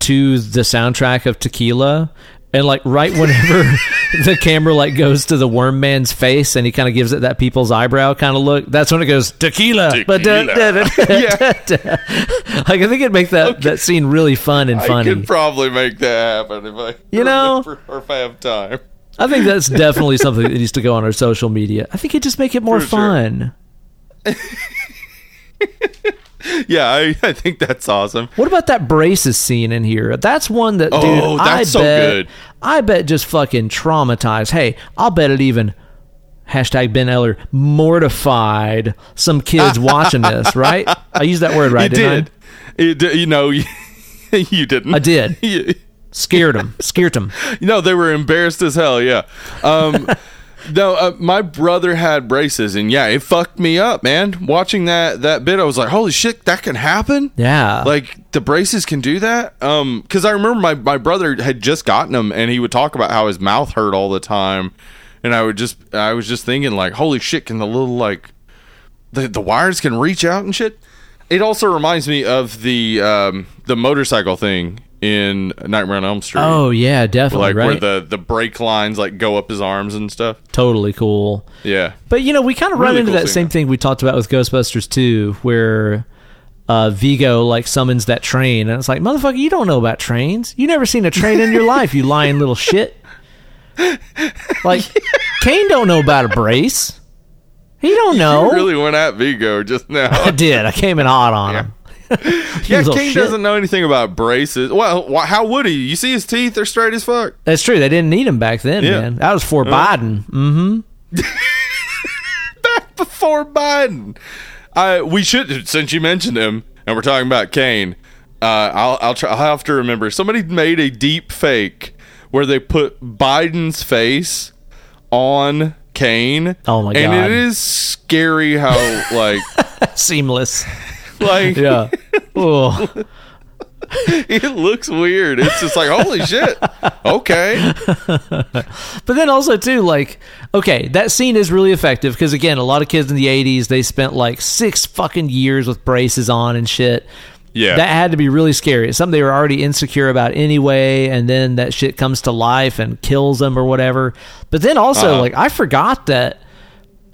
to the soundtrack of Tequila. And like right whenever the camera like goes to the worm man's face and he kind of gives it that people's eyebrow kind of look, that's when it goes tequila. But da- da- da- da- Yeah. like I think it'd make that that scene really fun and I funny. could probably make that happen if I You know? or if I have time. I think that's definitely something that needs to go on our social media. I think it just make it more For sure. Yeah, I, I think that's awesome. What about that braces scene in here? That's one that, dude, Oh, that's I so bet, good. I bet just fucking traumatized. Hey, I'll bet it even hashtag Ben Eller mortified some kids watching this. Right? I used that word right, you didn't did. It, you know, you, didn't. I did. You- Scared them. Scared them. No, they were embarrassed as hell. Yeah. Um, no, uh, my brother had braces, and yeah, it fucked me up, man. Watching that that bit, I was like, "Holy shit, that can happen!" Yeah. Like the braces can do that. Um, because I remember my my brother had just gotten them, and he would talk about how his mouth hurt all the time, and I would just I was just thinking like, "Holy shit, can the little like the the wires can reach out and shit?" It also reminds me of the um the motorcycle thing in Nightmare on Elm Street oh yeah, definitely. like right. where the the brake lines like go up his arms and stuff. totally cool. Yeah, But you know, we kind of run into cool that same thing we talked about with Ghostbusters 2, where uh, Vigo like summons that train, and it's like, motherfucker, you don't know about trains. You never seen a train in your life, you lying little shit. Like, Kane don't know about a brace. He don't know. you really went at Vigo just now. I did. I came in hot on him. yeah, King doesn't know anything about braces. Well, wh- how would he? You see his teeth; they're straight as fuck. That's true. They didn't need him back then, Yeah. man. That was for Biden. Mm-hmm. Back before Biden, I we should since you mentioned him and we're talking about Kane. Uh, I'll I'll try. I'll have to remember. Somebody made a deep fake where they put Biden's face on Kane. Oh my god! And it is scary how like Seamless. like Yeah. oh. it looks weird. It's just like holy shit. Okay. But then also too, like, okay, that scene is really effective because again, a lot of kids in the '80s they spent like six fucking years with braces on and shit. Yeah. That had to be really scary. It's something they were already insecure about anyway, and then that shit comes to life and kills them or whatever. But then also, Uh-huh. like, I forgot that,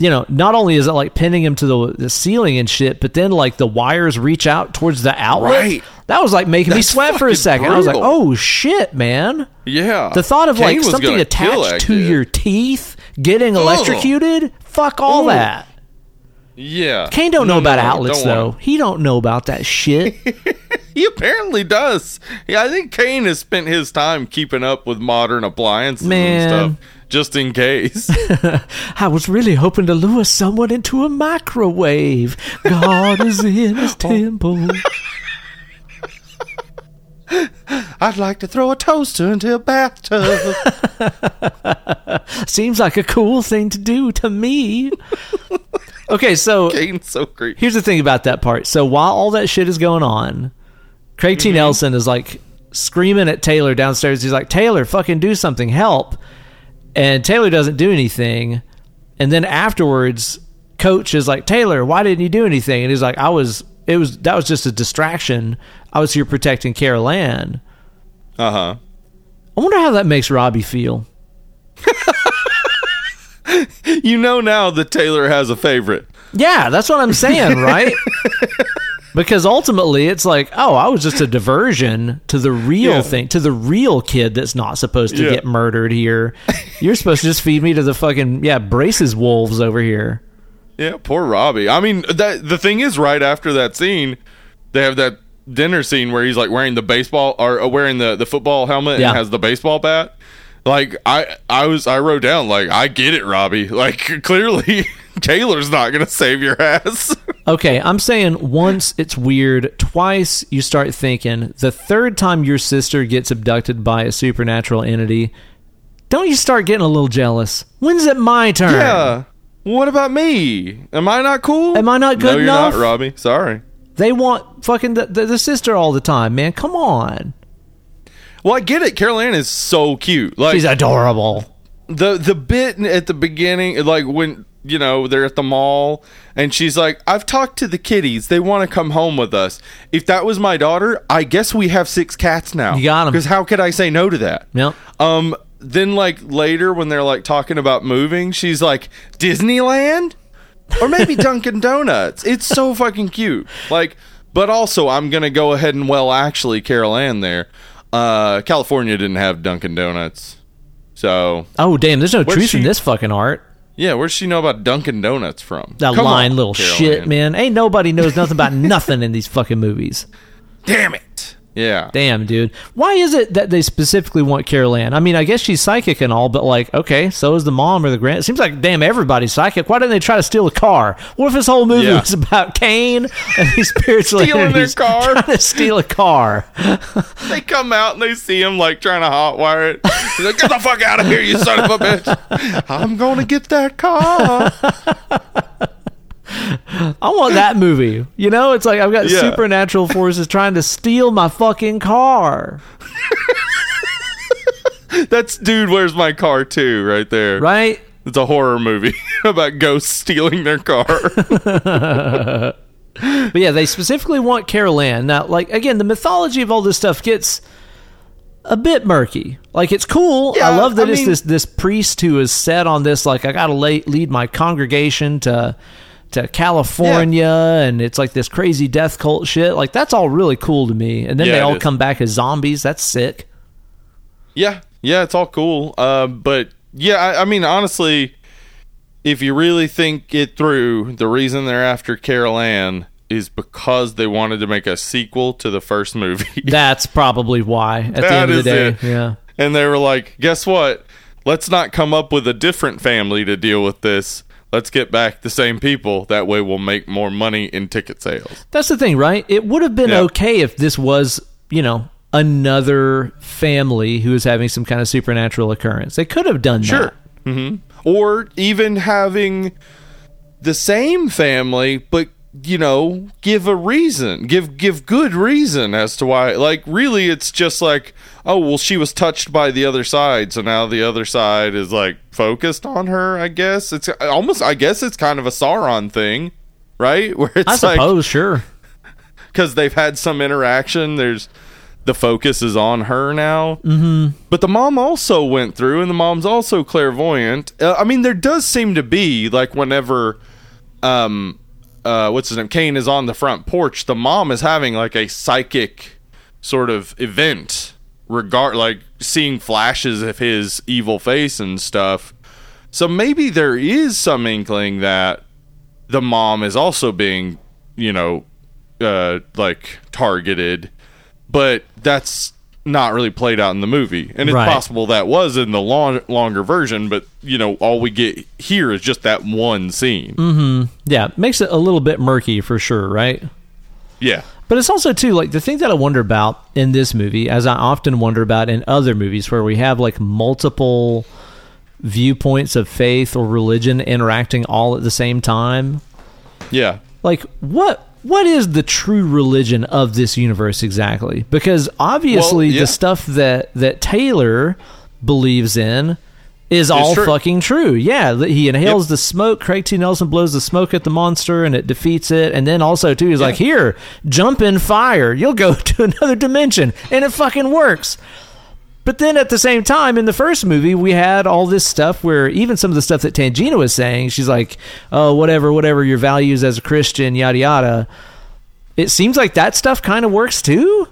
you know, not only is it like pinning him to the, the ceiling and shit, but then like the wires reach out towards the outlet. Right. That was like making me sweat for a second. I was like, oh shit, man. Yeah. The thought of Kane like something attached to your teeth getting oh. electrocuted, fuck all Ooh. that. Yeah. Kane don't No, know about no, outlets though. He don't know about that shit. He apparently does. Yeah, I think Kane has spent his time keeping up with modern appliances Man. and stuff just in case. I was really hoping to lure someone into a microwave. God is in his temple. I'd like to throw a toaster into a bathtub. Seems like a cool thing to do to me. Okay, so so here's the thing about that part. So while all that shit is going on, Craig Mm-hmm. T. Nelson is like screaming at Taylor downstairs. He's like, Taylor, fucking do something, help. And Taylor doesn't do anything. And then afterwards, Coach is like, Taylor, why didn't you do anything? And he's like, I was, it was, that was just a distraction. I was here protecting Carol Ann. Uh huh. I wonder how that makes Robbie feel. You know now that Taylor has a favorite. Yeah, that's what I'm saying, right? because ultimately it's like, oh, I was just a diversion to the real Yeah. thing, to the real kid that's not supposed to Yeah. get murdered here. You're supposed to just feed me to the fucking yeah, braces wolves over here. Yeah, poor Robbie. I mean, that the thing is, right after that scene, they have that dinner scene where he's like wearing the baseball or uh, wearing the the football helmet Yeah. and has the baseball bat. Like I, I was, I wrote down like I get it, Robbie. Like clearly, Taylor's not gonna save your ass. Okay, I'm saying once it's weird, twice you start thinking. The third time your sister gets abducted by a supernatural entity, don't you start getting a little jealous? When's it my turn? yeah. What about me? Am I not cool? Am I not good no, you're enough? not, Robbie. Sorry. They want fucking the, the, the sister all the time, man. Come on. Well, I get it. Carol Ann is so cute. Like She's adorable. the the bit at the beginning, like when you know they're at the mall, and she's like, "I've talked to the kitties. They want to come home with us." If that was my daughter, I guess we have six cats now. You got 'em. Because how could I say no to that? Yep. Um. Then, like later, when they're like talking about moving, she's like, "Disneyland." Or maybe Dunkin' Donuts. It's so fucking cute. Like, but also, I'm gonna go ahead and well, actually, Carol Ann there. Uh, California didn't have Dunkin' Donuts, so Oh damn, there's no Where's truth in this fucking art. Yeah, where's she know about Dunkin' Donuts from? That Come lying on, little Carol shit, Ann. man. Ain't nobody knows nothing about nothing in these fucking movies. Damn it. Yeah. Damn, dude. Why is it that they specifically want Carol Ann? I mean, I guess she's psychic and all, but like, okay, so is the mom or the grand. It seems like damn everybody's psychic. Why didn't they try to steal a car? What if this whole movie Yeah. was about Kane and these spiritual Stealing their car? trying to steal a car? They come out and they see him like trying to hotwire it. He's like, "Get the fuck out of here, you son of a bitch! I'm gonna get that car." I want that movie. You know, it's like I've got Yeah. supernatural forces trying to steal my fucking car. That's dude. Where's my car too? Right there. Right? It's a horror movie about ghosts stealing their car. But yeah, they specifically want Carol Ann. Now, like again, the mythology of all this stuff gets a bit murky. Like it's cool. Yeah, I love that I it's mean- this this priest who is set on this. Like I got to lead my congregation to to California, and it's like this crazy death cult shit. Like that's all really cool to me. And then Yeah, they all come back as zombies. That's sick. Yeah, yeah, it's all cool. Uh, but yeah, I, I mean, honestly, if you really think it through, the reason they're after Carol Ann is because they wanted to make a sequel to the first movie. That's probably why. At the That end of the day, it. yeah. and they were like, guess what? Let's not come up with a different family to deal with this. Let's get back the same people. That way we'll make more money in ticket sales. That's the thing, right? It would have been Yeah. okay if this was, you know, another family who was having some kind of supernatural occurrence. They could have done Sure. that. hmm Or even having the same family, but you know, give a reason, give give good reason as to why. Like, really, it's just like, oh, well, she was touched by the other side, so now the other side is like focused on her. I guess it's almost. I guess it's kind of a Sauron thing, right? Where it's I like suppose, sure. because they've had some interaction. There's the focus is on her now. Mm-hmm. But the mom also went through, and the mom's also clairvoyant. Uh, I mean, there does seem to be like whenever, um, uh, what's his name? Kane is on the front porch. The mom is having like a psychic sort of event, regard like seeing flashes of his evil face and stuff. So maybe there is some inkling that the mom is also being, you know, uh, like targeted, but that's not really played out in the movie. And it's Right. possible that was in the long, longer version, but you know, all we get here is just that one scene. Mhm. Yeah, makes it a little bit murky for sure, right? Yeah. But it's also too like the thing that I wonder about in this movie, as I often wonder about in other movies where we have like multiple viewpoints of faith or religion interacting all at the same time. Yeah. Like what what is the true religion of this universe exactly? Because obviously Well, yeah. the stuff that that Taylor believes in is all true. fucking true. Yeah, he inhales Yep. the smoke. Craig T. Nelson blows the smoke at the monster, and it defeats it. And then also too, he's like, "Here, jump in fire. You'll go to another dimension," and it fucking works. But then at the same time, in the first movie, we had all this stuff where even some of the stuff that Tangina was saying, she's like, oh, whatever, whatever your values as a Christian, yada, yada. It seems like that stuff kind of works too.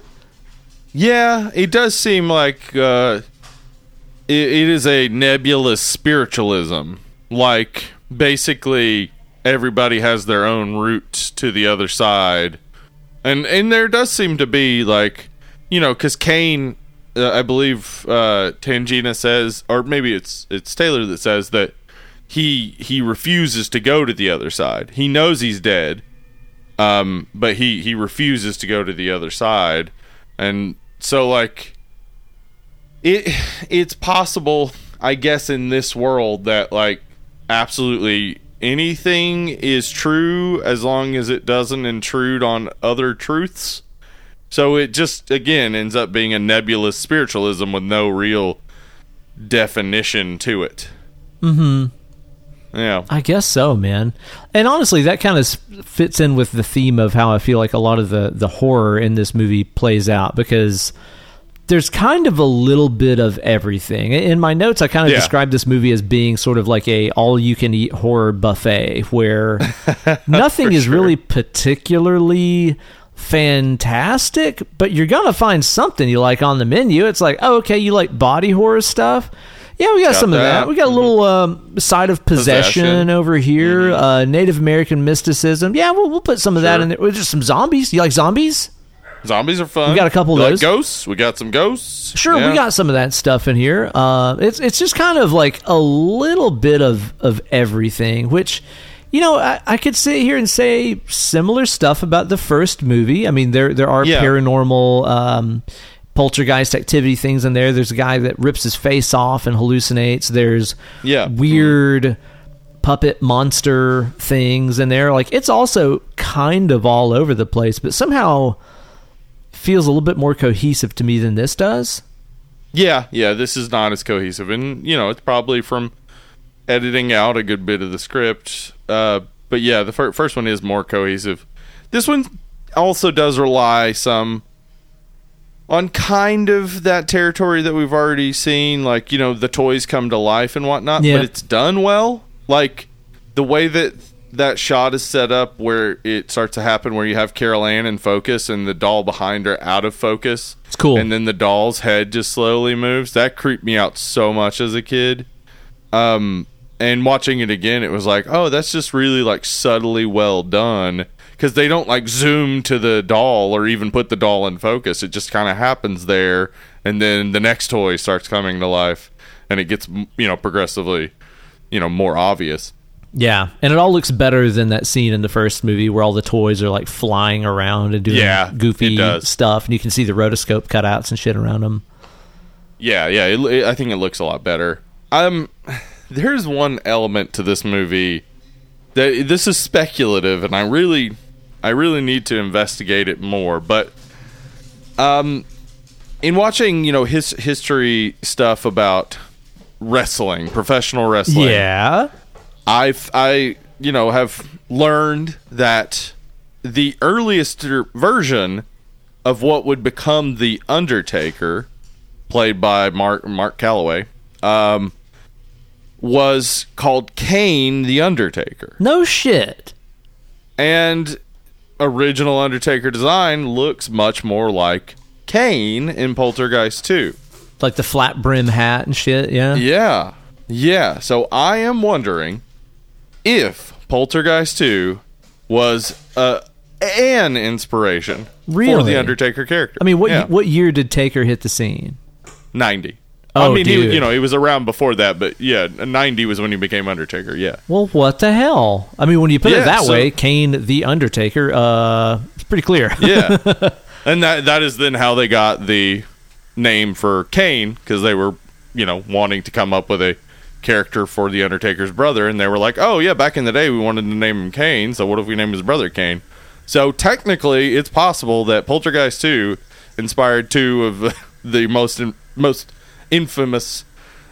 Yeah, it does seem like uh, it, it is a nebulous spiritualism. Like, basically, everybody has their own route to the other side. And and there does seem to be, like, you know, because Kane, uh, I believe uh, Tangina says, or maybe it's it's Taylor that says that he he refuses to go to the other side. He knows he's dead, um, but he he refuses to go to the other side, and so like it it's possible, I guess, in this world that like absolutely anything is true as long as it doesn't intrude on other truths. So it just again ends up being a nebulous spiritualism with no real definition to it. Mm-hmm. Yeah. I guess so, man. And honestly, that kind of fits in with the theme of how I feel like a lot of the the horror in this movie plays out because there's kind of a little bit of everything. In my notes, I kind of Yeah. described this movie as being sort of like a all you can eat horror buffet where nothing is really particularly fantastic, but you're gonna find something you like on the menu. It's like, oh, okay, you like body horror stuff. Yeah, we got, Got some of that. that. We got a little um, side of possession, Possession. over here. Uh, Native American mysticism. Yeah, we'll, we'll put some of that in there. Just some zombies. You like zombies? Zombies are fun. We got a couple of like those. ghosts. We got some ghosts. Sure, Yeah. we got some of that stuff in here. Uh, it's it's just kind of like a little bit of of everything, which. You know, I, I could sit here and say similar stuff about the first movie. I mean, there there are Yeah. paranormal, um, poltergeist activity things in there. There's a guy that rips his face off and hallucinates. There's Yeah. weird puppet monster things in there. Like it's also kind of all over the place, but somehow feels a little bit more cohesive to me than this does. Yeah, yeah. This is not as cohesive, and you know, it's probably from editing out a good bit of the script. Uh, but yeah, the fir- first one is more cohesive. This one also does rely some on kind of that territory that we've already seen, like you know, the toys come to life and whatnot. Yeah. But it's done well. Like the way that that shot is set up, where it starts to happen, where you have Carol Ann in focus and the doll behind her out of focus. It's cool. And then the doll's head just slowly moves. That creeped me out so much as a kid. Um, and watching it again, it was like, oh, that's just really like subtly well done because they don't like zoom to the doll or even put the doll in focus. It just kind of happens there, and then the next toy starts coming to life, and it gets you know progressively, you know, more obvious. Yeah, and it all looks better than that scene in the first movie where all the toys are like flying around and doing Yeah, goofy stuff, and you can see the rotoscope cutouts and shit around them. Yeah, yeah. It, it- I think it looks a lot better. Um, there's one element to this movie that this is speculative, and I really, I really need to investigate it more. But, um, in watching, you know, his history stuff about wrestling, professional wrestling, Yeah, I've I you know have learned that the earliest er- version of what would become the Undertaker, played by Mark Mark Calaway, um, was called Kane the Undertaker, no shit. and original Undertaker design looks much more like Kane in Poltergeist Two. Like the flat brim hat and shit. Yeah, Yeah. Yeah. So I am wondering if Poltergeist 2 was uh, an inspiration for the Undertaker character. I mean, what Yeah. what year did Taker hit the scene? 90. Oh, I mean, dude. he, you know, he was around before that, but yeah, 90 was when he became Undertaker. Yeah. Well, what the hell? I mean, when you put Yeah, it that so- way, Kane the Undertaker, uh, it's pretty clear. Yeah. and that that is then how they got the name for Kane because they were, you know, wanting to come up with a character for the Undertaker's brother, and they were like, "Oh yeah, back in the day we wanted to name him Kane, so what if we name his brother Kane?" So technically, it's possible that Poltergeist Two inspired two of the most most infamous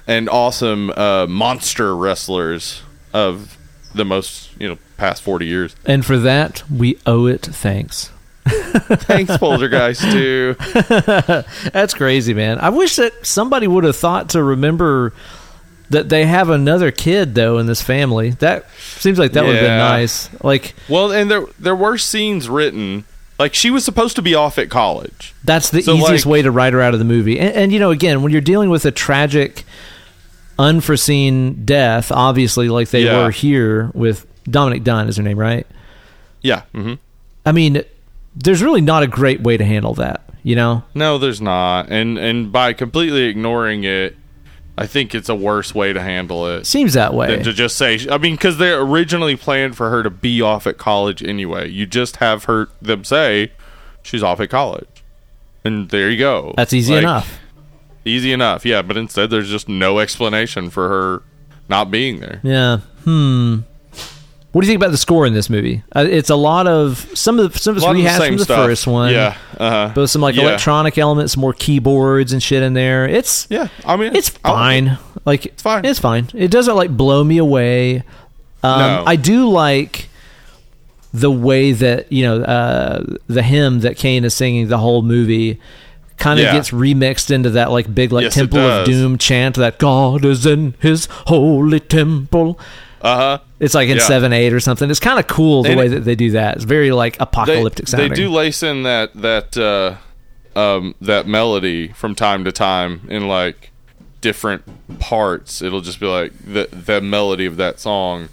and awesome uh, monster wrestlers of the most you know past forty years. and for that, we owe it thanks. Thanks, Poltergeist Two. That's crazy, man. I wish that somebody would have thought to remember that they have another kid though in this family. That seems like that would have been nice. Like Well, and there there were scenes written like she was supposed to be off at college. that's the So, easiest like- way to write her out of the movie. And, and you know, again, when you're dealing with a tragic, unforeseen death, obviously, like they Yeah. were here with Dominic Dunne, is her name, right? Yeah. hmm I mean, there's really not a great way to handle that. You know? No, there's not. And and by completely ignoring it, I think it's a worse way to handle it Seems that way. than to just say. I mean, because they're originally planned for her to be off at college anyway. You just have her them say she's off at college, and there you go. That's easy Like, enough. Easy enough, yeah. But instead, there's just no explanation for her not being there. Yeah. Hmm. What do you think about the score in this movie? Uh, it's a lot of some of the, some of it's the rehashed from the stuff. first one. Yeah. Uh-huh. But some like Yeah. electronic elements, more keyboards and shit in there. It's Yeah, I mean, it's fine. Like it's fine. It's fine. It doesn't like blow me away. Um, No. I do like the way that you know uh, the hymn that Kane is singing the whole movie kind of Yeah. gets remixed into that like big like Yes, Temple of. Doom chant that God is in His holy temple. Uh huh. It's like in Yeah. seven eight or something. It's kind of cool the And way that they do that. It's very like apocalyptic they sounding. They do lace in that that uh, um, that melody from time to time in like different parts. It'll just be like the the melody of that song,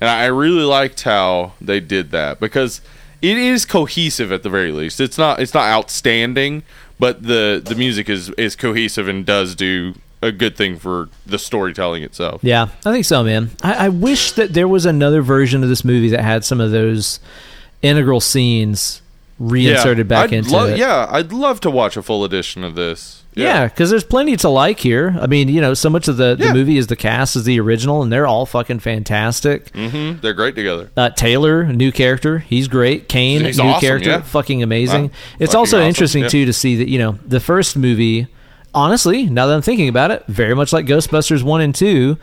and I really liked how they did that because it is cohesive at the very least. It's not it's not outstanding, but the the music is is cohesive and does do a good thing for the storytelling itself. Yeah, I think so, man. I, I wish that there was another version of this movie that had some of those integral scenes reinserted back I'd into lo- it. Yeah, I'd love to watch a full edition of this. Yeah, because there's plenty to like here. I mean, you know, so much of the, the movie is the cast is the original, and they're all fucking fantastic. hmm they're great together. Uh, Taylor, new character, he's great. Kane, He's new awesome, character, yeah. fucking amazing. Wow, it's fucking also awesome, interesting yeah. too to see that you know the first movie. Honestly, now that I'm thinking about it, very much like Ghostbusters one and two.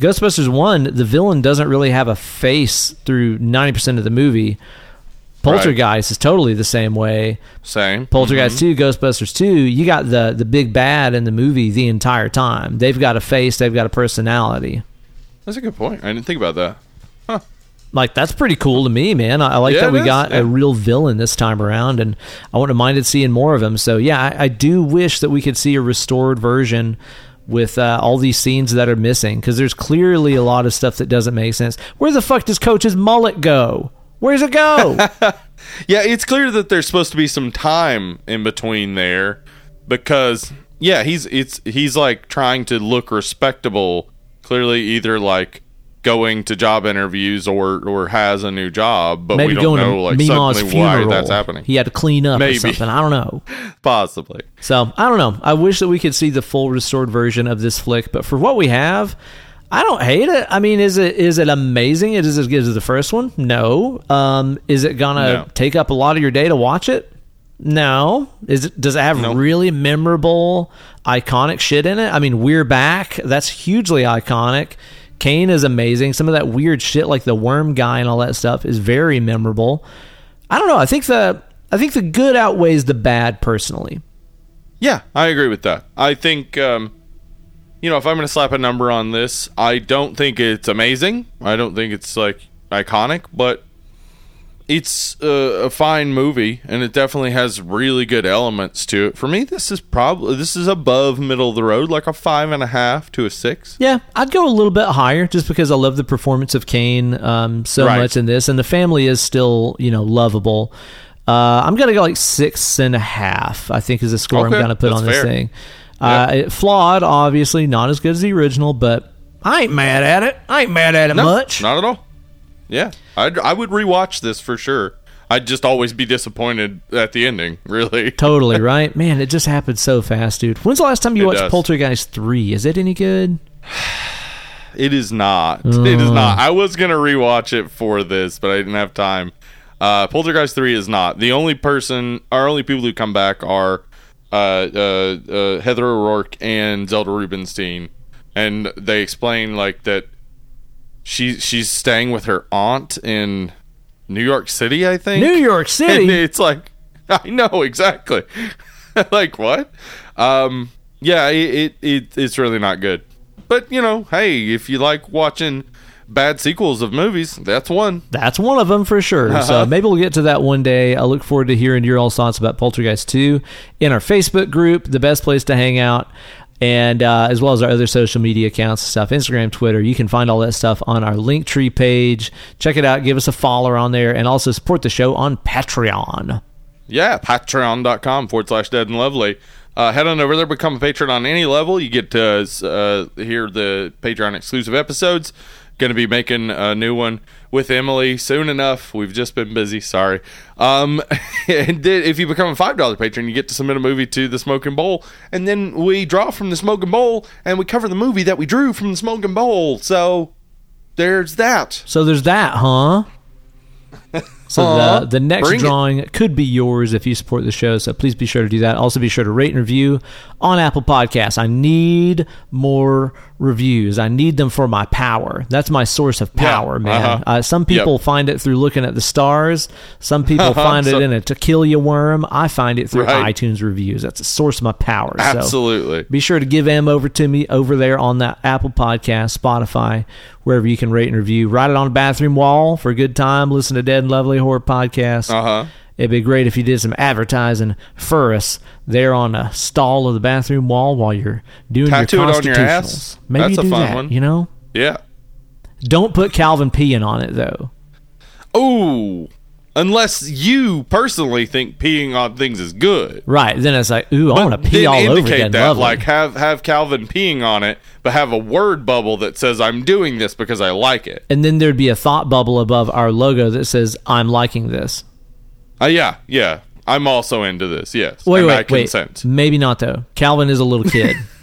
Ghostbusters one, the villain doesn't really have a face through ninety percent of the movie. Poltergeist is totally the same way. Same. Poltergeist Mm-hmm. 2, Ghostbusters 2, you got the the big bad in the movie the entire time. They've got a face, they've got a personality. That's a good point. I didn't think about that. Like that's pretty cool to me, man. I, I like Yeah, that we is, got yeah. a real villain this time around, and I wouldn't have minded seeing more of him. So yeah, I, I do wish that we could see a restored version with uh, all these scenes that are missing because there's clearly a lot of stuff that doesn't make sense. Where the fuck does Coach's mullet go? Where's it go? Yeah, it's clear that there's supposed to be some time in between there because yeah, he's it's he's like trying to look respectable. Clearly, either like going to job interviews or or has a new job, but Maybe we don't know like Mima's suddenly why funeral. that's happening. He had to clean up Maybe. or something. I don't know. Possibly. So I don't know. I wish that we could see the full restored version of this flick, but for what we have, I don't hate it. I mean, is it is it amazing? It is as good as the first one? No. Um, is it gonna No. take up a lot of your day to watch it? No. Is it? Does it have No. really memorable, iconic shit in it? I mean, we're back. That's hugely iconic. Kane is amazing. Some of that weird shit, like the worm guy and all that stuff, is very memorable. I don't know. I think the I think the good outweighs the bad personally. Yeah, I agree with that. I think, um, you know, if I'm going to slap a number on this, I don't think it's amazing. I don't think it's like iconic, but it's a, a fine movie, and it definitely has really good elements to it. For me, this is probably this is above middle of the road, like a five and a half to a six. Yeah, I'd go a little bit higher just because I love the performance of Kane um, so Right. much in this, and the family is still you know lovable. Uh, I'm gonna go like six and a half. I think is the score Okay, I'm gonna put on this fair. thing. Uh, it- flawed, obviously, not as good as the original, but I ain't mad at it. I ain't mad at it No, much. not at all. Yeah, I'd, I would rewatch this for sure. I'd just always be disappointed at the ending. Really. Totally right, man. It just happened so fast, dude. When's the last time you It watched does. Poltergeist three? Is it any good? It is not. It is not. I was gonna rewatch it for this, but I didn't have time. Uh, Poltergeist three is not. The only person, our only people who come back are uh, uh, uh, Heather O'Rourke and Zelda Rubinstein, and they explain like that she she's staying with her aunt in New York City, I think. New York And City. it's like I know exactly. like what? Um, yeah, it, it it it's really not good. But you know, hey, if you like watching bad sequels of movies, that's one. That's one of them for sure. So Uh-huh. maybe we'll get to that one day. I look forward to hearing your all thoughts about Poltergeist 2 in our Facebook group, the best place to hang out, and uh, as well as our other social media accounts and stuff Instagram, Twitter. You can find all that stuff on our Linktree page. Check it out. Give us a follow on there, and also support the show on Patreon. Yeah, patreon.com forward slash dead and lovely. Uh, head on over there, become a patron on any level. You get to uh, hear the Patreon exclusive episodes. Going to be making a new one with Emily soon enough. We've just been busy. Sorry. Um, and then if you become a five dollar patron, you get to submit a movie to the Smoking Bowl, and then we draw from the Smoking Bowl, and we cover the movie that we drew from the Smoking Bowl. So there's that. So there's that, huh? So Aw, the the next bring it. drawing could be yours if you support the show. So please be sure to do that. Also be sure to rate and review on Apple Podcasts. I need more reviews. I need them for my power. That's my source of power, man. uh-huh. Uh, some people Yep. find it through looking at the stars. Some people find it in a tequila worm. I find it through Right. iTunes reviews. That's a source of my power. So Absolutely. be sure to give M over to me over there on that Apple Podcast, Spotify, wherever you can rate and review. Write it on a bathroom wall for a good time. Listen to Dead and Lovely Horror Podcast. Uh huh. It'd be great if you did some advertising for us there on a stall of the bathroom wall while you're doing Tattoo your it on your ass. Maybe That's you a do fun that. one. You know, Yeah. don't put Calvin peeing on it though. Ooh. Unless you personally think peeing on things is good. Right? Then it's like, ooh, I want to pee all over and that, Lovely. like have have Calvin peeing on it, but have a word bubble that says I'm doing this because I like it. and then there'd be a thought bubble above our logo that says, "I'm liking this." Uh, yeah, yeah. I'm also into this. Yes. Wait, and wait, I consent. wait. Maybe not though. Calvin is a little kid.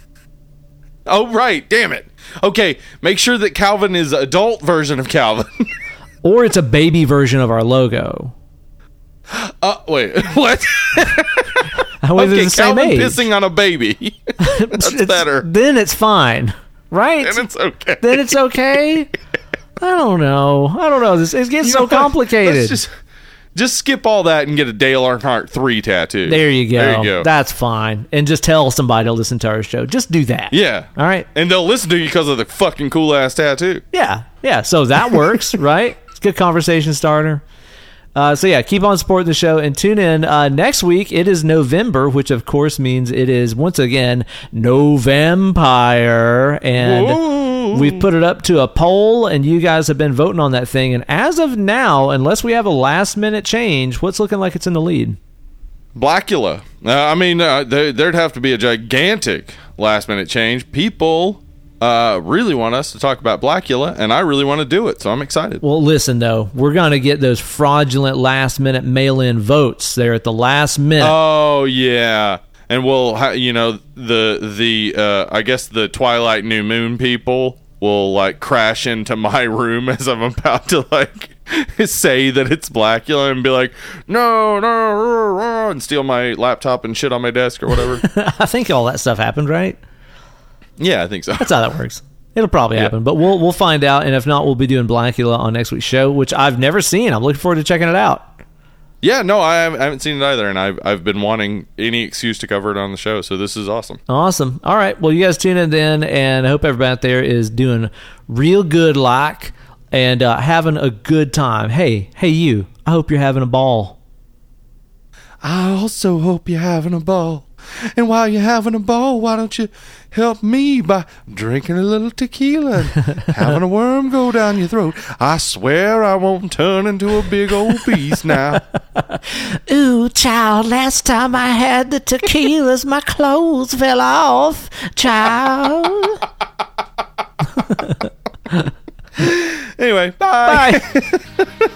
Oh right, damn it. Okay, make sure that Calvin is adult version of Calvin. or it's a baby version of our logo. uh, wait, what? How is it okay, the same Calvin age? pissing on a baby. That's It's- better. Then it's fine, right? And it's okay. then it's okay. I don't know. I don't know. This it gets You so complicated. Let's just just skip all that and get a Dale Earnhardt three tattoo. there you go. There you go. That's fine. And just tell somebody to listen to our show. Just do that. yeah. All right. And they'll listen to you because of the fucking cool ass tattoo. Yeah. Yeah. So that works, right? Good conversation starter. Uh, so yeah, keep on supporting the show and tune in uh, next week. It is November, which of course means it is once again Novempire, and Whoa. we've put it up to a poll, and you guys have been voting on that thing. And as of now, unless we have a last minute change, what's looking like it's in the lead? Blacula. Uh, I mean, uh, there, there'd have to be a gigantic last minute change. People uh, really want us to talk about Blacula, and I really want to do it, so I'm excited. Well, listen though, we're gonna get those fraudulent last minute mail in votes there at the last minute. Oh yeah, and we'll you know the the uh, I guess the Twilight New Moon people will like crash into my room as I'm about to like say that it's Blacula and be like no no rah, rah," and steal my laptop and shit on my desk or whatever. I think all that stuff happened, right? Yeah, I think so. That's how that works. It'll probably Yeah. happen, but we'll we'll find out. And if not, we'll be doing Blacula on next week's show, which I've never seen. I'm looking forward to checking it out. Yeah, no, I haven't, I haven't seen it either, and I've I've been wanting any excuse to cover it on the show, so this is awesome. Awesome. All right. Well, you guys tune in then, and I hope everybody out there is doing real good, like, and uh, having a good time. Hey, hey, you. I hope you're having a ball. I also hope you're having a ball. And while you're having a ball, why don't you help me by drinking a little tequila and having a worm go down your throat? I swear I won't turn into a big old beast now. Ooh, child, last time I had the tequilas, my clothes fell off. Child. Anyway, bye. Bye.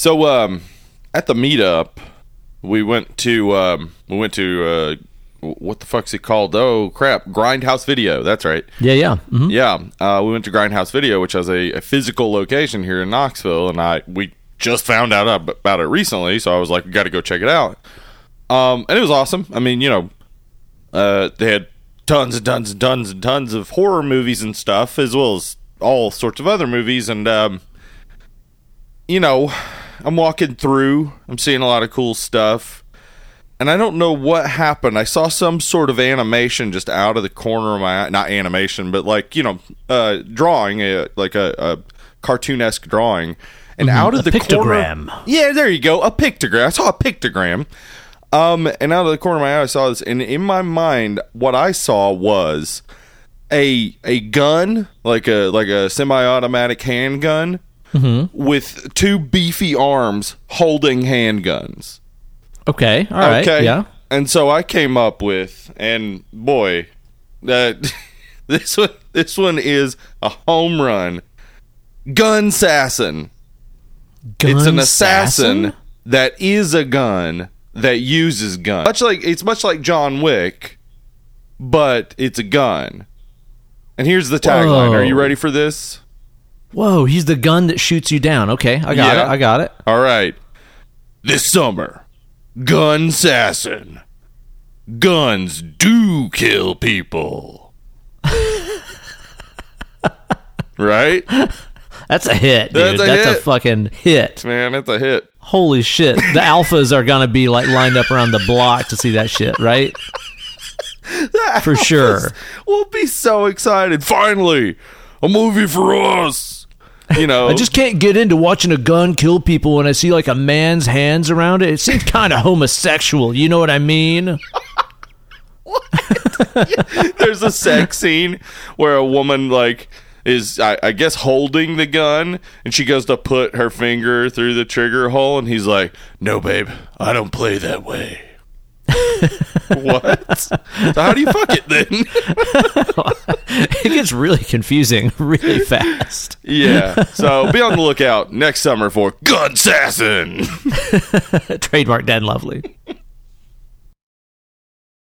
So, um, at the meetup, we went to um, we went to uh, what the fuck's it called? Oh crap, Grindhouse Video. That's right. Yeah, yeah. hmm Yeah, uh, we went to Grindhouse Video, which has a, a physical location here in Knoxville, and I we just found out about it recently, so I was like, we got to go check it out. Um, and it was awesome. I mean, you know, uh, they had tons and tons and tons and tons of horror movies and stuff, as well as all sorts of other movies, and um, you know, I'm walking through, I'm seeing a lot of cool stuff. And I don't know what happened. I saw some sort of animation just out of the corner of my eye. Not animation, but like, you know, uh, drawing, a, like a, a cartoonesque drawing. And out of Mm-hmm. a the corner. pictogram. Yeah, there you go. A pictogram. I saw a pictogram Um, and out of the corner of my eye, I saw this, and in my mind, what I saw was a a gun, like a like a semi-automatic handgun, with two beefy arms holding handguns. Okay. All right. Yeah. And so I came up with, and boy, that this one this one is a home run. Gun assassin. it's an assassin that is a gun that uses gun. Much like it's much like John Wick, but it's a gun. And here's the tagline. Are you ready for this? Whoa, he's the gun that shoots you down. Okay, I got Yeah. it. I got it. All right. This summer, gun assassin. Guns do kill people. right? That's a hit, dude. That's a That's a fucking hit. Man, that's a hit. Holy shit. The alphas are gonna be like lined up around the block to see that shit, right? For sure. We'll be so excited. Finally, a movie for us. You know, I just can't get into watching a gun kill people when I see like a man's hands around it. It seems kind of homosexual. You know what I mean? there's a sex scene where a woman like is I, I guess holding the gun and she goes to put her finger through the trigger hole and he's like no babe i don't play that way what so how do you fuck it then It gets really confusing really fast. yeah so be on the lookout next summer for gun assassin Trademark Dead Lovely.